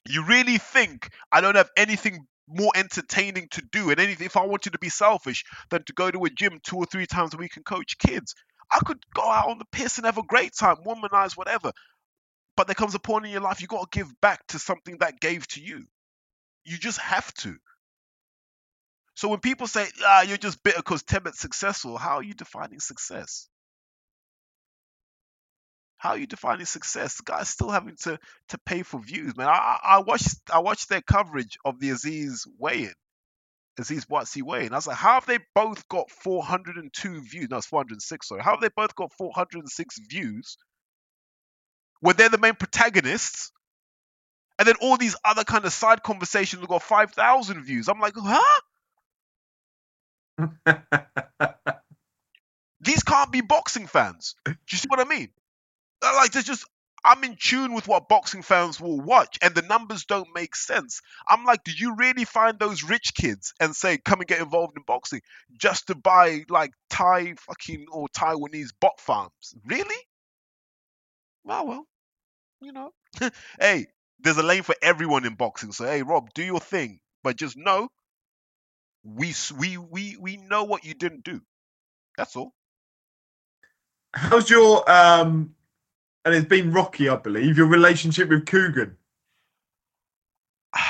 Speaker 5: you really think I don't have anything more entertaining to do and anything if I wanted to be selfish than to go to a gym two or three times a week and coach kids. I could go out on the piss and have a great time, womanize, whatever. But there comes a point in your life you got to give back to something that gave to you. You just have to. So when people say, ah, you're just bitter because Tebbett's successful, how are you defining success? How are you defining success? The guy's still having to to pay for views, man. I I, watched I watched their coverage of the Azeez weigh-in, Azeez Buatsi weigh-in. I was like, how have they both got 402 views? No, it's 406. Sorry, how have they both got 406 views? When they're the main protagonists, and then all these other kind of side conversations have got 5,000 views. I'm like, huh? These can't be boxing fans. Do you see what I mean? Like, there's just I'm in tune with what boxing fans will watch, and the numbers don't make sense. I'm like, do you really find those rich kids and say, come and get involved in boxing just to buy like Thai fucking or Taiwanese bot farms? Really? Well, well, you know, hey, there's a lane for everyone in boxing. So, hey, Rob, do your thing, but just know we we we we know what you didn't do. That's all.
Speaker 6: how's your um? And it's been rocky, I believe. Your relationship with Kugan.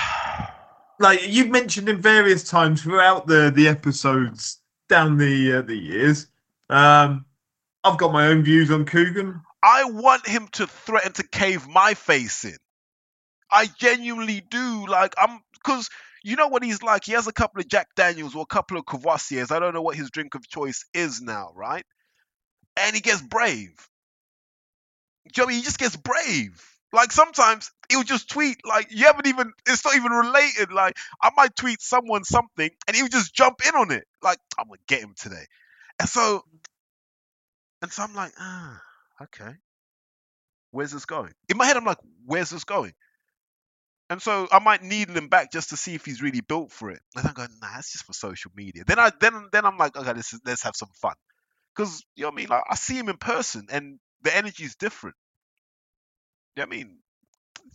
Speaker 6: Like you've mentioned in various times throughout the the episodes down the uh, the years. Um, I've got my own views on Kugan.
Speaker 5: I want him to threaten to cave my face in. I genuinely do. Like I'm because you know what he's like. He has a couple of Jack Daniels or a couple of Courvoisiers. I don't know what his drink of choice is now, right? And he gets brave. Mean? He just gets brave. Like sometimes he'll just tweet like you haven't even it's not even related. Like I might tweet someone something and he'll just jump in on it. Like I'm gonna get him today. And so and so I'm like, ah, okay. Where's this going? In my head, I'm like, where's this going? And so I might needle him back just to see if he's really built for it. And I'm going, nah, that's just for social media. Then I then then I'm like, okay, let's have some fun. Because you know what I mean? Like, I see him in person and the energy is different. You know I mean?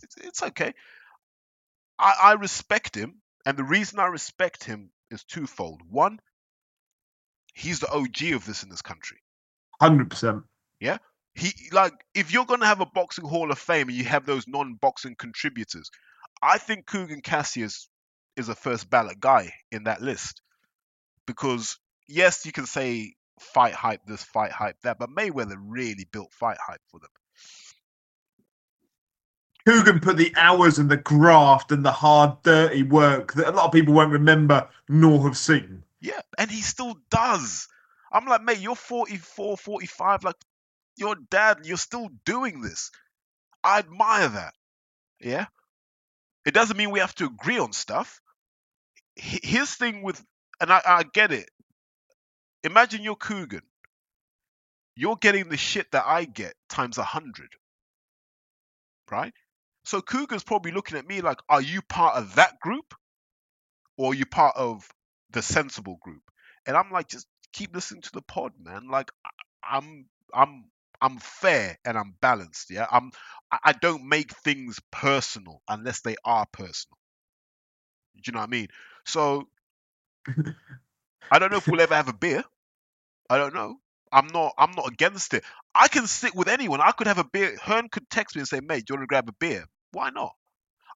Speaker 5: It's, it's okay. I, I respect him, and the reason I respect him is twofold. One, he's the OG of this in this country.
Speaker 6: Hundred percent. Yeah.
Speaker 5: He like if you're gonna have a boxing hall of fame and you have those non-boxing contributors, I think Kugan Cassius is a first ballot guy in that list. Because yes, you can say fight hype this, fight hype that, but Mayweather really built fight hype for them.
Speaker 6: Kugan put the hours and the graft and the hard, dirty work that a lot of people won't remember nor have seen.
Speaker 5: Yeah, and he still does. I'm like, mate, you're 44, 45, like your dad, you're still doing this. I admire that. Yeah. It doesn't mean we have to agree on stuff. His thing with, and I, I get it. Imagine you're Kugan. You're getting the shit that I get times a hundred. Right? So Kugan's probably looking at me like, are you part of that group? Or are you part of the sensible group? And I'm like, just keep listening to the pod, man. Like I'm I'm I'm fair and I'm balanced. Yeah. I'm I don't make things personal unless they are personal. Do you know what I mean? So I don't know if we'll ever have a beer. I don't know. I'm not I'm not against it. I can sit with anyone. I could have a beer. Hearn could text me and say, mate, do you want to grab a beer? Why not?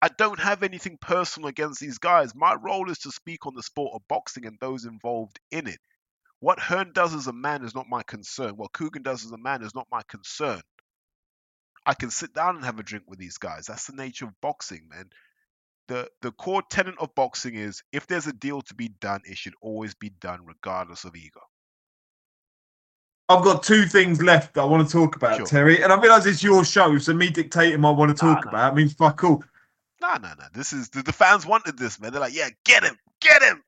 Speaker 5: I don't have anything personal against these guys. My role is to speak on the sport of boxing and those involved in it. What Hearn does as a man is not my concern. What Kugan does as a man is not my concern. I can sit down and have a drink with these guys. That's the nature of boxing, man. The the core tenet of boxing is if there's a deal to be done, it should always be done regardless of ego.
Speaker 6: I've got two things left that I want to talk about,
Speaker 5: Sure.
Speaker 6: Terry, and I realise it's your show, so me dictating what I want to talk
Speaker 5: nah.
Speaker 6: about means fuck all.
Speaker 5: Nah, nah, nah. This is the, the fans wanted this, man. They're like, yeah, get him, get him.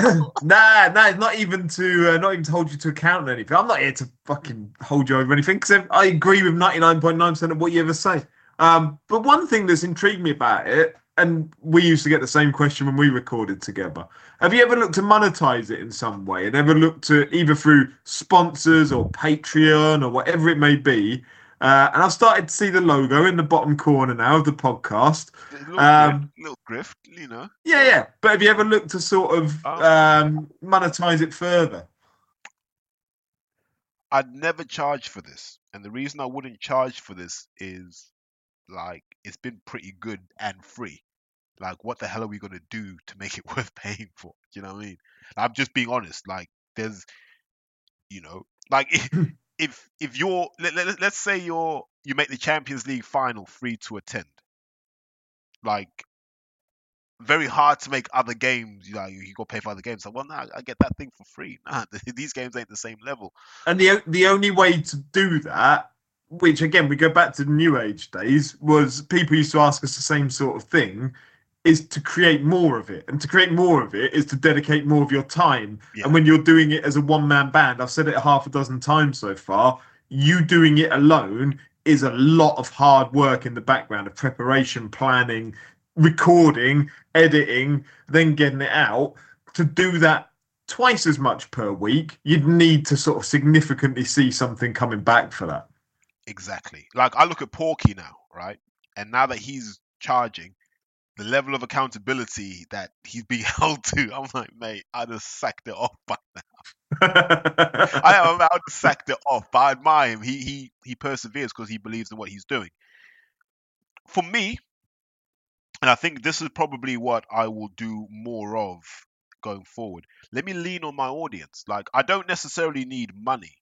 Speaker 6: nah, nah, not even to uh, not even to hold you to account or anything. I'm not here to fucking hold you over anything because I agree with 99.9% of what you ever say. Um, but one thing that's intrigued me about it, and we used to get the same question when we recorded together. Have you ever looked to monetize it in some way and ever looked to either through sponsors or Patreon or whatever it may be? Uh, and I've started to see the logo in the bottom corner now of the podcast.
Speaker 5: little,
Speaker 6: Um,
Speaker 5: grift, little grift, you know.
Speaker 6: Yeah, yeah. But have you ever looked to sort of
Speaker 5: Oh.
Speaker 6: um, monetize it further?
Speaker 5: I'd never charge for this. And the reason I wouldn't charge for this is like it's been pretty good and free. Like what the hell are we gonna do to make it worth paying for? Do you know what I mean? I'm just being honest. Like there's you know, like if if you're let, let, let's say you're you make the Champions League final free to attend. Like very hard to make other games. You know, you, you got to pay for other games. Like, well, no, I get that thing for free. Nah, these games ain't the same level.
Speaker 6: And the the only way to do that, which again we go back to the new age days, was people used to ask us the same sort of thing, is to create more of it. And to create more of it is to dedicate more of your time.
Speaker 5: Yeah.
Speaker 6: And when you're doing it as a one man band, I've said it half a dozen times so far, you doing it alone is a lot of hard work in the background of preparation, planning, recording, editing, then getting it out. To do that twice as much per week, you'd need to sort of significantly see something coming back for that.
Speaker 5: Exactly. Like I look at Porky now, right? And now that he's charging, the level of accountability that he's being held to, I'm like, mate, I'd have sacked it off by now. I am about to sacked it off, but I admire him. He he he perseveres because he believes in what he's doing. For me, and I think this is probably what I will do more of going forward. Let me lean on my audience. Like I don't necessarily need money,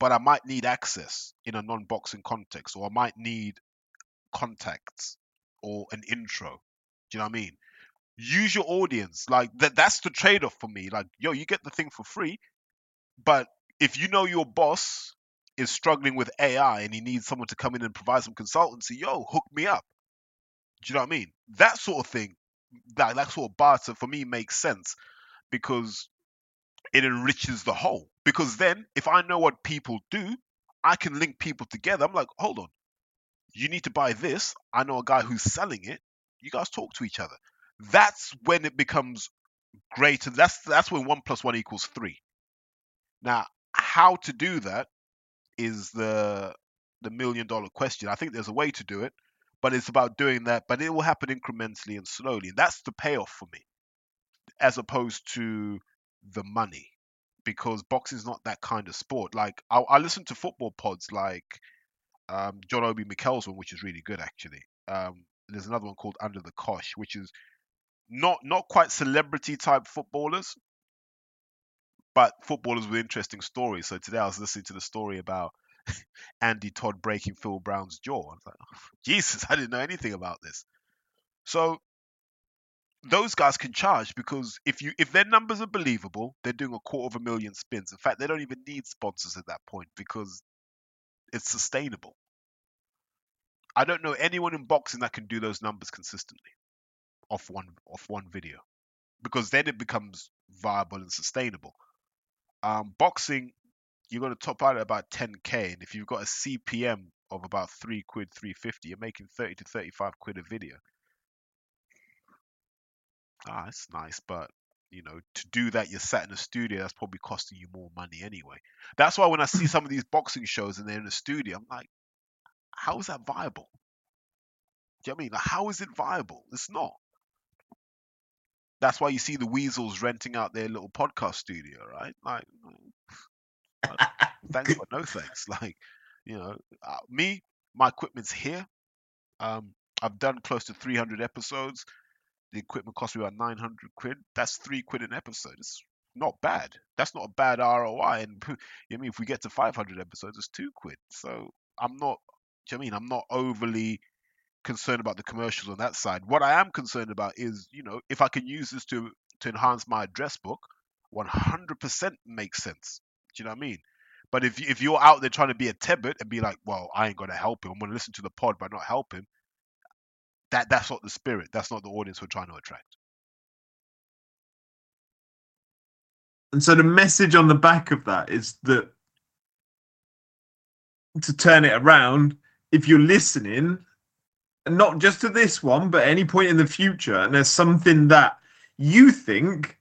Speaker 5: but I might need access in a non-boxing context, or I might need contacts or an intro. Do you know what I mean? Use your audience. Like that that's the trade-off for me. Like, yo, you get the thing for free, but if you know your boss is struggling with AI and he needs someone to come in and provide some consultancy, yo, hook me up. Do you know what I mean? That sort of thing, that that sort of barter for me makes sense because it enriches the whole. Because then, if I know what people do, I can link people together. I'm like, hold on, you need to buy this. I know a guy who's selling it. You guys talk to each other. That's when it becomes great, and that's that's when one plus one equals three. Now, how to do that is the the million dollar question. I think there's a way to do it, but it's about doing that. But it will happen incrementally and slowly. And that's the payoff for me, as opposed to the money, because boxing is not that kind of sport. Like I, I listen to football pods like um, John Obi Mikel's one, which is really good actually. Um, there's another one called Under the Cosh, which is not not quite celebrity type footballers, but footballers with interesting stories. So today I was listening to the story about Andy Todd breaking Phil Brown's jaw. I was like, Jesus, I didn't know anything about this. So those guys can charge because if you if their numbers are believable, they're doing a quarter of a million spins. In fact, they don't even need sponsors at that point because it's sustainable. I don't know anyone in boxing that can do those numbers consistently off one off one video, because then it becomes viable and sustainable. Um, boxing, you're going to top out at about 10k, and if you've got a CPM of about three quid, 350, you're making 30 to 35 quid a video. Ah, it's nice, but you know, to do that, you're sat in a studio. That's probably costing you more money anyway. That's why when I see some of these boxing shows and they're in a studio, I'm like, how is that viable? Do you know what I mean? Like, how is it viable? It's not. That's why you see the Weasels renting out their little podcast studio, right? Like, thanks but no thanks. Like, you know, uh, me, my equipment's here. Um, I've done close to 300 episodes. The equipment cost me about 900 quid. That's three quid an episode. It's not bad. That's not a bad ROI. And you I mean, if we get to 500 episodes, it's two quid. So I'm not. You know I mean? I'm not overly concerned about the commercials on that side. What I am concerned about is, you know, if I can use this to to enhance my address book, 100% makes sense. Do you know what I mean? But if if you're out there trying to be a Tebet and be like, well, I ain't gonna help him. I'm gonna listen to the pod but not help him. That that's not the spirit. That's not the audience we're trying to attract.
Speaker 6: And so the message on the back of that is that to turn it around, if you're listening, and not just to this one, but any point in the future, and there's something that you think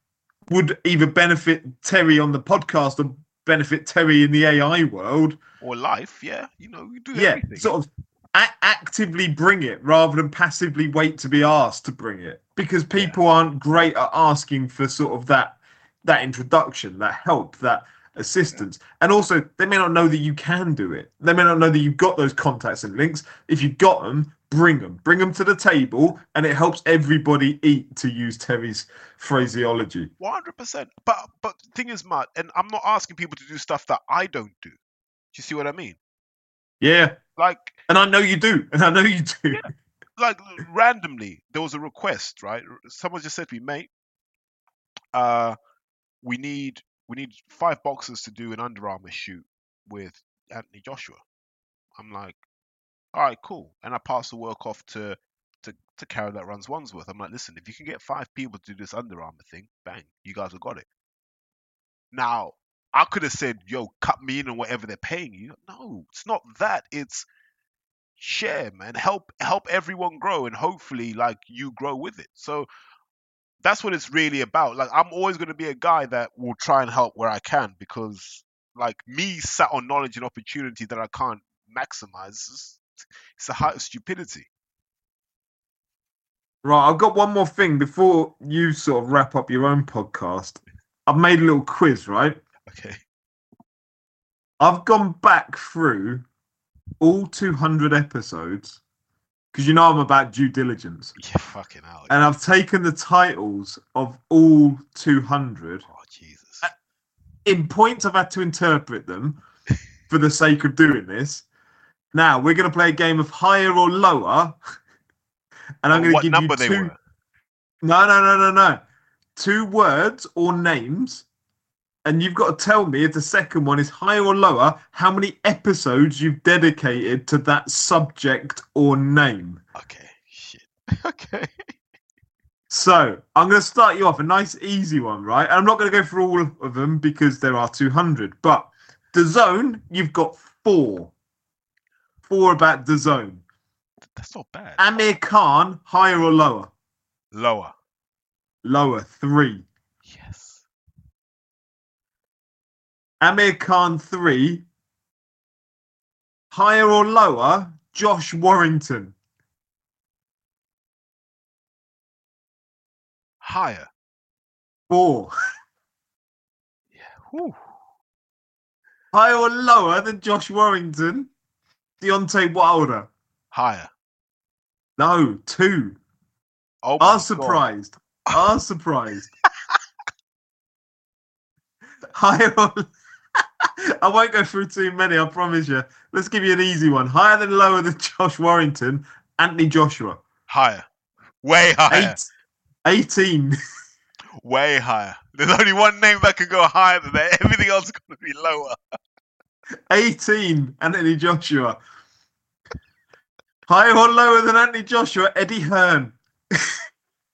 Speaker 6: would either benefit Terry on the podcast or benefit Terry in the AI world,
Speaker 5: Or life, yeah. You know, you do
Speaker 6: yeah,
Speaker 5: everything.
Speaker 6: sort of a- actively bring it rather than passively wait to be asked to bring it. Because people aren't great at asking for sort of that that introduction that help that assistance. And also they may not know that you can do it. They may not know that you've got those contacts and links. If you've got them bring them. Bring them to the table and it helps everybody eat to use terry's phraseology.
Speaker 5: One hundred percent. But but the thing is, Matt, and I'm not asking people to do stuff that I don't do. Do you see what I mean?
Speaker 6: yeah
Speaker 5: Like
Speaker 6: and i know you do and i know you do Yeah,
Speaker 5: like randomly, there was a request, right? Someone just said to me, mate, uh, we need we need five boxers to do an Under Armour shoot with Anthony Joshua. I'm like, all right, cool. And I pass the work off to to to Carol that runs Wandsworth. I'm like, listen, if you can get five people to do this Under Armour thing, bang, you guys have got it. Now, I could have said, yo, cut me in on whatever they're paying you. No, it's not that. It's share, man. Help help everyone grow and hopefully like you grow with it. So that's what it's really about. Like I'm always gonna be a guy that will try and help where I can because like me sat on knowledge and opportunity that I can't maximize. It's, it's a height of stupidity.
Speaker 6: Right, I've got one more thing before you sort of wrap up your own podcast. I've made a little quiz, right?
Speaker 5: Okay.
Speaker 6: I've gone back through all 200 episodes because you know I'm about due diligence.
Speaker 5: Yeah, fucking hell.
Speaker 6: And I've taken the titles of all 200.
Speaker 5: Oh Jesus.
Speaker 6: In points, I've had to interpret them for the sake of doing this. Now, we're going to play a game of higher or lower. And I'm going to give you two. No, no, no, no, no. Two words or names. And you've got to tell me if the second one is higher or lower, how many episodes you've dedicated to that subject or name.
Speaker 5: Okay. Shit. okay.
Speaker 6: So I'm going to start you off a nice, easy one, right? And I'm not going to go through all of them because there are 200. But the zone, you've got four. Four about the zone.
Speaker 5: That's not bad.
Speaker 6: Amir Khan, higher or lower?
Speaker 5: Lower.
Speaker 6: Lower, three.
Speaker 5: Yes.
Speaker 6: Amir Khan, three. Higher or lower? Josh Warrington.
Speaker 5: Higher.
Speaker 6: Four.
Speaker 5: Whew.
Speaker 6: Higher or lower than Josh Warrington? Deontay Wilder.
Speaker 5: Higher.
Speaker 6: No, two.
Speaker 5: Oh
Speaker 6: Are
Speaker 5: God.
Speaker 6: surprised. Are surprised. Higher or I won't go through too many, I promise you. Let's give you an easy one. Higher than lower than Josh Warrington, Anthony Joshua.
Speaker 5: Higher. Way higher.
Speaker 6: Eight, 18.
Speaker 5: Way higher. There's only one name that can go higher than that. Everything else is going to be lower.
Speaker 6: 18, Anthony Joshua. Higher or lower than Anthony Joshua? Eddie Hearn.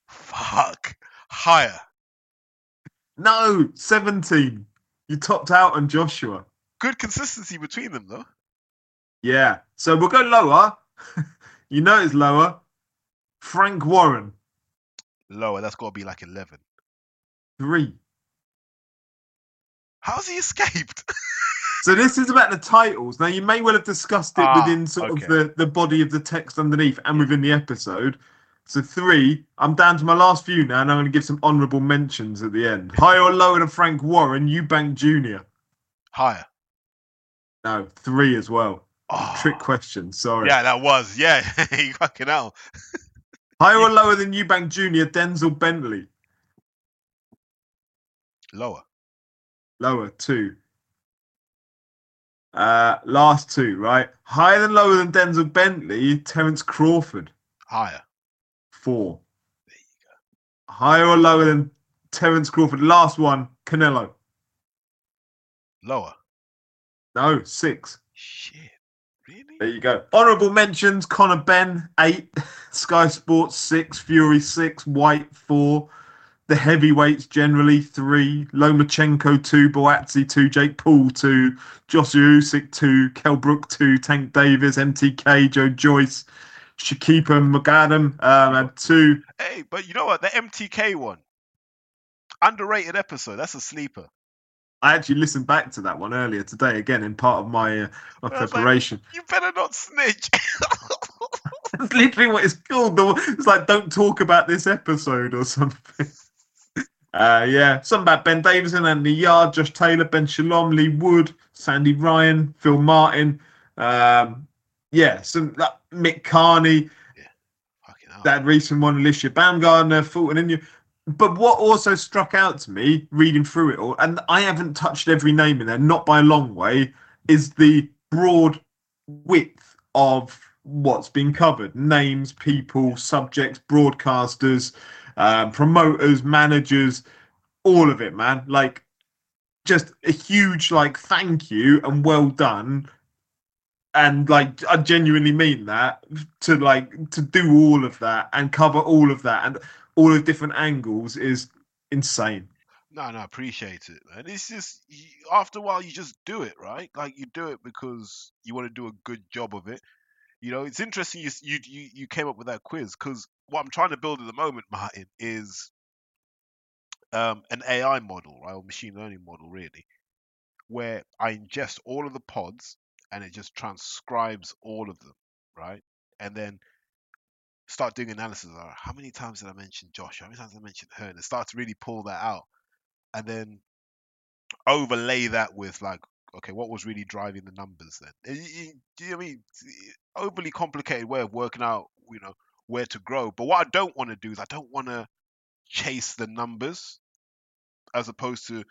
Speaker 5: Fuck. Higher.
Speaker 6: No, 17. You topped out on Joshua.
Speaker 5: Good consistency between them though.
Speaker 6: Yeah. So we'll go lower. you know it's lower. Frank Warren,
Speaker 5: Lower. That's got to be like eleven.
Speaker 6: three.
Speaker 5: How's he escaped?
Speaker 6: So this is about the titles. Now you may well have discussed it
Speaker 5: Ah,
Speaker 6: within sort
Speaker 5: okay.
Speaker 6: of the, the body of the text underneath and within the episode. So three, I'm down to my last few now, and I'm going to give some honourable mentions at the end. Higher or lower than Frank Warren, Eubank Jr.
Speaker 5: Higher.
Speaker 6: No, three as well.
Speaker 5: Oh.
Speaker 6: Trick question. Sorry.
Speaker 5: Yeah, that was. Yeah, you fucking hell.
Speaker 6: Higher or lower than Eubank Jr. Denzel Bentley.
Speaker 5: Lower.
Speaker 6: Lower two. Uh, last two, right? Higher than lower than Denzel Bentley, Terence Crawford.
Speaker 5: Higher.
Speaker 6: Four. There you go. Higher or lower than Terence Crawford? Last one, Canelo.
Speaker 5: Lower.
Speaker 6: No, six.
Speaker 5: Shit. Really?
Speaker 6: There you go. Honourable mentions: Conor Benn, eight. Sky Sports, six. Fury, six. White, four. The heavyweights generally three. Lomachenko two. Buatsi two. Jake Paul two. Joshua Usyk two. Kel Brook two. Tank Davis, MTK, Joe Joyce, Shakiba Moghadam um, had two.
Speaker 5: Hey, but you know what? The MTK one. Underrated episode. That's a sleeper.
Speaker 6: I actually listened back to that one earlier today again in part of my uh, my
Speaker 5: was like,
Speaker 6: preparation.
Speaker 5: You better not snitch.
Speaker 6: That's literally what it's called. The- It's like don't talk about this episode or something. Uh, yeah, something about Ben Davison, Anthony Yarde, Josh Taylor, Ben Shalom, Lee Wood, Sandy Ryan, Phil Martin. Um, yeah, some that, Mick Carney,
Speaker 5: hell.
Speaker 6: that recent one, Alicia Baumgardner, Fulton India. But what also struck out to me reading through it all, and I haven't touched every name in there, not by a long way, is the broad width of what's been covered names, people, subjects, broadcasters, um, promoters, managers, all of it, man. Like, just a huge, like, thank you and well done. And like, I genuinely mean that to like to do all of that and cover all of that and all the different angles is insane.
Speaker 5: No, no, appreciate it, man. It's just after a while you just do it, right? Like you do it because you want to do a good job of it. You know, it's interesting you you you, you came up with that quiz because what I'm trying to build at the moment, Martin, is um, an AI model, right, or machine learning model, really, where I ingest all of the pods and it just transcribes all of them, right, and then start doing analysis. All right, how many times did I mention Josh? How many times did I mention her? And start to really pull that out and then overlay that with like okay what was really driving the numbers then Eh, do you know i mean overly complicated way of working out you know where to grow but what i don't want to do is i don't want to chase the numbers as opposed to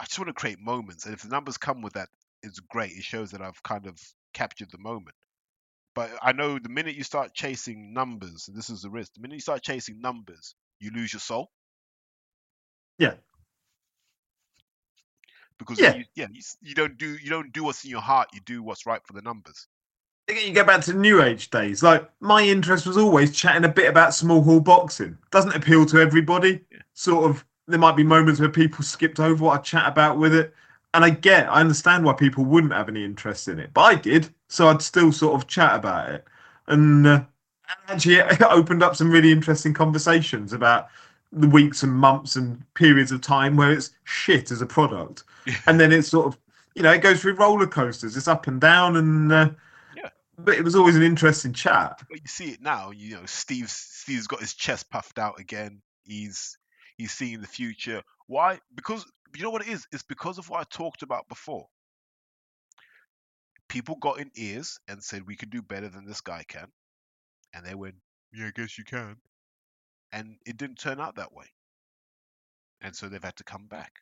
Speaker 5: i just want to create moments and if the numbers come with that it's great it shows that i've kind of captured the moment but i know the minute you start chasing numbers and this is the risk the minute you start chasing numbers you lose your soul
Speaker 6: Yeah.
Speaker 5: because
Speaker 6: Yeah.
Speaker 5: you, yeah, you, you don't do you don't do what's in your heart. You do what's right for the numbers.
Speaker 6: Again, You go back to New Age days. Like my interest was always chatting a bit about small hall boxing. Doesn't appeal to everybody. Sort of, there might be moments where people skipped over what I chat about with it, and I get, I understand why people wouldn't have any interest in it, but I did, so I'd still sort of chat about it, and uh, actually it opened up some really interesting conversations about the weeks and months and periods of time where it's shit as a product, and then it's sort of, you know, it goes through roller coasters. It's up and down, and uh,
Speaker 5: Yeah.
Speaker 6: but it was always an interesting chat.
Speaker 5: But you see it now. You know, Steve's Steve's got his chest puffed out again. He's he's seeing the future. Why? Because you know what it is. It's because of what I talked about before. People got in ears and said we could do better than this guy can, and they went, "Yeah, I guess you can," and it didn't turn out that way. And so they've had to come back.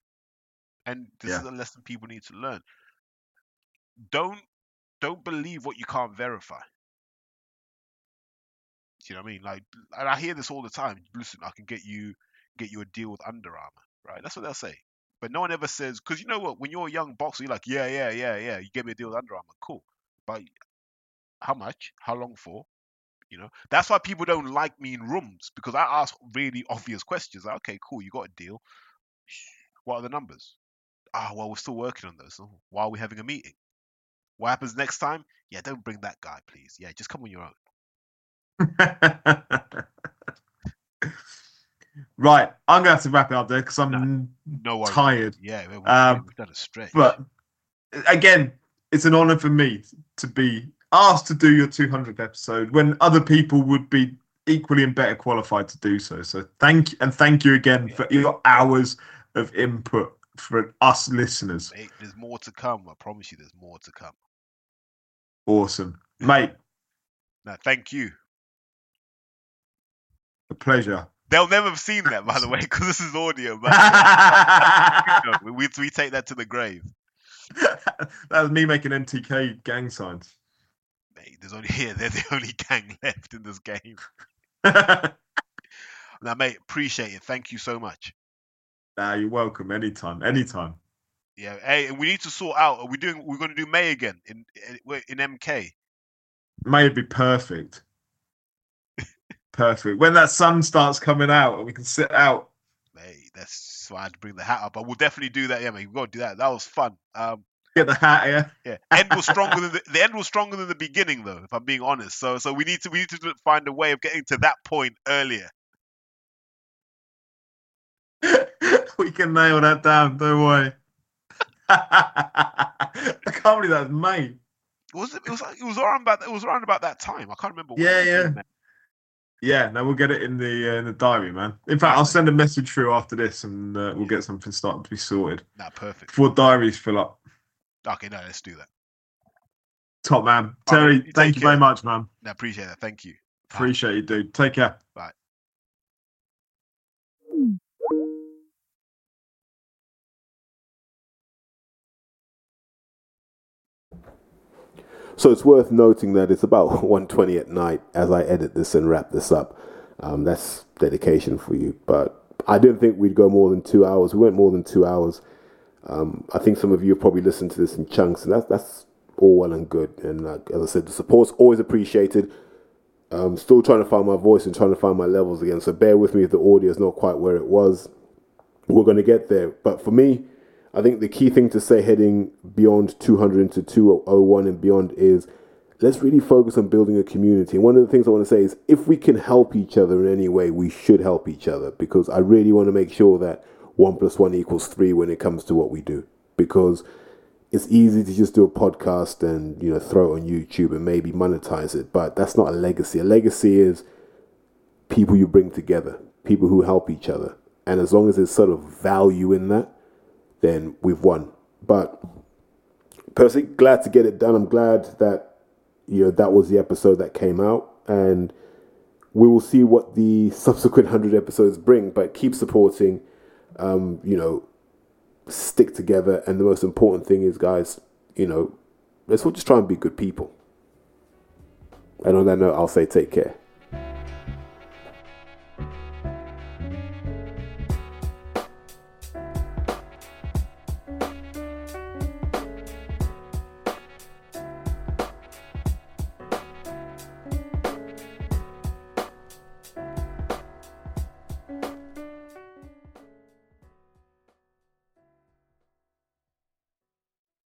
Speaker 5: And this is a lesson people need to learn. Don't don't believe what you can't verify. Do you know what I mean? Like, and I hear this all the time. Listen, I can get you get you a deal with Under Armour, right? That's what they'll say. But no one ever says because you know what? When you're a young boxer, you're like, yeah, yeah, yeah, yeah. You get me a deal with Under Armour, cool. But how much? How long for? You know, that's why people don't like me in rooms because I ask really obvious questions. Like, okay, cool, you got a deal. What are the numbers? Ah, well, we're still working on those. Oh, why are we having a meeting? What happens next time? Yeah, don't bring that guy, please. Yeah, just come on your own.
Speaker 6: right, I'm gonna have to wrap it up there because I'm
Speaker 5: No worries.
Speaker 6: tired.
Speaker 5: Yeah, we-
Speaker 6: Um,
Speaker 5: we've done a stretch.
Speaker 6: But again, it's an honor for me to be asked to do your 200th episode when other people would be equally and better qualified to do so. So thank you, and thank you again for your hours of input for us listeners.
Speaker 5: Mate, there's more to come. I promise you, there's more to come.
Speaker 6: Awesome, mate.
Speaker 5: Now, thank you.
Speaker 6: A pleasure.
Speaker 5: They'll never have seen that, by the way, because this is audio. But we, we take that to the grave.
Speaker 6: that was me making MTK gang signs.
Speaker 5: Mate, there's only here. They're the only gang left in this game. Now, mate, appreciate it. Thank you so much.
Speaker 6: Nah, you're welcome. Anytime, anytime.
Speaker 5: Yeah. Hey, we need to sort out. Are we doing? We're going to do May again in eh, in, in MK.
Speaker 6: May would be perfect. Perfect. When that sun starts coming out and we can sit out.
Speaker 5: Mate, that's why I had to bring the hat up. But we'll definitely do that. Yeah, mate, we've got to do that. That was fun. Um,
Speaker 6: Get the hat yeah.
Speaker 5: yeah. End was stronger than the, the end was stronger than the beginning, though. If I'm being honest. So so we need to we need to find a way of getting to that point earlier.
Speaker 6: we can nail that down. Don't worry. I can't believe that's May.
Speaker 5: Was it? It was. It was around about. It was around about that time. I can't remember. when
Speaker 6: Yeah,
Speaker 5: it
Speaker 6: yeah.
Speaker 5: came out.
Speaker 6: Yeah, no, we'll get it in the uh, in the diary, man. In fact, I'll send a message through after this, and uh, we'll get something started to be sorted
Speaker 5: Nah, perfect.
Speaker 6: before diaries fill up.
Speaker 5: Okay, no, let's do that.
Speaker 6: Top man,
Speaker 5: right,
Speaker 6: Terry.
Speaker 5: you
Speaker 6: thank you
Speaker 5: care.
Speaker 6: very much, man.
Speaker 5: No, appreciate that. Thank you. Bye.
Speaker 6: Appreciate you, dude. Take care.
Speaker 5: Bye.
Speaker 8: So it's worth noting that it's about 1.20 at night as I edit this and wrap this up. Um, that's dedication for you. But I didn't think we'd go more than two hours. We went more than two hours. Um, I think some of you have probably listened to this in chunks, and that's that's all well and good. And uh, as I said, the support's always appreciated. I'm still trying to find my voice and trying to find my levels again. So bear with me if the audio is not quite where it was. We're going to get there. But for me, I think the key thing to say heading beyond 200 into 201 and beyond is let's really focus on building a community. And one of the things I want to say is if we can help each other in any way, we should help each other because I really want to make sure that one plus one equals three when it comes to what we do. Because it's easy to just do a podcast and you know throw it on YouTube and maybe monetize it, but that's not a legacy. A legacy is people you bring together, people who help each other. And as long as there's sort of value in that, then we've won. But personally, glad to get it done. I'm glad that you know that was the episode that came out, and we will see what the subsequent hundred episodes bring. But keep supporting. Um, you know, stick together, and the most important thing is, guys, you know, let's all just try and be good people. And on that note, I'll say take care.